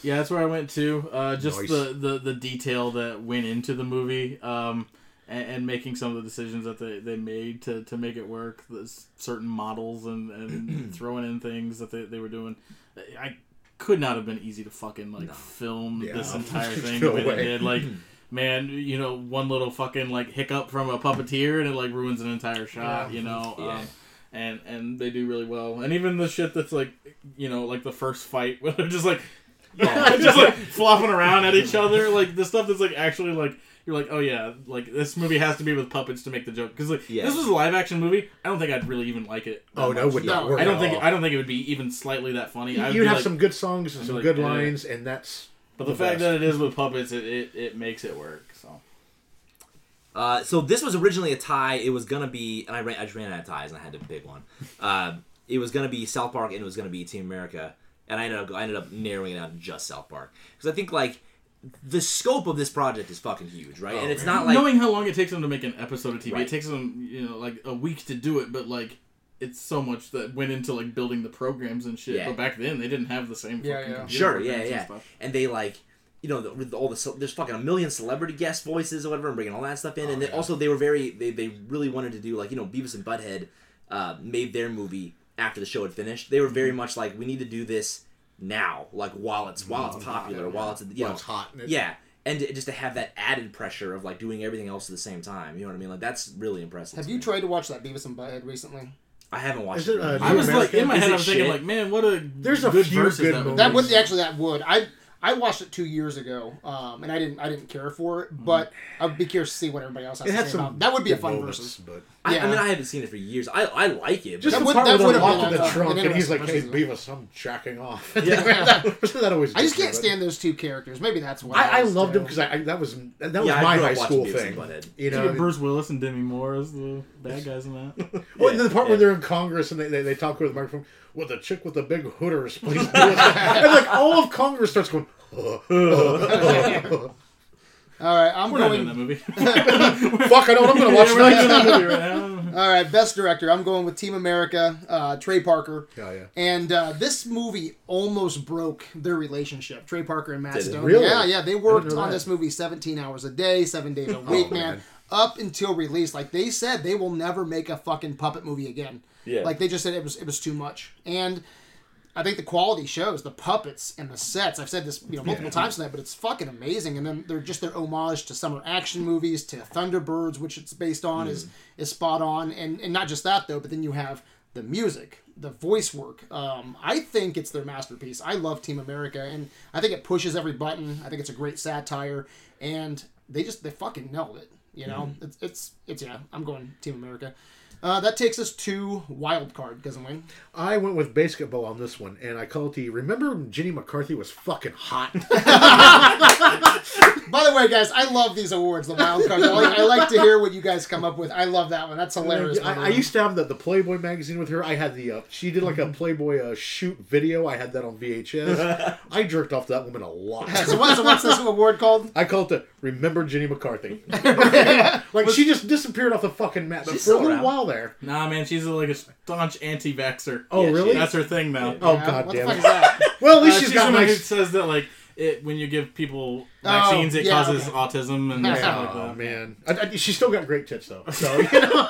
Speaker 4: Yeah, that's where I went to. Uh, just
Speaker 3: Nice.
Speaker 4: the, the, the detail that went into the movie, um, and, and making some of the decisions that they, they made to, to make it work. There's certain models and, and throwing in things that they, they were doing. I could not have been easy to fucking like film
Speaker 3: Yeah.
Speaker 4: this entire thing
Speaker 3: No
Speaker 4: the way they did. Like, man, you know, one little fucking like hiccup from a puppeteer and it like ruins an entire shot.
Speaker 1: Yeah.
Speaker 4: You know.
Speaker 2: Yeah.
Speaker 4: Um, and and they do really well. And even the shit that's like, you know, like the first fight where they're just like just like flopping around at each other, like the stuff that's like actually like you're like, oh yeah, like this movie has to be with puppets to make the joke because like
Speaker 2: Yeah.
Speaker 4: this was a live action movie. I don't think I'd really even like it. that
Speaker 3: Oh no, would not work.
Speaker 4: I don't
Speaker 3: at
Speaker 4: think
Speaker 3: all.
Speaker 4: I don't think it would be even slightly that funny. I'd
Speaker 3: You'd have
Speaker 4: like-
Speaker 3: some good songs and some
Speaker 4: like,
Speaker 3: good
Speaker 4: eh.
Speaker 3: lines, and that's.
Speaker 4: but the,
Speaker 3: the
Speaker 4: fact
Speaker 3: best.
Speaker 4: that it is with puppets, it, it, it makes it work. So
Speaker 2: Uh, so this was originally a tie. It was gonna be, and I ran, I just ran out of ties, and I had to pick one. Uh, it was gonna be South Park, and it was gonna be Team America, and I ended up, I ended up narrowing it down to just South Park because I think like the scope of this project is fucking huge, right? and
Speaker 3: Oh,
Speaker 2: it's
Speaker 3: man.
Speaker 2: not like
Speaker 4: knowing how long it takes them to make an episode of TV,
Speaker 2: Right.
Speaker 4: it takes them you know like a week to do it, but like it's so much that went into like building the programs and shit.
Speaker 2: Yeah.
Speaker 4: But back then they didn't have the same.
Speaker 1: Yeah,
Speaker 4: fucking
Speaker 1: yeah.
Speaker 2: Sure, yeah,
Speaker 4: programs and
Speaker 2: yeah.
Speaker 4: stuff.
Speaker 2: And they like, you know, the, with all the there's fucking a million celebrity guest voices or whatever, and bringing all that stuff in.
Speaker 3: Oh,
Speaker 2: and then
Speaker 3: yeah.
Speaker 2: also they were very they they really wanted to do like you know Beavis and Butthead uh, made their movie after the show had finished. They were very
Speaker 3: Mm-hmm.
Speaker 2: much like we need to do this now, like while it's while it's popular, while it's you
Speaker 3: Well,
Speaker 2: know
Speaker 3: it's hot.
Speaker 2: yeah. And to- just to have that added pressure of like doing everything else at the same time, you know what I mean? Like that's really impressive.
Speaker 1: Have you
Speaker 2: me.
Speaker 1: tried to watch that Beavis and Butthead recently?
Speaker 2: I haven't watched
Speaker 3: Is it,
Speaker 2: it.
Speaker 3: uh,
Speaker 2: really.
Speaker 4: I
Speaker 3: New
Speaker 4: was like in my
Speaker 2: Is
Speaker 4: head, I was thinking
Speaker 2: shit?
Speaker 4: like, man, what a
Speaker 3: There's a
Speaker 4: good
Speaker 3: few
Speaker 4: verses
Speaker 3: good
Speaker 4: that would
Speaker 1: That would actually that would I I watched it two years ago, um, and I didn't I didn't care for it, but I'd be curious to see what everybody else has
Speaker 3: It
Speaker 1: to
Speaker 3: had
Speaker 1: say
Speaker 3: some.
Speaker 1: about it. That would be a fun
Speaker 3: moments,
Speaker 1: versus.
Speaker 3: but
Speaker 2: I, I mean, I haven't seen it for years. I, I like it. But
Speaker 3: just
Speaker 1: That
Speaker 3: the
Speaker 1: would-
Speaker 3: part
Speaker 1: that
Speaker 3: where
Speaker 1: would
Speaker 3: they're
Speaker 1: have
Speaker 3: locked
Speaker 1: been
Speaker 3: in the
Speaker 1: a-
Speaker 3: trunk
Speaker 1: an
Speaker 3: and he's like, "Hey,
Speaker 1: interesting
Speaker 3: Beavis, I'm jacking off."
Speaker 2: Yeah.
Speaker 3: that always.
Speaker 1: I just can't stand those two characters. Maybe that's why
Speaker 3: I, I loved
Speaker 1: too.
Speaker 3: him because I, I that was that was
Speaker 2: Yeah,
Speaker 3: my high school
Speaker 2: Beavis
Speaker 3: thing. You
Speaker 4: You
Speaker 3: know,
Speaker 4: get Bruce Willis and Demi Moore as the bad guys in that.
Speaker 3: Well, and
Speaker 2: Yeah,
Speaker 3: then the part
Speaker 2: yeah.
Speaker 3: where they're in Congress and they, they, they talk with the microphone, well, the chick with the big hooters, please do it. and like all of Congress starts going,
Speaker 1: All right, I'm
Speaker 4: We're not doing that
Speaker 1: going.
Speaker 4: movie.
Speaker 3: fuck, I know what I'm going to watch
Speaker 4: yeah, we're not doing that movie right now.
Speaker 1: All right, best director. I'm going with Team America, uh, Trey Parker.
Speaker 3: Yeah, yeah.
Speaker 1: And uh, this movie almost broke their relationship, Trey Parker and Matt
Speaker 2: Did?
Speaker 1: Stone.
Speaker 3: Really?
Speaker 1: Yeah, yeah. They worked on
Speaker 3: that.
Speaker 1: this movie 17 hours a day, seven days a week,
Speaker 3: Oh,
Speaker 1: man.
Speaker 3: man.
Speaker 1: Up until release, like they said, they will never make a fucking puppet movie again.
Speaker 2: Yeah.
Speaker 1: Like they just said it was it was too much, and I think the quality shows the puppets and the sets. I've said this you know multiple
Speaker 3: Yeah.
Speaker 1: times tonight, but it's fucking amazing. And then they're just their homage to summer action movies, to Thunderbirds, which it's based on, is is spot on. And and not just that though, but then you have the music, the voice work. Um, I think it's their masterpiece. I love Team America, and I think it pushes every button. I think it's a great satire, and they just they fucking nailed it. You know, it's, it's it's yeah. I'm going Team America. Uh, that takes us to Wild Card, doesn't?
Speaker 3: I went with BASEketball on this one, and I call it the. Remember, when Jenny McCarthy was fucking hot.
Speaker 1: By the way, guys, I love these awards, the Wild Card. I like, I like to hear what you guys come up with. I love that one. That's hilarious. by
Speaker 3: I, I used to have the, the Playboy magazine with her. I had the. Uh, she did like a Playboy uh, shoot video. I had that on VHS. I jerked off that woman a lot.
Speaker 1: so, what's, so what's this award called?
Speaker 3: I call it the Remember Jenny McCarthy. like she just disappeared off the fucking map. But for a little
Speaker 2: around.
Speaker 3: while there.
Speaker 4: Nah, man, she's like a staunch anti-vaxer.
Speaker 3: Oh
Speaker 2: Yeah,
Speaker 3: really?
Speaker 4: That's her thing now.
Speaker 3: Oh
Speaker 1: Yeah,
Speaker 3: god
Speaker 1: what
Speaker 3: damn
Speaker 1: the
Speaker 3: it.
Speaker 1: fuck is that?
Speaker 3: Well, at least
Speaker 4: Uh,
Speaker 3: she's
Speaker 4: she's
Speaker 3: got
Speaker 4: the one who
Speaker 3: nice.
Speaker 4: says that like it when you give people vaccines, it
Speaker 1: yeah,
Speaker 4: causes
Speaker 1: okay.
Speaker 4: autism and stuff like
Speaker 3: Oh
Speaker 4: that.
Speaker 3: man, I, I, she's still got great tits though. So you know,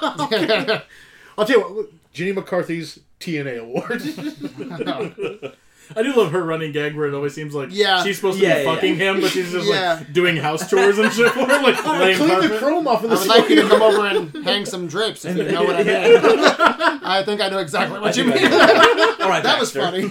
Speaker 3: I'll tell you what. look, Jenny McCarthy's TNA award.
Speaker 4: I do love her running gag where it always seems like
Speaker 1: Yeah.
Speaker 4: she's supposed to
Speaker 2: Yeah,
Speaker 4: be
Speaker 2: yeah.
Speaker 4: fucking him, but she's just
Speaker 1: Yeah.
Speaker 4: like doing house chores and shit for him, like laying
Speaker 3: Clean the chrome off of the
Speaker 1: I would like you to come over and hang some drapes if you know what I mean. I think I know exactly what you mean.
Speaker 2: All right,
Speaker 1: That was funny.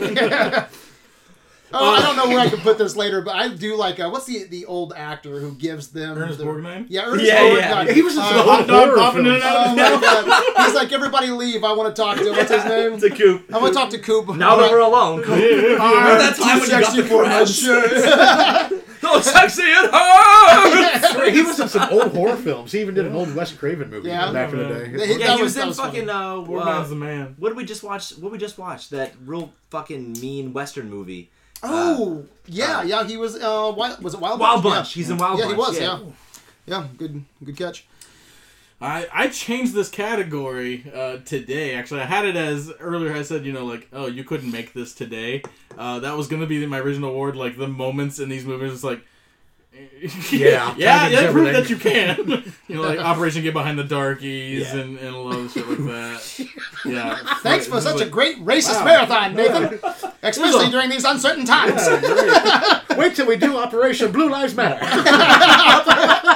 Speaker 1: oh, I don't know where I can put this later, but I do like uh, what's the the old actor who gives them
Speaker 4: Ernest
Speaker 1: the,
Speaker 4: Borgnine?
Speaker 1: Yeah, Ernest
Speaker 2: Yeah,
Speaker 1: Borgnine.
Speaker 2: yeah.
Speaker 3: He was in some
Speaker 1: Uh,
Speaker 3: old
Speaker 4: hot dog popping in and out.
Speaker 1: Oh my god! He's like, everybody leave. I want to talk to. him. What's his name?
Speaker 2: It's a coop.
Speaker 1: I want to talk to Coop.
Speaker 2: Now that we're alone, cool. Remember that time when you got the
Speaker 1: for my
Speaker 2: crabs?
Speaker 1: shirt.
Speaker 2: So sexy at home.
Speaker 3: he was in some old horror films. He even did an old Wes Craven movie
Speaker 1: Yeah.
Speaker 3: back in the
Speaker 4: Yeah,
Speaker 3: day.
Speaker 2: yeah,
Speaker 1: That
Speaker 2: he
Speaker 1: was-
Speaker 2: was,
Speaker 1: that
Speaker 2: in
Speaker 1: was
Speaker 2: fucking uh,
Speaker 4: Borgnine's
Speaker 2: uh
Speaker 4: the man.
Speaker 2: what did we just watch? What did we just watch? That real fucking mean western movie.
Speaker 1: Oh, yeah, yeah. He was. Uh, wild, was it Wild Bunch?
Speaker 2: Wild Bunch.
Speaker 1: Yeah.
Speaker 2: He's in Wild
Speaker 1: yeah,
Speaker 2: Bunch.
Speaker 1: Yeah, he was. Yeah. yeah, Good, good catch.
Speaker 4: I, I changed this category uh, today. Actually, I had it as earlier. I said, you know, like, oh, you couldn't make this today. Uh, that was gonna be my original award. Like the moments in these movies, it's like,
Speaker 3: Yeah,
Speaker 4: yeah,
Speaker 3: timing's
Speaker 4: yeah, prove that you can. you know, like Operation Get Behind the Darkies
Speaker 2: Yeah.
Speaker 4: and, and a lot of shit like that. Yeah.
Speaker 1: Thanks for
Speaker 4: This is
Speaker 1: such a great racist
Speaker 4: Wow.
Speaker 1: marathon, Nathan. Especially during these uncertain times.
Speaker 3: Wait till we do Operation Blue Lives Matter.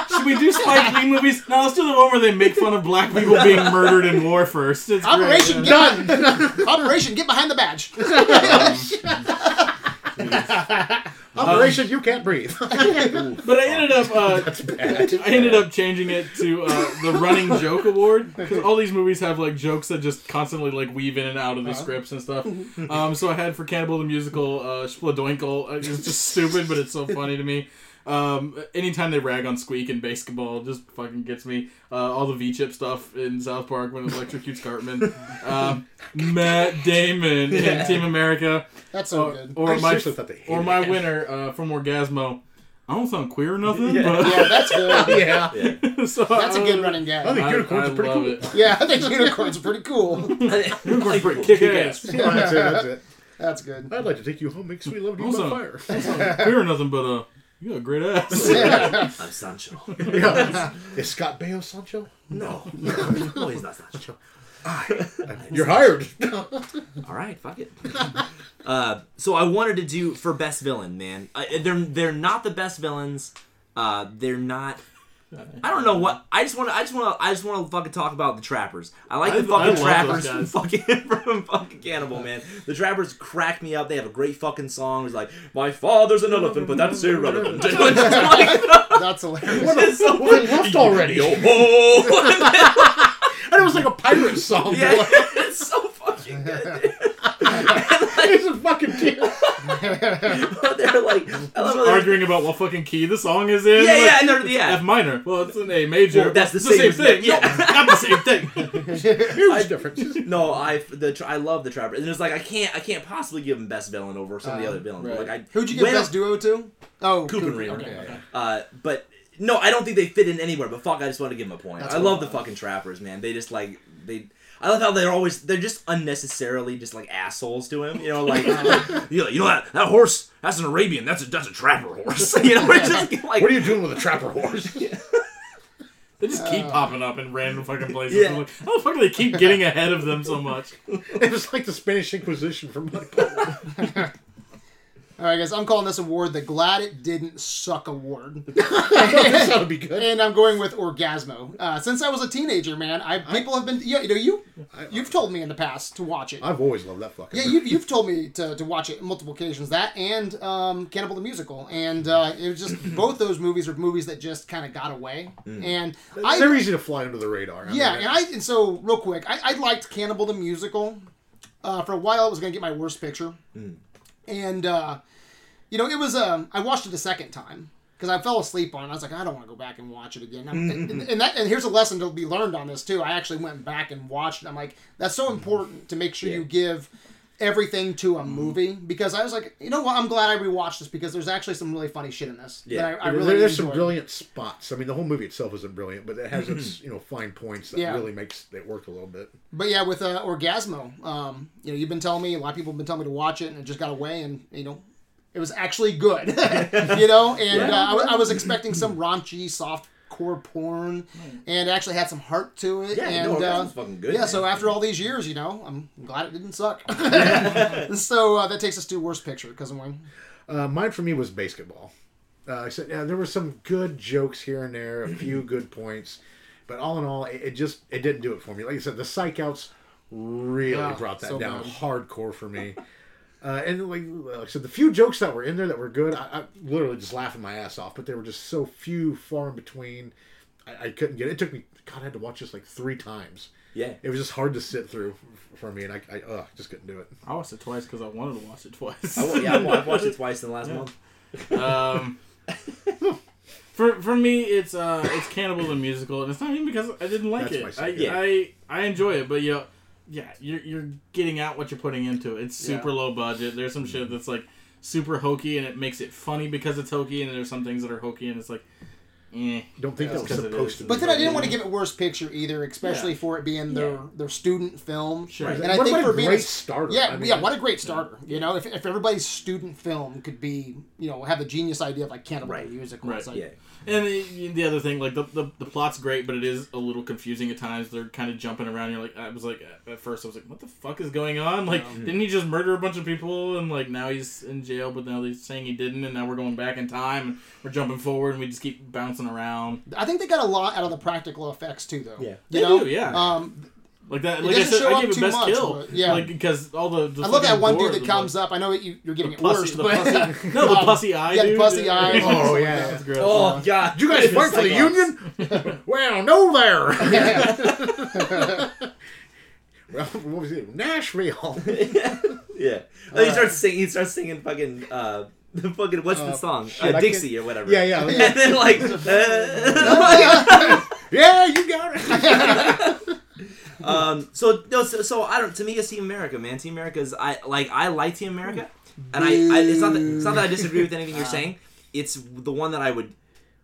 Speaker 4: Should we do Spike Lee movies? No, let's do the one where they make fun of black people being murdered in war first. It's
Speaker 1: Operation
Speaker 4: yeah.
Speaker 1: Get Operation Get Behind the Badge.
Speaker 3: Um, Operation You Can't Breathe.
Speaker 4: But I ended up uh,
Speaker 3: That's bad.
Speaker 4: I ended up changing it to uh, the running joke award because all these movies have like jokes that just constantly like weave in and out of the scripts and stuff. Um, so I had for Cannibal the musical, uh, Shpadoinkle. Uh, It's just stupid, but it's so funny to me. Um, anytime they rag on Squeak in BASEketball, just fucking gets me. Uh, all the V chip stuff in South Park when it electrocutes Cartman. Um, Matt Damon in Team America.
Speaker 1: That's so
Speaker 4: Or,
Speaker 1: good.
Speaker 4: or
Speaker 3: I
Speaker 4: my
Speaker 3: seriously thought they hated
Speaker 4: or my
Speaker 3: it.
Speaker 4: winner uh, from Orgazmo, I don't sound queer or nothing,
Speaker 2: Yeah.
Speaker 4: but
Speaker 1: Yeah, that's good.
Speaker 3: yeah.
Speaker 2: Yeah.
Speaker 4: so
Speaker 1: That's a good
Speaker 4: uh,
Speaker 1: running
Speaker 3: I
Speaker 1: gag.
Speaker 3: think
Speaker 4: I,
Speaker 3: unicorns
Speaker 4: I
Speaker 3: are pretty cool.
Speaker 4: it.
Speaker 1: Yeah, I think unicorns are pretty cool.
Speaker 4: Unicorns pretty kick ass.
Speaker 3: Yeah, that's it. That's it.
Speaker 1: That's good.
Speaker 3: I'd like to take you home, make sweet love to you
Speaker 4: Also-
Speaker 3: by fire.
Speaker 4: I queer or nothing, but uh, you got a great ass.
Speaker 1: Yeah.
Speaker 2: I'm Sancho.
Speaker 3: yeah. Is Scott Baio Sancho?
Speaker 2: No. no, he's not Sancho.
Speaker 3: You're hired.
Speaker 2: All right, fuck it. uh, so I wanted to do for best villain, man. Uh, they're they're not the best villains. Uh, they're not. I don't know what. I just want to. I just want to. I just want to fucking talk about the trappers. I like
Speaker 4: I-
Speaker 2: the fucking
Speaker 4: I
Speaker 2: trappers
Speaker 4: those
Speaker 2: from fucking from fucking Cannibal, man. The trappers crack me up. They have a great fucking song. It's like my father's an elephant, but that's irrelevant. It's like-
Speaker 1: That's hilarious.
Speaker 2: it's so
Speaker 3: Well, they left already.
Speaker 2: Yo ho!
Speaker 3: And it was like a pirate song.
Speaker 2: yeah, it's so fucking good. Dude.
Speaker 3: it's a fucking kid.
Speaker 2: They're like, I love they're-
Speaker 4: Arguing about what fucking key the song is in.
Speaker 2: Yeah,
Speaker 4: Like,
Speaker 2: yeah, and they're, yeah.
Speaker 4: F minor. Well, it's an A major.
Speaker 2: Well, that's the
Speaker 4: It's
Speaker 2: same
Speaker 4: thing.
Speaker 2: thing, yeah.
Speaker 4: No, not the same thing.
Speaker 3: Huge difference.
Speaker 2: No, I the I love the Trapper, and it's like I can't I can't possibly give him best villain over some of the
Speaker 1: Uh,
Speaker 2: other villains.
Speaker 4: right.
Speaker 2: Like I
Speaker 1: Who'd you give
Speaker 2: when-
Speaker 1: best duo to? Oh,
Speaker 2: Coop and
Speaker 1: Coop.
Speaker 2: Remer.
Speaker 1: Okay,
Speaker 3: Yeah,
Speaker 1: okay.
Speaker 3: yeah.
Speaker 2: Uh, but no, I don't think they fit in anywhere. But fuck, I just want to give them a point.
Speaker 1: That's
Speaker 2: I love
Speaker 1: I
Speaker 2: the fucking Trappers, man. They just like they. I love how they're always they're just unnecessarily just like assholes to him. You know, like you know, you know that that horse that's an Arabian. That's a that's a trapper horse. you know, we're just like
Speaker 3: What are you doing with a trapper horse?
Speaker 4: They just keep uh. popping up in random fucking places.
Speaker 2: Yeah.
Speaker 4: I'm like, how the fuck do they keep getting ahead of them so much?
Speaker 3: it was like the Spanish Inquisition from
Speaker 1: All right, guys. I'm calling this award the Glad It Didn't Suck Award.
Speaker 3: That would be good.
Speaker 1: and I'm going with Orgazmo. Uh, since I was a teenager, man, I people have been yeah, you know you you've told me in the past to watch it.
Speaker 3: I've always loved that fucking.
Speaker 1: Yeah, you, you've told me to, to watch it multiple occasions. That and um, Cannibal the Musical, and uh, it was just both those movies are movies that just kind of got away. And I
Speaker 3: They're easy to fly under the radar. I
Speaker 1: yeah,
Speaker 3: mean,
Speaker 1: and I and so real quick, I, I liked Cannibal the Musical. Uh, for a while, it was gonna get my worst picture, and uh, you know it was. Um, I watched it a second time because I fell asleep on it. I was like, I don't want to go back and watch it again. I'm- and, and that and here's a lesson to be learned on this too. I actually went back and watched it. I'm like, that's so important to make sure you give everything to a movie because I was like, you know what? I'm glad I rewatched this because there's actually some really funny shit in this.
Speaker 2: Yeah.
Speaker 1: that I, I really
Speaker 3: there's some brilliant spots. I mean, the whole movie itself isn't brilliant, but it has its you know fine points that
Speaker 1: Yeah.
Speaker 3: really makes it work a little bit.
Speaker 1: But yeah, with uh, Orgazmo, um, you know, you've been telling me a lot of people have been telling me to watch it, and it just got away, and you know, it was actually good, you know. And uh, I, I was expecting some raunchy, soft core porn, and it actually had some heart to it.
Speaker 2: Yeah,
Speaker 1: and
Speaker 2: no,
Speaker 1: uh,
Speaker 2: was fucking good.
Speaker 1: yeah,
Speaker 2: man.
Speaker 1: so after all these years, you know, I'm glad it didn't suck. so uh, that takes us to worst picture, cousin Wayne.
Speaker 3: Uh, mine for me was BASEketball. Uh, I said yeah, there were some good jokes here and there, a few good points, but all in all, it, it just it didn't do it for me. Like I said, the psych outs really
Speaker 1: Yeah,
Speaker 3: brought that
Speaker 1: so
Speaker 3: down
Speaker 1: bad.
Speaker 3: hardcore for me. Uh, and like, like I said, the few jokes that were in there that were good, I, I literally just laughing my ass off. But they were just so few, far in between. I, I couldn't get it. It took me. God, I had to watch this like three times.
Speaker 2: yeah,
Speaker 3: It was just hard to sit through for me, and I, I ugh, just couldn't do it.
Speaker 4: I watched it twice because I wanted to watch it twice.
Speaker 2: I, yeah, I- I've watched it twice in the last month.
Speaker 4: um, for for me, it's uh, it's Cannibal the musical, and it's not even because I didn't like
Speaker 3: That's my
Speaker 4: it. I.
Speaker 2: Yeah.
Speaker 4: I I enjoy it, but yeah, yeah, you're you're getting out what you're putting into it. It's super
Speaker 1: Yeah.
Speaker 4: low budget. There's some shit that's like super hokey, and it makes it funny because it's hokey, and there's some things that are hokey, and it's like, eh.
Speaker 3: Don't think that was supposed to. be
Speaker 1: But then I didn't want to give it worst picture either, especially
Speaker 4: Yeah.
Speaker 1: for it being their
Speaker 4: Yeah.
Speaker 1: their student film.
Speaker 4: Sure.
Speaker 1: And I
Speaker 3: What
Speaker 1: think
Speaker 3: about
Speaker 1: for
Speaker 3: a
Speaker 1: being
Speaker 3: great
Speaker 1: a-
Speaker 3: starter?
Speaker 1: Yeah,
Speaker 3: I mean,
Speaker 1: yeah. What a great starter. You know, if, if everybody's student film could be, you know, have the genius idea of like Cannibal
Speaker 2: Right.
Speaker 1: the musical.
Speaker 4: Right,
Speaker 1: It's like,
Speaker 2: Yeah,
Speaker 4: And the, the other thing, like the, the the plot's great, but it is a little confusing at times. They're kind of jumping around. You're like, I was like, at first, I was like, what the fuck is going on? Like, didn't he just murder a bunch of people? And like now he's in jail, but now they're saying he didn't, and now we're going back in time, and we're jumping forward, and we just keep bouncing around.
Speaker 1: I think they got a lot out of the practical effects too, though.
Speaker 2: Yeah.
Speaker 1: you
Speaker 4: They
Speaker 1: know,
Speaker 4: do, yeah.
Speaker 1: Um,
Speaker 4: Like that. Like I
Speaker 1: doesn't
Speaker 4: said,
Speaker 1: show
Speaker 4: I gave it
Speaker 1: too
Speaker 4: best
Speaker 1: much,
Speaker 4: kill.
Speaker 1: but, yeah.
Speaker 4: Like because all the, the
Speaker 1: I love that one
Speaker 4: gore
Speaker 1: dude that
Speaker 4: is
Speaker 1: comes
Speaker 4: like-
Speaker 1: up. I know you, you're getting
Speaker 4: The
Speaker 1: it worse, but
Speaker 4: pussy, no, the
Speaker 1: um,
Speaker 4: pussy eye.
Speaker 1: yeah, the
Speaker 4: dude.
Speaker 1: pussy eyes.
Speaker 3: Oh yeah.
Speaker 4: That's gross.
Speaker 2: Oh god,
Speaker 3: Did you guys fight for the
Speaker 2: Cyclops.
Speaker 3: Union? well, no there. well, what was it? Nashville.
Speaker 2: yeah. Oh, he starts singing. He starts singing fucking uh, the fucking what's the
Speaker 3: Uh,
Speaker 2: song?
Speaker 3: shit,
Speaker 2: uh,
Speaker 3: I
Speaker 2: Dixie or whatever.
Speaker 3: yeah, yeah,
Speaker 2: And then like, uh,
Speaker 3: yeah. You got it.
Speaker 2: Um. So no. So, so I don't. To me, it's Team America, man. Team America is I like. I like Team America, and I. I it's not that it's not that I disagree with anything you're saying. it's the one that I would.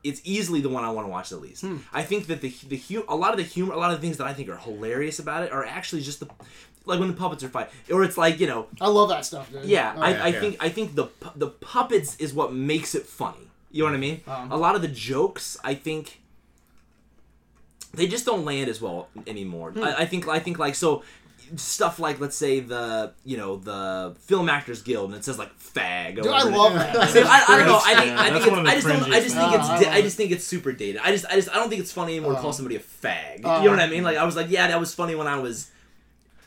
Speaker 2: It's easily the one I want to watch the least.
Speaker 1: Hmm.
Speaker 2: I think that the the hu- a lot of the humor, a lot of the things that I think are hilarious about it are actually just the like when the puppets are fighting, or it's like you know,
Speaker 1: I love that stuff, dude.
Speaker 2: yeah.
Speaker 1: Oh,
Speaker 2: I,
Speaker 3: yeah,
Speaker 2: I
Speaker 3: yeah.
Speaker 2: think I think the the puppets is what makes it funny. You know what I mean?
Speaker 1: Um.
Speaker 2: a lot of the jokes, I think, they just don't land as well anymore.
Speaker 1: Hmm.
Speaker 2: I, I think I think like so stuff like let's say the you know the film actors guild and it says like fag. Or
Speaker 1: Dude, I
Speaker 2: whatever it
Speaker 1: love that.
Speaker 2: I, I don't know. I think
Speaker 4: Yeah,
Speaker 2: I think it's, I just don't. I just think
Speaker 1: fringiest.
Speaker 2: it's.
Speaker 1: I
Speaker 2: di- I just think it's super dated. I just I just I don't think it's funny anymore to call
Speaker 1: Uh.
Speaker 2: somebody a fag.
Speaker 1: Uh.
Speaker 2: you know what I mean? Like I was like, yeah, that was funny when I was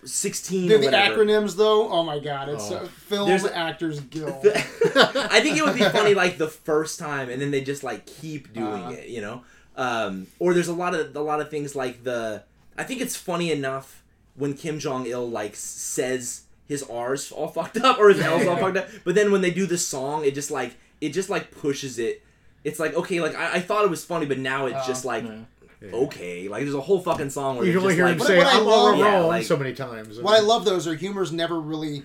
Speaker 2: sixteen.
Speaker 1: Dude,
Speaker 2: or
Speaker 1: the acronyms though. Oh my god, it's
Speaker 3: Oh.
Speaker 1: uh, Film
Speaker 2: There's-
Speaker 1: Actors Guild.
Speaker 2: I think it would be funny like the first time, and then they just like keep doing
Speaker 1: Uh.
Speaker 2: it, you know. Um, or there's a lot of a lot of things like the. I think it's funny enough when Kim Jong Il like says his R's all fucked up or his L's all fucked up, but then when they do the song, it just like it just like pushes it. It's like okay, like I, I thought it was funny, but now it's
Speaker 1: Uh,
Speaker 2: just like
Speaker 4: Yeah.
Speaker 2: okay, like there's a whole fucking song where
Speaker 3: You can only hear
Speaker 2: like
Speaker 3: him
Speaker 1: What-
Speaker 3: say
Speaker 1: I
Speaker 3: "I'm all
Speaker 1: love-
Speaker 2: Yeah,
Speaker 3: wrong"
Speaker 2: like-
Speaker 3: so many times.
Speaker 1: What I love those are humor's never really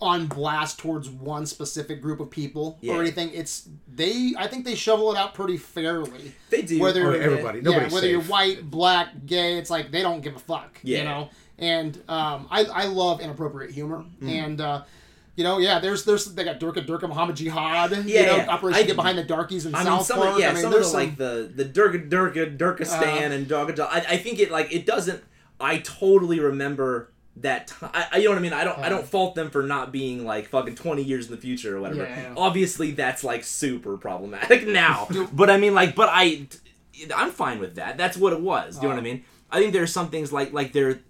Speaker 1: on blast towards one specific group of people
Speaker 2: Yeah.
Speaker 1: or anything. It's they. I think they shovel it out pretty fairly.
Speaker 2: they do
Speaker 1: Whether
Speaker 3: everybody, nobody's
Speaker 1: yeah, whether you're white, black, gay, it's like they don't give a fuck.
Speaker 2: Yeah.
Speaker 1: You know, and um, I I love inappropriate humor
Speaker 2: Mm.
Speaker 1: and. uh you know, yeah. There's, there's, they got Durka Durka Muhammad Jihad. you
Speaker 2: Yeah,
Speaker 1: know,
Speaker 2: yeah.
Speaker 1: Operation
Speaker 2: I-
Speaker 1: Get Behind the Darkies in
Speaker 2: I mean,
Speaker 1: South
Speaker 2: some
Speaker 1: Park.
Speaker 2: of, yeah,
Speaker 1: I mean,
Speaker 2: some of
Speaker 1: there's
Speaker 2: the, like the the Durga Durga Durkistan
Speaker 1: Uh,
Speaker 2: and Durga. I, I think it like it doesn't. I totally remember that. T- I, you know what I mean. I don't. I don't fault them for not being like fucking twenty years in the future or whatever.
Speaker 1: Yeah, yeah.
Speaker 2: Obviously, that's like super problematic now. but I mean, like, but I, I'm fine with that. That's what it was. Do you know what I
Speaker 1: Uh.
Speaker 2: mean? I think there's some things like like there.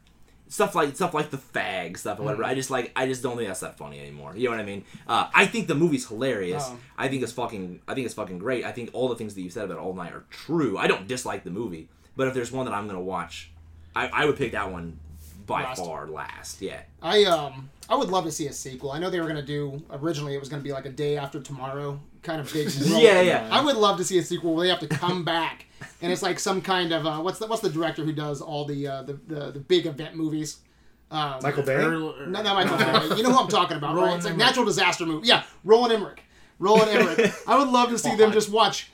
Speaker 2: Stuff like stuff like the fag stuff or whatever.
Speaker 1: Mm-hmm.
Speaker 2: I just like I just don't think that's that funny anymore. You know what I mean? Uh, I think the movie's hilarious.
Speaker 1: Oh.
Speaker 2: I think it's fucking. I think it's fucking great. I think all the things that you said about All Night are true. I don't dislike the movie, but if there's one that I'm gonna watch, I, I would pick that one by
Speaker 1: Last.
Speaker 2: far last. Yeah.
Speaker 1: I um I would love to see a sequel. I know they were gonna do originally it was gonna be like a day after tomorrow kind of big.
Speaker 2: Yeah, yeah.
Speaker 1: I would love to see a sequel where they have to come back and it's like some kind of uh, what's the what's the director who does all the uh, the, the the big event movies. Um,
Speaker 3: Michael Bay.
Speaker 4: Earl-
Speaker 1: no, not Michael Bay. You know who I'm talking about, right? It's like natural disaster movie. Yeah, Roland Emmerich. Roland Emmerich. I would love to see them just watch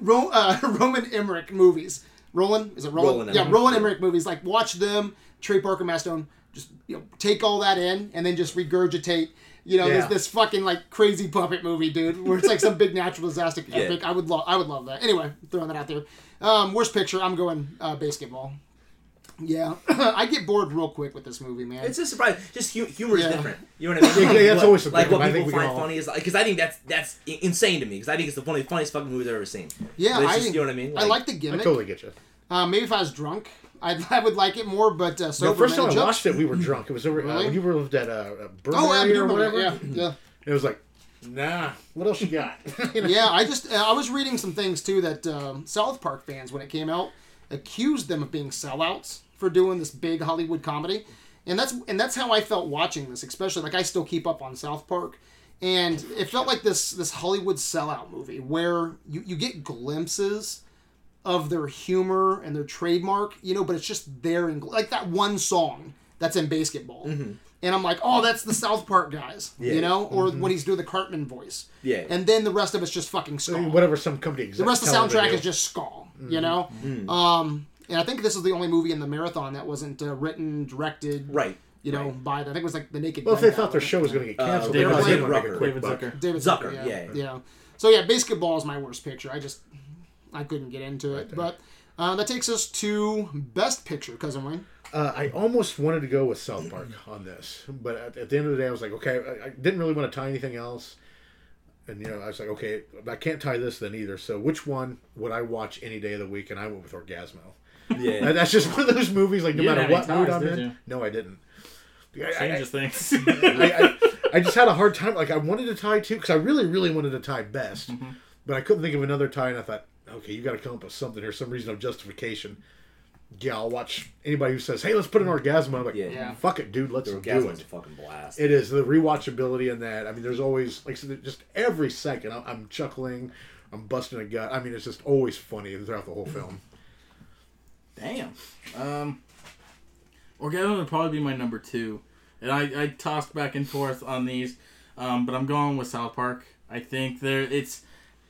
Speaker 1: Ro- uh, Roman Emmerich movies. Roland is it Roland?
Speaker 2: Roland
Speaker 1: yeah, Roland Emmerich movies. Like watch them. Trey Parker Matt Stone. Just you know, take all that in and then just regurgitate. You know,
Speaker 3: Yeah.
Speaker 1: this this fucking like crazy puppet movie, dude, where it's like some big natural disaster epic. I would love, I would love that. Anyway, throwing that out there. Um, worst picture, I'm going uh, BASEketball. Yeah, I get bored real quick with this movie, man.
Speaker 2: It's a surprise. Just hu- humor is
Speaker 1: Yeah.
Speaker 2: different. You know what I mean?
Speaker 3: Yeah, that's
Speaker 2: What-
Speaker 3: always
Speaker 2: like what
Speaker 3: I think
Speaker 2: people
Speaker 3: we
Speaker 2: find
Speaker 3: all-
Speaker 2: funny is like because I think that's that's insane to me because I think it's the funny, funniest fucking movie I've ever seen.
Speaker 1: yeah,
Speaker 2: it's
Speaker 1: I,
Speaker 2: just, you know what I mean?
Speaker 1: I like the gimmick.
Speaker 3: I
Speaker 1: gimmick.
Speaker 3: totally get you.
Speaker 1: Uh, maybe if I was drunk, I'd, I would like it more. But uh,
Speaker 3: The first time I
Speaker 1: jokes-
Speaker 3: watched it, we were drunk. It was over.
Speaker 1: Really?
Speaker 3: Uh, you were lived at uh, Burn
Speaker 1: Oh, I
Speaker 3: or whatever.
Speaker 1: Yeah, yeah.
Speaker 3: It was like, nah. What else you got? You know?
Speaker 1: yeah, I just uh, I was reading some things too that um, South Park fans when it came out accused them of being sellouts for doing this big Hollywood comedy, and that's and that's how I felt watching this. Especially like I still keep up on South Park, and it felt like this this Hollywood sellout movie where you you get glimpses of their humor and their trademark, you know, but it's just there in like that one song that's in BASEketball. And I'm like, oh, that's the South Park guys,
Speaker 2: Yeah.
Speaker 1: you know, or when he's doing the Cartman voice.
Speaker 2: Yeah.
Speaker 1: And then the rest of it's just fucking ska.
Speaker 3: Whatever some company.
Speaker 1: The rest of the soundtrack is just ska, you know. Um, and I think this is the only movie in the marathon that wasn't uh, written, directed,
Speaker 2: right.
Speaker 1: you know, by. I think it was like the Naked.
Speaker 3: Well, if they thought their show was going to get
Speaker 2: Uh,
Speaker 3: canceled,
Speaker 1: David
Speaker 3: they probably
Speaker 1: Zucker.
Speaker 3: to make a quick
Speaker 4: David. Zucker.
Speaker 1: David
Speaker 2: Zucker,
Speaker 1: Zucker, yeah,
Speaker 2: yeah.
Speaker 1: yeah. So yeah, BASEketball is my worst picture. I just I couldn't get into it,
Speaker 3: there.
Speaker 1: but uh, that takes us to best picture, cousin Wayne.
Speaker 3: Uh, I almost wanted to go with South Park on this, but at, at the end of the day, I was like, okay, I, I didn't really want to tie anything else, and you know, I was like, okay, I can't tie this then either. So, which one would I watch any day of the week? And I went with Orgazmo.
Speaker 2: Yeah.
Speaker 3: And that's just one of those movies. Like, no
Speaker 4: You
Speaker 3: matter what
Speaker 4: any
Speaker 3: mood I'm in,
Speaker 4: you?
Speaker 3: no, I didn't. I, I,
Speaker 4: Changes things.
Speaker 3: I, I, I just had a hard time. Like, I wanted to tie two because I really, really wanted to tie best, but I couldn't think of another tie, and I thought, okay, you got to come up with something here, some reason of justification. Yeah, I'll watch anybody who says, "Hey, let's put an orgasm." I'm like,
Speaker 2: Yeah.
Speaker 1: Yeah.
Speaker 3: fuck it, dude, let's do it.
Speaker 2: fucking blast.
Speaker 3: It is the rewatchability in that. I mean, there's always like just every second I'm, I'm chuckling, I'm busting a gut. I mean, it's just always funny throughout the whole film.
Speaker 4: Damn. Um, Orgasm would probably be my number two, and I, I tossed back and forth on these, um, but I'm going with South Park. I think there it's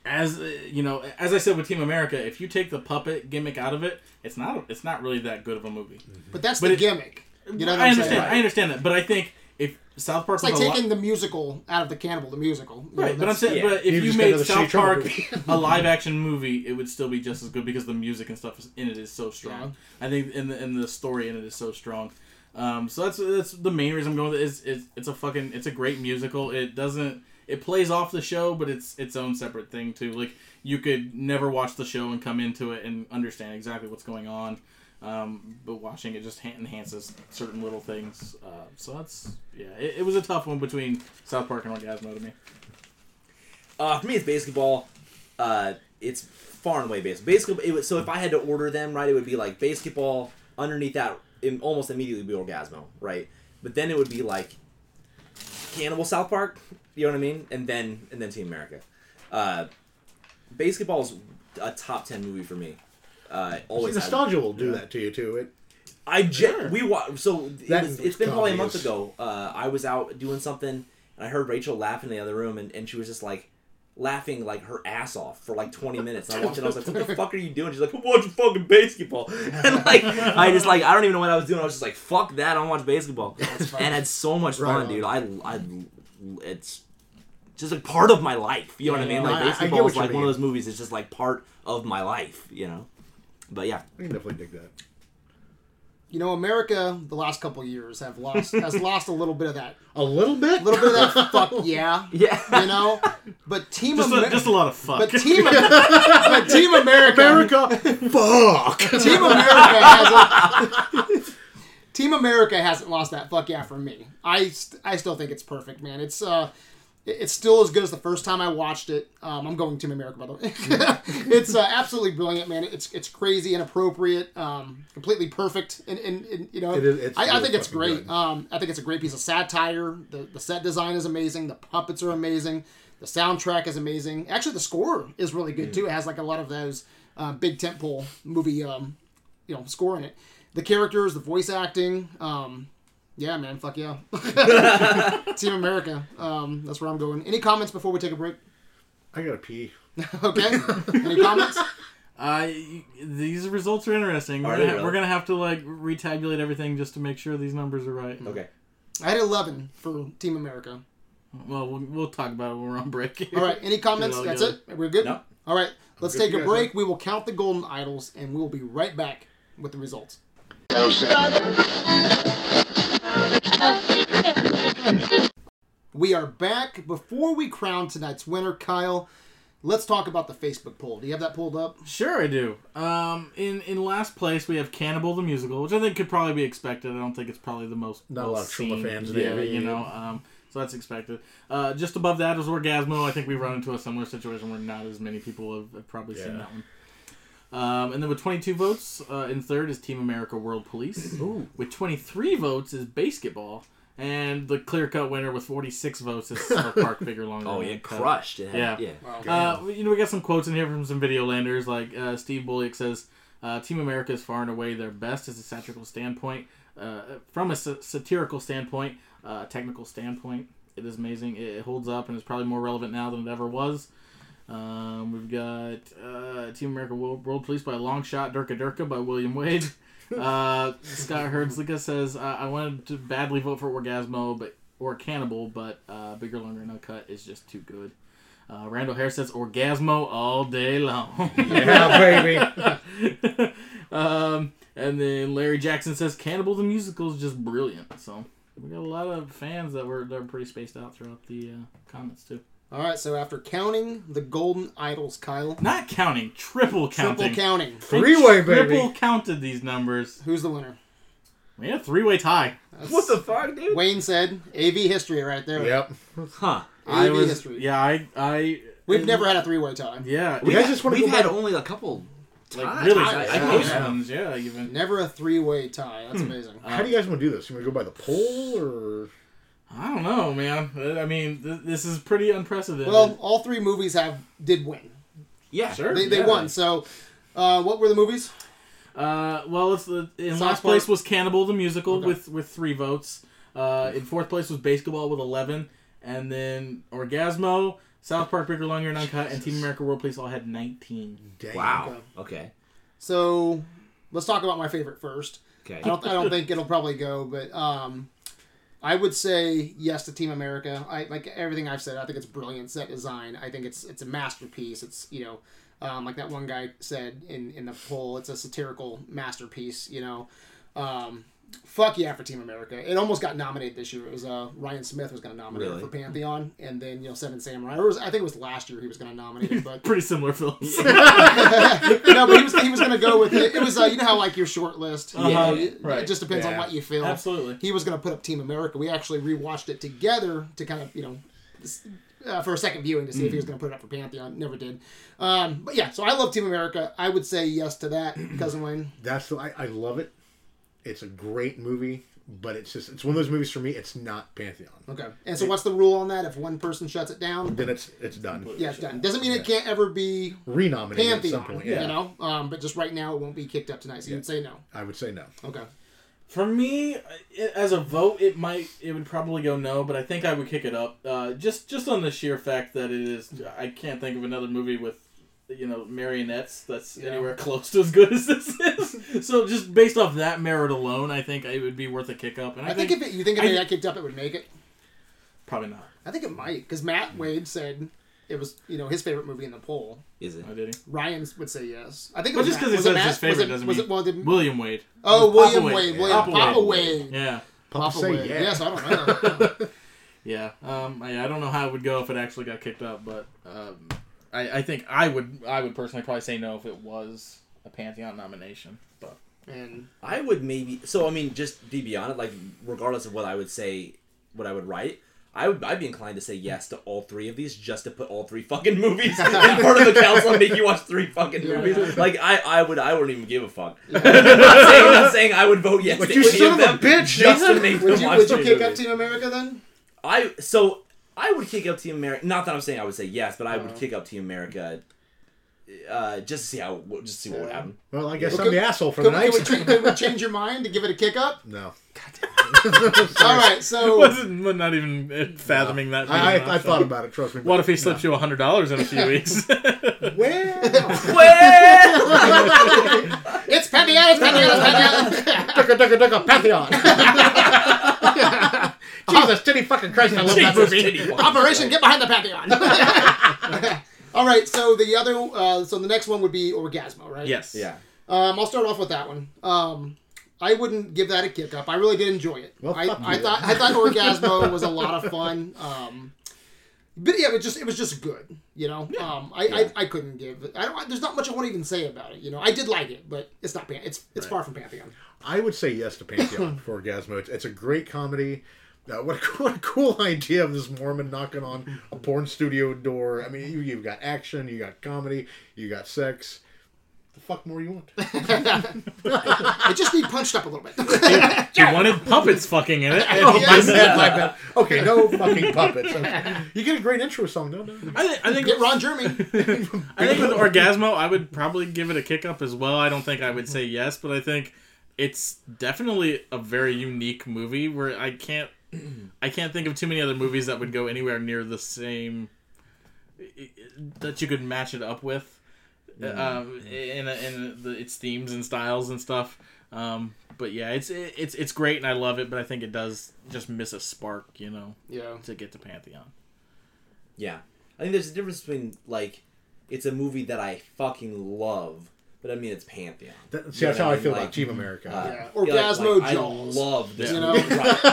Speaker 4: as uh, you know, as I said with Team America, if you take the puppet gimmick out of it, it's not it's not really that good of a movie.
Speaker 1: But that's
Speaker 4: But
Speaker 1: the
Speaker 4: it-
Speaker 1: gimmick. You know what
Speaker 4: I
Speaker 1: I'm
Speaker 4: understand.
Speaker 1: saying?
Speaker 4: I understand that, but I think if South Park
Speaker 1: It's like
Speaker 4: was a
Speaker 1: taking the musical out of the cannibal, the musical. You know,
Speaker 4: Right, but I'm saying,
Speaker 2: yeah.
Speaker 4: but if
Speaker 3: You
Speaker 4: you, made South Park a live action movie, it would still be just as good because the music and stuff in it is so strong. I think in the in the story in it is so strong. Um, so that's that's the main reason I'm going with it. Is it's, it's a fucking it's a great musical. It doesn't it plays off the show, but it's its own separate thing too. Like you could never watch the show and come into it and understand exactly what's going on. Um, but watching it just ha- enhances certain little things. Uh, so that's yeah, it, it was a tough one between South Park and Orgazmo to me.
Speaker 2: Uh, for me, it's BASEketball. Uh, it's far and away BASEketball. BASEketball. It would, so if I had to order them, right, it would be like BASEketball. Underneath that, it almost immediately would be Orgazmo, right? But then it would be like Cannibal South Park. You know what I mean? And then and then Team America. Uh, BASEketball is a top ten movie for me. Uh, always has-
Speaker 3: nostalgia will do that to you too. It
Speaker 2: I gen- we wa- so it was, it's been probably a month ago. Uh, I was out doing something and I heard Rachel laugh in the other room and, and she was just like laughing like her ass off for like 20 minutes. And I walked in, I was like, "What the fuck are you doing?" She's like, "I'm watching fucking BASEketball." And like I just like I don't even know what I was doing. I was just like, "Fuck that! I don't watch BASEketball." And had so much
Speaker 3: Right
Speaker 2: fun,
Speaker 3: on.
Speaker 2: dude. I I it's just like part of my life. You know what I mean? Like
Speaker 3: I- I get
Speaker 2: BASEketball
Speaker 3: what
Speaker 2: is
Speaker 3: you
Speaker 2: like one of those movies. It's just like part of my life. You know. But yeah,
Speaker 3: I can definitely dig that.
Speaker 1: You know, America the last couple years have lost has lost a little bit of that,
Speaker 3: A little bit.
Speaker 1: a little bit of that fuck yeah,
Speaker 2: yeah.
Speaker 1: you know. But Team
Speaker 4: Just, a,
Speaker 1: America,
Speaker 4: just a lot of fuck.
Speaker 1: but Team, but Team America,
Speaker 3: America, fuck.
Speaker 1: Team America hasn't. Team America hasn't lost that fuck yeah for me. I st- I still think it's perfect, man. It's uh, it's still as good as the first time I watched it. Um, I'm going Team America by the way. it's uh, absolutely brilliant, man. It's it's crazy and appropriate, um, completely perfect, and, and, and you know,
Speaker 3: It is- it's
Speaker 1: I, I think it's great. Um, I think it's a great piece of satire. The the set design is amazing. The puppets are amazing. The soundtrack is amazing. Actually, the score is really good too. It has like a lot of those uh, big tentpole movie, um, you know, score in it. The characters, the voice acting, um, yeah, man, fuck yeah. Team America. Um, that's where I'm going. Any comments before we take a break?
Speaker 3: I gotta pee.
Speaker 1: Okay. Any comments?
Speaker 4: Uh, these results are interesting. We're,
Speaker 2: Are
Speaker 4: gonna
Speaker 2: really?
Speaker 4: we're gonna have to like retabulate everything just to make sure these numbers are right.
Speaker 2: Okay.
Speaker 1: I had 11 for Team America.
Speaker 4: Well, well, we'll talk about it when we're on break.
Speaker 1: All right. Any comments? That's
Speaker 4: together.
Speaker 1: it. We're good.
Speaker 2: No.
Speaker 1: All right. Let's
Speaker 3: good
Speaker 1: take a
Speaker 3: you guys,
Speaker 1: break. We will count the golden idols, and we will be right back with the results. We are back. Before we crown tonight's winner, Kyle, let's talk about the Facebook poll. Do you have that pulled up?
Speaker 4: Sure, I do. Um, in in last place we have Cannibal the musical, which I think could probably be expected. I don't think it's probably the most
Speaker 3: Not a lot of Troma
Speaker 4: seen.
Speaker 3: fans in
Speaker 4: Yeah,
Speaker 3: AV.
Speaker 4: you know. Um, so that's expected. Uh, just above that is Orgazmo. I think we run into a similar situation where not as many people have, have probably seen that one. Um, and then with 22 votes, uh, in third is Team America World Police.
Speaker 3: Ooh.
Speaker 4: With 23 votes is BASEketball. And the clear cut winner with 46 votes is South Park Bigger Longer.
Speaker 2: Oh
Speaker 4: Than
Speaker 2: yeah,
Speaker 4: Cut.
Speaker 2: crushed. It had-
Speaker 4: Yeah.
Speaker 2: yeah.
Speaker 4: Uh, you know, we got some quotes in here from some video landers. Like uh, Steve Bullock says, uh, "Team America is far and away their best as a satirical standpoint. Uh, from a sa- satirical standpoint, uh, technical standpoint, it is amazing. It, it holds up and is probably more relevant now than it ever was." Um, we've got uh, Team America World, World Police by long shot, Durka Durka by William Wade. Uh, Scott Herdzlika says, uh, "I wanted to badly vote for Orgazmo, but or Cannibal, but uh, Bigger, Longer, and Uncut is just too good." Uh, Randall Harris says Orgazmo all day long.
Speaker 3: Yeah, baby.
Speaker 4: um, and then Larry Jackson says Cannibal the musical is just brilliant. So we got a lot of fans that were that were pretty spaced out throughout the uh, comments too.
Speaker 1: All right. So after counting the golden idols, Kyle,
Speaker 4: Not counting, triple counting.
Speaker 1: triple counting.
Speaker 4: They
Speaker 3: Three-way, baby.
Speaker 4: Triple counted these numbers.
Speaker 1: Who's the winner?
Speaker 4: We had a three way tie.
Speaker 1: That's-
Speaker 2: What the fuck, dude?
Speaker 1: Wayne said AV history right there.
Speaker 3: Yep.
Speaker 2: Huh?
Speaker 4: I
Speaker 1: AV
Speaker 4: was
Speaker 1: history.
Speaker 4: yeah I I
Speaker 1: We've never had a three-way tie.
Speaker 4: yeah
Speaker 3: You guys just wanna
Speaker 2: we've
Speaker 3: go
Speaker 2: had
Speaker 3: back-
Speaker 2: only a couple.
Speaker 4: like
Speaker 2: ties.
Speaker 4: really
Speaker 1: ties,
Speaker 4: close
Speaker 1: yeah.
Speaker 4: ones yeah even
Speaker 1: Never a three-way tie. That's hmm. amazing.
Speaker 3: Uh, How do you guys want to do this? You want to go by the poll or?
Speaker 4: I don't know man I mean th- this is pretty unprecedented.
Speaker 1: Well, all three movies have did win.
Speaker 2: Yeah,
Speaker 4: sure
Speaker 1: They, they
Speaker 4: yeah.
Speaker 1: won. So, uh, what were the movies?
Speaker 4: Uh, well, it's the in
Speaker 1: South
Speaker 4: last
Speaker 1: Park.
Speaker 4: place was Cannibal the musical
Speaker 1: Okay.
Speaker 4: with with three votes. Uh, in fourth place was BASEketball with eleven, and then Orgazmo, South Park, Bigger, Longer, and Uncut, and Team America World Police all had 19.
Speaker 3: Dang.
Speaker 2: Wow. Okay.
Speaker 1: So let's talk about my favorite first.
Speaker 2: Okay.
Speaker 1: I don't I don't think it'll probably go, but um, I would say yes to Team America. I like everything I've said. I think it's brilliant set design. I think it's it's a masterpiece. It's you know, um, like that one guy said in in the poll, it's a satirical masterpiece. You know, um, fuck yeah for Team America. It almost got nominated this year. It was uh, Ryan Smith was going to nominate
Speaker 2: Really?
Speaker 1: it for Pantheon, and then you know Seven Samurai. Or it was, I think it was last year he was going to nominate it, but
Speaker 4: Pretty similar films.
Speaker 1: no, but he was, he was going to go with it. It was uh, you know how like your short list.
Speaker 4: Uh-huh,
Speaker 1: Yeah, it,
Speaker 4: right.
Speaker 1: it just depends on what you feel.
Speaker 4: Absolutely.
Speaker 1: He was going to put up Team America. We actually rewatched it together to kind of you know. s- Uh, for a second viewing to see if he was going to put it up for Pantheon, never did. Um, but yeah, so I love Team America. I would say yes to that, cousin Wayne.
Speaker 3: That's the, I, I love it. It's a great movie, but it's just it's one of those movies for me. It's not Pantheon.
Speaker 1: Okay, and so what's the rule on that? If one person shuts it down,
Speaker 3: Then it's it's done.
Speaker 1: yeah, it's done. Doesn't mean it can't ever be
Speaker 3: Renominated at
Speaker 1: Pantheon,
Speaker 3: some point.
Speaker 1: you know. Um, but just right now, it won't be kicked up tonight. So you'd say no.
Speaker 3: I would say no.
Speaker 1: Okay.
Speaker 4: For me, it, as a vote, it might it would probably go no, but I think I would kick it up. Uh, just just on the sheer fact that it is, I can't think of another movie with you know marionettes that's
Speaker 1: Yeah.
Speaker 4: anywhere close to as good as this is. so just based off that merit alone, I think it would be worth a kick up. And I,
Speaker 1: I think if it, you think if
Speaker 4: I-
Speaker 1: it got kicked up, it would make it.
Speaker 4: probably not.
Speaker 1: I think it might because Matt Wade said it was you know his favorite movie in the poll.
Speaker 2: Is it?
Speaker 4: I did.
Speaker 1: Ryan would say yes. I think. It
Speaker 4: But
Speaker 1: was
Speaker 4: just because he says
Speaker 1: it
Speaker 4: his favorite
Speaker 1: was it,
Speaker 4: doesn't
Speaker 1: was
Speaker 4: mean
Speaker 1: it, well, did,
Speaker 4: William Wade.
Speaker 1: oh,
Speaker 4: It was Papa
Speaker 1: William Wade.
Speaker 4: Yeah.
Speaker 1: William
Speaker 4: Papa
Speaker 1: Papa,
Speaker 4: Wade.
Speaker 1: Wade.
Speaker 4: Yeah.
Speaker 3: Papa,
Speaker 1: Papa
Speaker 3: say
Speaker 1: Wade.
Speaker 3: yeah.
Speaker 1: Yes, I don't know.
Speaker 4: Yeah, um, I, I don't know how it would go if it actually got kicked up, but um, I, I think I would I would personally probably say no if it was a Pantheon nomination. But
Speaker 1: and
Speaker 2: I would maybe. So I mean, just be beyond it. Like, regardless of what I would say, what I would write, I would. I'd be inclined to say yes to all three of these, just to put all three fucking movies in front of the council and make you watch three fucking
Speaker 1: Yeah.
Speaker 2: movies. Like, I, I would. I wouldn't even give a fuck. I'm, not saying, I'm not saying I would vote yes
Speaker 3: But
Speaker 2: to
Speaker 3: you
Speaker 2: any
Speaker 3: son
Speaker 2: of
Speaker 3: of a bitch,
Speaker 2: just to make
Speaker 1: would
Speaker 2: them
Speaker 1: you
Speaker 2: watch
Speaker 1: would you
Speaker 2: three
Speaker 1: kick up. Team America then?
Speaker 2: I so I would kick up Team America. Not that I'm saying I would say yes, but I would
Speaker 1: Uh-huh.
Speaker 2: kick up Team America. Uh, just to see how, just to see what would happen.
Speaker 3: Well, I guess
Speaker 1: Okay.
Speaker 3: I'm the asshole for the
Speaker 1: Could, could,
Speaker 3: night.
Speaker 1: we, change- could we change your mind to give it a kick up?
Speaker 3: no,
Speaker 1: All right,
Speaker 4: it
Speaker 1: so
Speaker 4: wasn't not even fathing that. being
Speaker 3: I,
Speaker 4: an
Speaker 3: I, I
Speaker 4: option.
Speaker 3: thought about it. Trust me.
Speaker 4: What if he slips you a hundred dollars in a few weeks?
Speaker 3: Well, Well,
Speaker 1: it's Pantheon, it's Pantheon, it's Pantheon.
Speaker 3: ducka, ducka, ducka, Pantheon. Jesus, titty fucking Christ! I love that movie.
Speaker 2: titty
Speaker 1: Operation Get Behind the Pantheon. All right, so the other, uh, so the next one would be Orgazmo, right?
Speaker 4: yes.
Speaker 2: Yeah.
Speaker 1: Um, I'll start off with that one. Um, I wouldn't give that a kick up. I really did enjoy it.
Speaker 3: Well,
Speaker 1: I, I thought I thought Orgazmo was a lot of fun. Um, but yeah, it was just it was just good. You know, um, I,
Speaker 2: Yeah.
Speaker 1: I I couldn't give. I don't. There's not much I want to even say about it. You know, I did like it, but it's not. Pan- It's it's
Speaker 3: Right.
Speaker 1: far from Pantheon.
Speaker 3: I would say yes to Pantheon for Orgazmo. It's, it's a great comedy. Uh, what, a, what a cool idea of this Mormon knocking on a porn studio door. I mean, you, you've got action, you got comedy, you got sex. The fuck more you want?
Speaker 1: It just need punched up a little bit.
Speaker 4: You wanted puppets fucking in it.
Speaker 3: Oh, my
Speaker 1: Yes.
Speaker 3: bad, my bad. Okay, no fucking puppets. You get a great intro song, don't you?
Speaker 4: I, think I think
Speaker 1: Get Ron Jeremy.
Speaker 4: I think with Orgazmo, I would probably give it a kick up as well. I don't think I would say yes, but I think it's definitely a very unique movie where I can't I can't think of too many other movies that would go anywhere near the same that you could match it up with um, in in the, its themes and styles and stuff. Um, but yeah, it's it's it's great and I love it, but I think it does just miss a spark, you know,
Speaker 1: Yeah.
Speaker 4: to get to Pantheon.
Speaker 2: Yeah. I think there's a difference between like it's a movie that I fucking love, but I mean it's Pantheon.
Speaker 3: That, see, that's how
Speaker 2: what
Speaker 3: I
Speaker 2: I
Speaker 3: feel
Speaker 2: mean?
Speaker 3: about Team America.
Speaker 2: Uh,
Speaker 1: Yeah.
Speaker 2: yeah,
Speaker 1: Orgazmo
Speaker 2: like,
Speaker 1: Jaws.
Speaker 2: I love this
Speaker 1: You know?
Speaker 2: Right,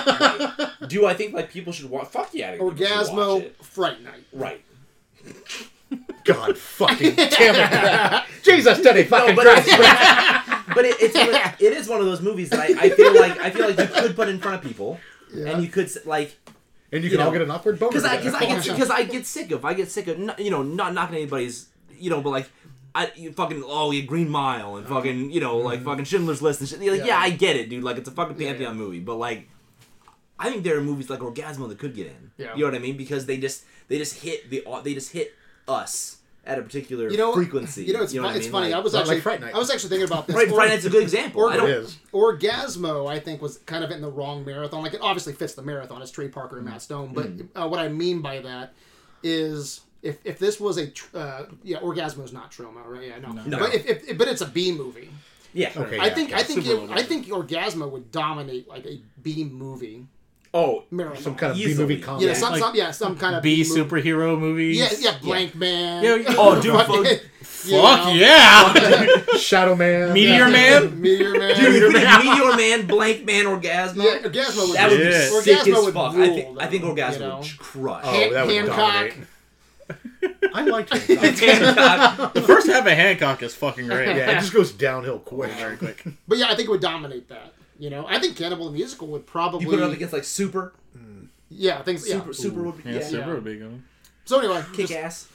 Speaker 2: right. Do I think like people should watch? Fuck yeah, I think people watch
Speaker 1: Orgazmo
Speaker 2: it.
Speaker 1: Fright Night.
Speaker 2: Right.
Speaker 3: God fucking damn it. Jesus, Teddy fucking
Speaker 2: but
Speaker 3: Christ.
Speaker 2: it's, but it, it's it is one of those movies that I, I feel like I feel like you could put in front of people,
Speaker 1: Yeah.
Speaker 2: and you could like
Speaker 3: And you
Speaker 2: You
Speaker 3: can all get an awkward boner.
Speaker 2: because I. I get because I get sick of I get sick of not, you know not knocking anybody's you know but like. I you fucking oh yeah Green Mile and fucking you know like mm-hmm. fucking Schindler's List and shit. You're like, yeah.
Speaker 1: Yeah.
Speaker 2: I get it, dude. Like it's a fucking
Speaker 1: Yeah,
Speaker 2: pantheon
Speaker 1: yeah.
Speaker 2: movie, but like, I think there are movies like Orgazmo that could get in.
Speaker 1: Yeah.
Speaker 2: You know what I mean? Because they just they just hit the au- they just hit us at a particular
Speaker 1: You know,
Speaker 2: frequency.
Speaker 1: You know, it's,
Speaker 2: what
Speaker 1: fu-
Speaker 2: I
Speaker 1: it's
Speaker 2: mean?
Speaker 1: funny.
Speaker 2: Like-
Speaker 1: I was
Speaker 3: Like-
Speaker 1: actually
Speaker 3: like Fright Night.
Speaker 1: I was actually thinking about this.
Speaker 2: Right,
Speaker 1: Or-
Speaker 2: Friday Night's a good example.
Speaker 1: or-
Speaker 2: I
Speaker 3: it
Speaker 2: don't.
Speaker 3: is.
Speaker 1: Orgazmo, I think, was kind of in the wrong marathon. Like, it obviously fits the marathon. It's Trey Parker and mm. Matt Stone. But mm. uh, what I mean by that is if if this was a tr- uh, yeah, Orgazmo is not Troma right? Yeah, no.
Speaker 2: No.
Speaker 1: But if, if but it's a B movie.
Speaker 2: Yeah.
Speaker 3: Okay.
Speaker 1: I
Speaker 3: Yeah,
Speaker 1: think
Speaker 3: yeah,
Speaker 1: I think it, I think Orgazmo would dominate like a B movie
Speaker 2: Oh,
Speaker 1: marathon.
Speaker 3: Some kind of B
Speaker 2: Easily.
Speaker 3: movie comedy.
Speaker 1: yeah, some,
Speaker 4: like
Speaker 1: some yeah, some kind of
Speaker 4: B
Speaker 1: movie.
Speaker 4: superhero movies.
Speaker 1: Yeah, yeah, Blankman.
Speaker 4: Yeah, yeah.
Speaker 2: Oh, dude, fuck-
Speaker 4: Fuck yeah!
Speaker 3: Shadow Man.
Speaker 4: Meteor Man?
Speaker 1: Meteor Man.
Speaker 2: Dude, Meteor Man, Blank Man, Orgazmo.
Speaker 1: Yeah, Orgazmo would,
Speaker 2: That would
Speaker 4: Yeah.
Speaker 2: be sick
Speaker 1: Orgazmo
Speaker 2: as fuck.
Speaker 1: rule,
Speaker 2: I think I think
Speaker 1: though,
Speaker 2: Orgazmo
Speaker 1: you know?
Speaker 2: would crush.
Speaker 3: Oh, that would
Speaker 1: Hancock.
Speaker 3: dominate. I liked it.
Speaker 2: Hancock.
Speaker 4: the first half of Hancock is fucking great.
Speaker 3: yeah, it just goes downhill quick.
Speaker 4: Very quick.
Speaker 1: But yeah, I think it would dominate that. You know, I think Cannibal the Musical would probably.
Speaker 2: You put it up against like Super,
Speaker 1: yeah, things. Yeah.
Speaker 2: Super, Super would be
Speaker 4: Yeah,
Speaker 2: yeah,
Speaker 4: super
Speaker 1: yeah.
Speaker 4: big one.
Speaker 1: So anyway,
Speaker 2: kick
Speaker 1: just-
Speaker 2: ass.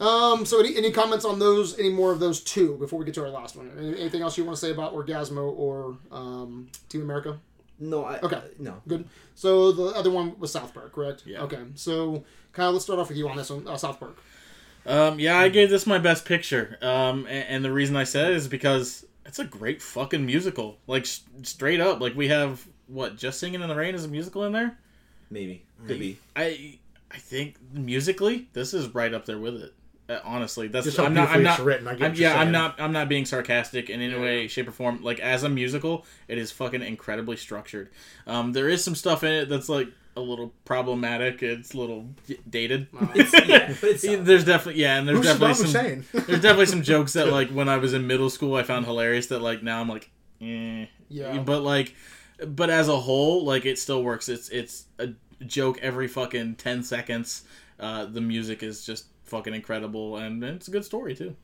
Speaker 1: um. So any, any comments on those? Any more of those two before we get to our last one? Anything else you want to say about Orgazmo or um, Team America?
Speaker 2: No, I
Speaker 1: Okay.
Speaker 2: uh, no.
Speaker 1: Good. So the other one was South Park, correct?
Speaker 4: Yeah.
Speaker 1: Okay. So Kyle, let's start off with you on this one. Uh, South Park.
Speaker 4: Um, yeah, I gave this my best picture. Um, and, and the reason I said it is because it's a great fucking musical. Like s- straight up, like we have what just singing in the rain is a musical in there.
Speaker 2: Maybe could be.
Speaker 4: I I think musically this is right up there with it. Uh, honestly, that's
Speaker 3: Just
Speaker 4: I'm not. I'm not.
Speaker 3: written. I get
Speaker 4: I'm,
Speaker 3: what you're
Speaker 4: yeah, I'm not. I'm not being sarcastic in any way, shape, or form. Like as a musical, it is fucking incredibly structured. Um, there is some stuff in it that's like a little problematic. It's a little dated.
Speaker 2: It's, yeah, it's uh,
Speaker 4: There's definitely yeah, and there's
Speaker 3: Who's
Speaker 4: definitely some there's definitely some jokes that like when I was in middle school I found hilarious that like now I'm like, eh.
Speaker 1: Yeah.
Speaker 4: But like, but as a whole, like it still works. It's it's a joke every fucking ten seconds. Uh, the music is just fucking incredible, and it's a good story too.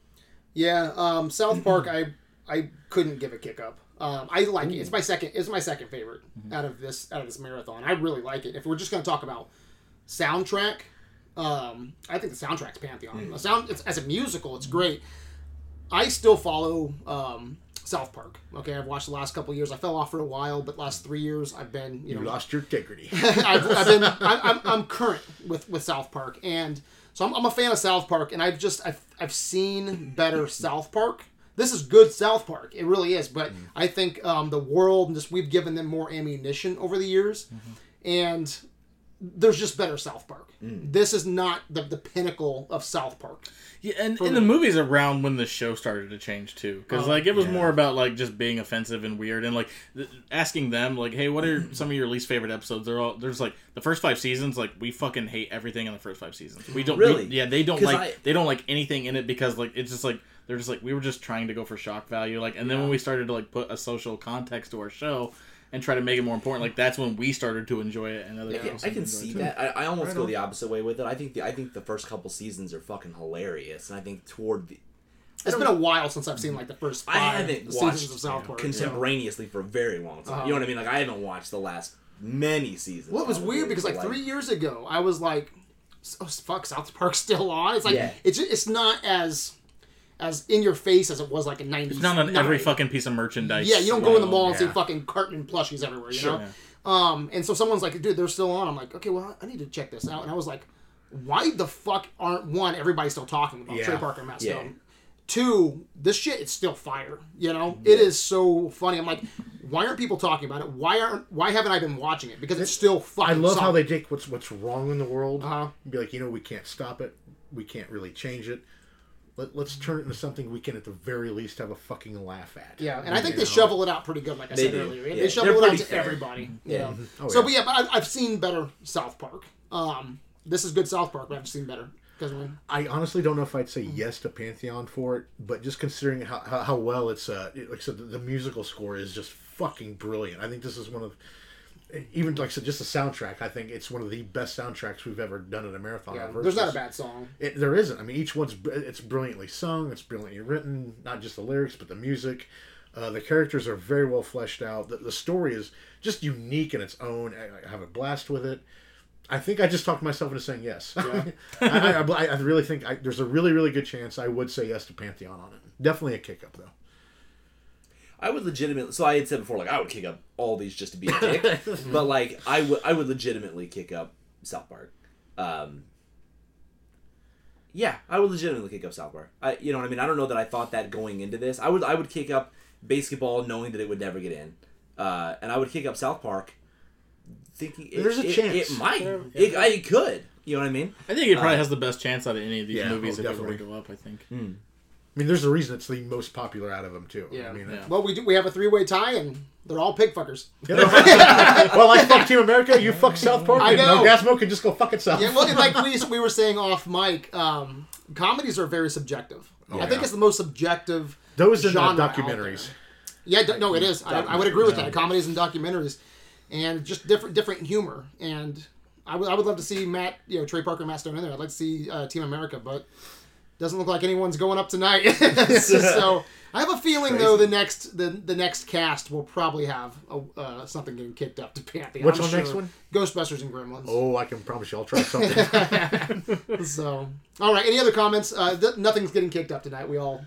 Speaker 1: Yeah. Um, South Park. I I couldn't give a kick up. Um, I like it. It's my second. It's my second favorite out of this out of this marathon. I really like it. If we're just gonna talk about soundtrack, um, I think the soundtrack's pantheon. The sound it's, as a musical, it's great. I still follow um, South Park. Okay, I've watched the last couple years. I fell off for a while, but last three years I've been you
Speaker 3: You
Speaker 1: know
Speaker 3: lost your integrity.
Speaker 1: I've, I've been I'm, I'm, I'm current with with South Park, and so I'm, I'm a fan of South Park, and I've just I've I've seen better South Park. This is good South Park, it really is. But I think um, the world and just we've given them more ammunition over the years, and there's just better South Park. Mm. This is not the the pinnacle of South Park.
Speaker 4: Yeah, and in the movies around when the show started to change too, because
Speaker 1: Oh,
Speaker 4: like it was
Speaker 3: yeah.
Speaker 4: more about like just being offensive and weird, and like th- asking them like, hey, what are some of your least favorite episodes? They're all there's like the first five seasons, like we fucking hate everything in the first five seasons. We don't
Speaker 2: Really?
Speaker 4: we- yeah, they don't
Speaker 2: 'Cause
Speaker 4: like
Speaker 2: I-
Speaker 4: they don't like anything in it because like it's just like they're just like we were just trying to go for shock value, like, and then when we started to like put a social context to our show. And try to make it more important. Like that's when we started to enjoy it, and other
Speaker 2: Yeah,
Speaker 4: people
Speaker 2: I can
Speaker 4: to enjoy it,
Speaker 2: see that. I, I almost
Speaker 3: Right
Speaker 2: go
Speaker 3: on.
Speaker 2: the opposite way with it. I think the I think the first couple seasons are fucking hilarious, and I think toward the
Speaker 1: It's been a while since I've seen like the first
Speaker 2: I haven't
Speaker 1: seasons
Speaker 2: watched
Speaker 1: of South Park.
Speaker 2: contemporaneously for a very long time. You uh-huh. know what I mean? Like I haven't watched the last many seasons.
Speaker 1: Well, it was weird because like
Speaker 2: but,
Speaker 1: three years ago, I was like, "Oh fuck, South Park's still on." It's like
Speaker 2: Yeah.
Speaker 1: it's it's not as as in your face as it was like in '90s.
Speaker 4: It's not on every fucking piece of merchandise.
Speaker 1: Yeah, you don't go in the mall and see fucking Cartman plushies everywhere. You
Speaker 2: Sure.
Speaker 1: know. Um, and so someone's like, "Dude, they're still on." I'm like, "Okay, well, I need to check this out." And I was like, "Why the fuck aren't one everybody still talking about
Speaker 3: Yeah.
Speaker 1: Trey Parker and Matt
Speaker 2: Yeah.
Speaker 1: Stone?" Two, this shit is still fire. You know, it is so funny. I'm like, why aren't people talking about it? Why aren't why haven't I been watching it? Because it's still fucking.
Speaker 3: I love how they take what's what's wrong in the world
Speaker 1: Uh-huh.
Speaker 3: and be like, you know, we can't stop it. We can't really change it. Let, let's turn it into something we can, at the very least, have a fucking laugh at.
Speaker 1: Yeah, and I think
Speaker 3: You
Speaker 1: they
Speaker 3: know?
Speaker 1: shovel it out pretty good, like I
Speaker 2: They
Speaker 1: said
Speaker 2: do.
Speaker 1: earlier.
Speaker 2: Yeah,
Speaker 1: They shovel
Speaker 2: they're
Speaker 1: it out to
Speaker 2: fair.
Speaker 1: everybody. You
Speaker 2: Yeah.
Speaker 1: know?
Speaker 3: Oh,
Speaker 1: so,
Speaker 3: yeah.
Speaker 1: but yeah, but I, I've seen better South Park. Um, this is good South Park, but I've seen better. Because I
Speaker 3: honestly don't know if I'd say yes to Pantheon for it, but just considering how, how, how well it's, uh, it- like I said, the, the musical score is just fucking brilliant. I think this is one of, even like I said, just the soundtrack. I think it's one of the best soundtracks we've ever done in a marathon.
Speaker 1: yeah, there's not a bad song.
Speaker 3: It, there isn't. I mean, each one's it's brilliantly sung. It's brilliantly written. Not just the lyrics, but the music. Uh, the characters are very well fleshed out. The, the story is just unique in its own. I, I have a blast with it. I think I just talked myself into saying yes. I, I, I, I really think I, there's a really, really good chance I would say yes to Pantheon on it. Definitely a kick up though.
Speaker 2: I would legitimately. So I had said before, like I would kick up all these just to be a dick, but like I would, I would legitimately kick up South Park. Um, yeah, I would legitimately kick up South Park. I, you know what I mean? I don't know that I thought that going into this. I would, I would kick up BASEketball knowing that it would never get in, uh, and I would kick up South Park thinking it,
Speaker 3: There's a
Speaker 2: it-
Speaker 3: chance.
Speaker 2: it might. It, I, it could. You know what I mean?
Speaker 4: I think it probably
Speaker 2: Uh,
Speaker 4: has the best chance out of any of these
Speaker 3: yeah,
Speaker 4: movies
Speaker 3: oh,
Speaker 4: if it were to go up. I think.
Speaker 3: I mean, there's a reason it's the most popular out of them too.
Speaker 1: Yeah.
Speaker 3: I mean,
Speaker 4: Yeah.
Speaker 1: Well, we do. We have a three-way tie, and they're all pig fuckers.
Speaker 3: well, I fuck Team America. You fuck South Park.
Speaker 1: I
Speaker 3: and
Speaker 1: know.
Speaker 3: Orgazmo can just go fuck itself.
Speaker 1: Yeah, well, like we, we were saying off mic, um, comedies are very subjective. I think it's the most subjective.
Speaker 3: Those are
Speaker 1: genre
Speaker 3: documentaries.
Speaker 1: Yeah, do- no, it is. I, I would agree with that. Comedies and documentaries, and just different different humor. And I would I would love to see Matt, you know, Trey Parker, and Matt Stone in there. I'd like to see uh, Team America, but doesn't look like anyone's going up tonight. so I have a feeling though the next the the next cast will probably have a, uh, something getting kicked up to Pantheon.
Speaker 3: What's
Speaker 1: I'm sure.
Speaker 3: next one?
Speaker 1: Ghostbusters and Gremlins.
Speaker 3: Oh, I can promise you, I'll try something.
Speaker 1: So, all right. Any other comments? Uh, th- nothing's getting kicked up tonight. We all.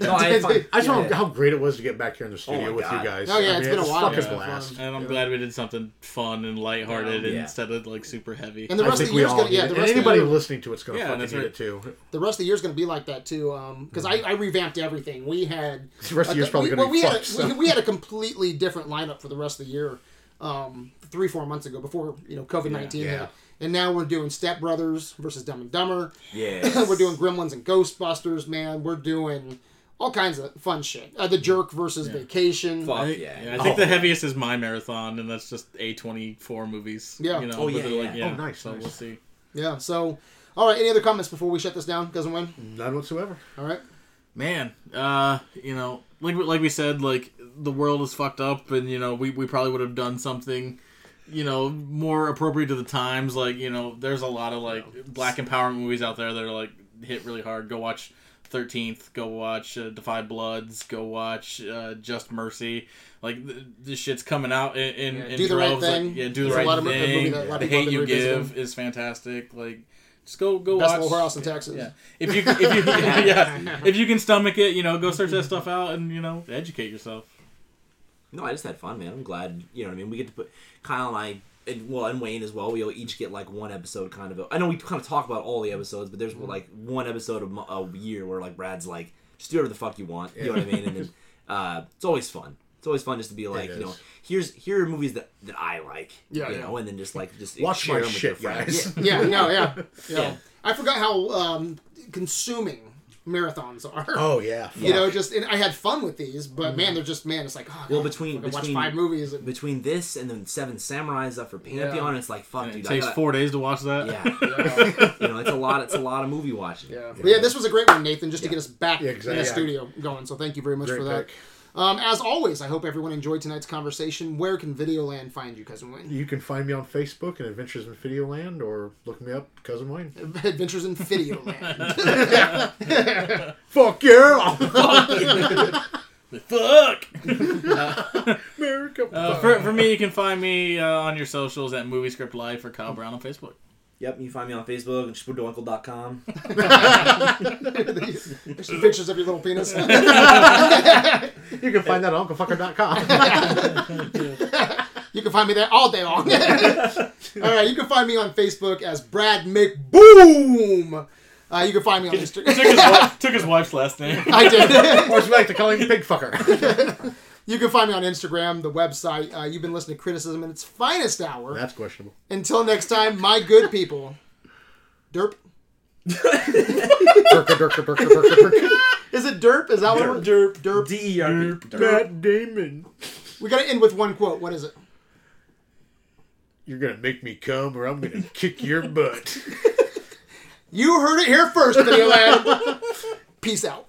Speaker 2: No, I had fun.
Speaker 3: I just
Speaker 2: Yeah.
Speaker 3: want how great it was to get back here in the studio
Speaker 2: my
Speaker 3: with
Speaker 2: God.
Speaker 3: you guys.
Speaker 1: Oh, yeah,
Speaker 3: I
Speaker 1: it's
Speaker 3: mean,
Speaker 1: been a
Speaker 3: was
Speaker 1: while.
Speaker 3: Fucking
Speaker 1: Yeah,
Speaker 3: blast.
Speaker 1: fun.
Speaker 4: And I'm glad we did something fun and lighthearted
Speaker 2: Yeah.
Speaker 4: instead of like super heavy.
Speaker 1: And the
Speaker 3: I
Speaker 1: rest of
Speaker 3: think
Speaker 1: the
Speaker 3: we
Speaker 1: year's
Speaker 3: all
Speaker 1: gonna yeah.
Speaker 3: it.
Speaker 1: The
Speaker 3: And
Speaker 1: rest of
Speaker 3: anybody
Speaker 1: year,
Speaker 3: listening to it's gonna
Speaker 4: Yeah,
Speaker 3: fucking
Speaker 4: that's
Speaker 3: need
Speaker 4: right.
Speaker 3: it too.
Speaker 1: the rest of the year's gonna be like that too. Um, because I, I revamped everything. We had
Speaker 3: The rest of the year's probably
Speaker 1: we,
Speaker 3: gonna
Speaker 1: well,
Speaker 3: be
Speaker 1: we had
Speaker 3: fucked.
Speaker 1: a,
Speaker 3: so.
Speaker 1: we, we had a completely different lineup for the rest of the year. Um, three four months ago before you know COVID nineteen
Speaker 3: Yeah.
Speaker 1: hit. And now we're doing Step Brothers versus Dumb and Dumber.
Speaker 2: Yeah.
Speaker 1: we're doing Gremlins and Ghostbusters. Man, we're doing all kinds of fun shit. Uh, the Jerk versus Vacation.
Speaker 2: Fuck
Speaker 4: I think,
Speaker 2: yeah.
Speaker 4: yeah, I think
Speaker 2: Oh.
Speaker 4: the heaviest is my marathon, and that's just a twenty four movies.
Speaker 1: Yeah.
Speaker 4: you know,
Speaker 2: Oh,
Speaker 4: but
Speaker 2: yeah,
Speaker 4: like,
Speaker 2: yeah.
Speaker 4: yeah.
Speaker 3: Oh, nice,
Speaker 4: So
Speaker 3: nice.
Speaker 4: we'll see.
Speaker 1: Yeah. So, all right. Any other comments before we shut this down? Doesn't win.
Speaker 3: None whatsoever.
Speaker 1: All right.
Speaker 4: Man, uh, you know, like like we said, like the world is fucked up, and you know, we we probably would have done something, you know, more appropriate to the times. Like you know, there's a lot of like black empowerment movies out there that are like hit really hard. Go watch. Thirteenth, go watch uh, Da 5 Bloods. Go watch uh, Just Mercy. Like th- this shit's coming out in, in,
Speaker 1: Yeah,
Speaker 4: in
Speaker 1: Do the Right
Speaker 4: droves. like,
Speaker 1: Thing.
Speaker 4: yeah, do the
Speaker 1: It's a
Speaker 4: right
Speaker 1: lot of mo-
Speaker 4: thing.
Speaker 1: that a lot
Speaker 4: the
Speaker 1: of people
Speaker 4: Hate You
Speaker 1: been revisiting.
Speaker 4: Give is fantastic. Like, just go go
Speaker 1: Best
Speaker 4: watch.
Speaker 1: little whorehouse in Texas.
Speaker 4: Yeah, if you if you yeah if you can stomach it, you know, go search that stuff out and you know educate yourself.
Speaker 2: No, I just had fun, man. I'm glad. You know what I mean. We get to put Kyle and I, and well, and Wayne as well. We'll each get like one episode, kind of. I know we kind of talk about all the episodes, but there's like one episode a, a year where like Brad's like, just do whatever the fuck you want. You know what I mean? And then uh, it's always fun. It's always fun just to be like, you know, here's here are movies that that I like.
Speaker 1: Yeah,
Speaker 2: you
Speaker 1: yeah.
Speaker 2: know, and then just like just
Speaker 3: Watch
Speaker 2: share
Speaker 3: my
Speaker 2: them with
Speaker 3: shit,
Speaker 2: your friends.
Speaker 3: guys.
Speaker 2: Yeah.
Speaker 1: Yeah, no, yeah, yeah.
Speaker 2: Yeah.
Speaker 1: I forgot how um, consuming marathons are.
Speaker 3: Oh yeah.
Speaker 1: You know, just and I had fun with these, but mm-hmm. man, they're just man. It's like oh,
Speaker 2: Well,
Speaker 1: God,
Speaker 2: between-
Speaker 1: fucking watch
Speaker 2: between-
Speaker 1: five movies. And,
Speaker 2: Between this and then Seven Samurais up for Pantheon, it's like fuck,
Speaker 4: And
Speaker 2: dude.
Speaker 4: it
Speaker 2: I
Speaker 4: takes
Speaker 2: gotta-
Speaker 4: four days to watch that.
Speaker 2: Yeah,
Speaker 1: yeah,
Speaker 2: you know, it's a lot. It's a lot of movie watching.
Speaker 1: yeah. But yeah, this was a great one, Nathan, just to get us back
Speaker 3: Yeah,
Speaker 1: in the studio going. So thank you very much
Speaker 3: Great
Speaker 1: for that.
Speaker 3: pick.
Speaker 1: Um, as always, I hope everyone enjoyed tonight's conversation. Where can Videoland find you, Cousin Wayne?
Speaker 3: You can find me on Facebook at Adventures in Videoland or look me up, Cousin Wayne.
Speaker 1: Adventures in Videoland.
Speaker 3: Fuck yeah!
Speaker 4: Fuck.
Speaker 3: America.
Speaker 4: Uh, for, for me, you can find me uh, on your socials at Movie Script Live for Kyle Brown on Facebook.
Speaker 2: Yep, you can find me on Facebook and shpadoinkle.com.
Speaker 1: There's some pictures of your little penis.
Speaker 3: you can find that on UncleFucker.com.
Speaker 1: You can find me there all day long. all right, you can find me on Facebook as Brad McBoom. Uh, you can find me on
Speaker 4: Took his, wife, took his wife's last name.
Speaker 1: I did.
Speaker 3: or as we like to call him, Pig Fucker.
Speaker 1: You can find me on Instagram, the website. Uh, you've been listening to Criticism in its finest hour.
Speaker 3: That's questionable.
Speaker 1: Until next time, my good people. Derp.
Speaker 3: Durka, durka, durka, durka, durka.
Speaker 1: Is it derp? Is that what we're derp? Derp.
Speaker 2: D E R P.
Speaker 3: Matt Damon.
Speaker 1: We got to end with one quote. What is it?
Speaker 3: You're gonna make me come, or I'm gonna kick your butt.
Speaker 1: You heard it here first, Video Lab. Peace out.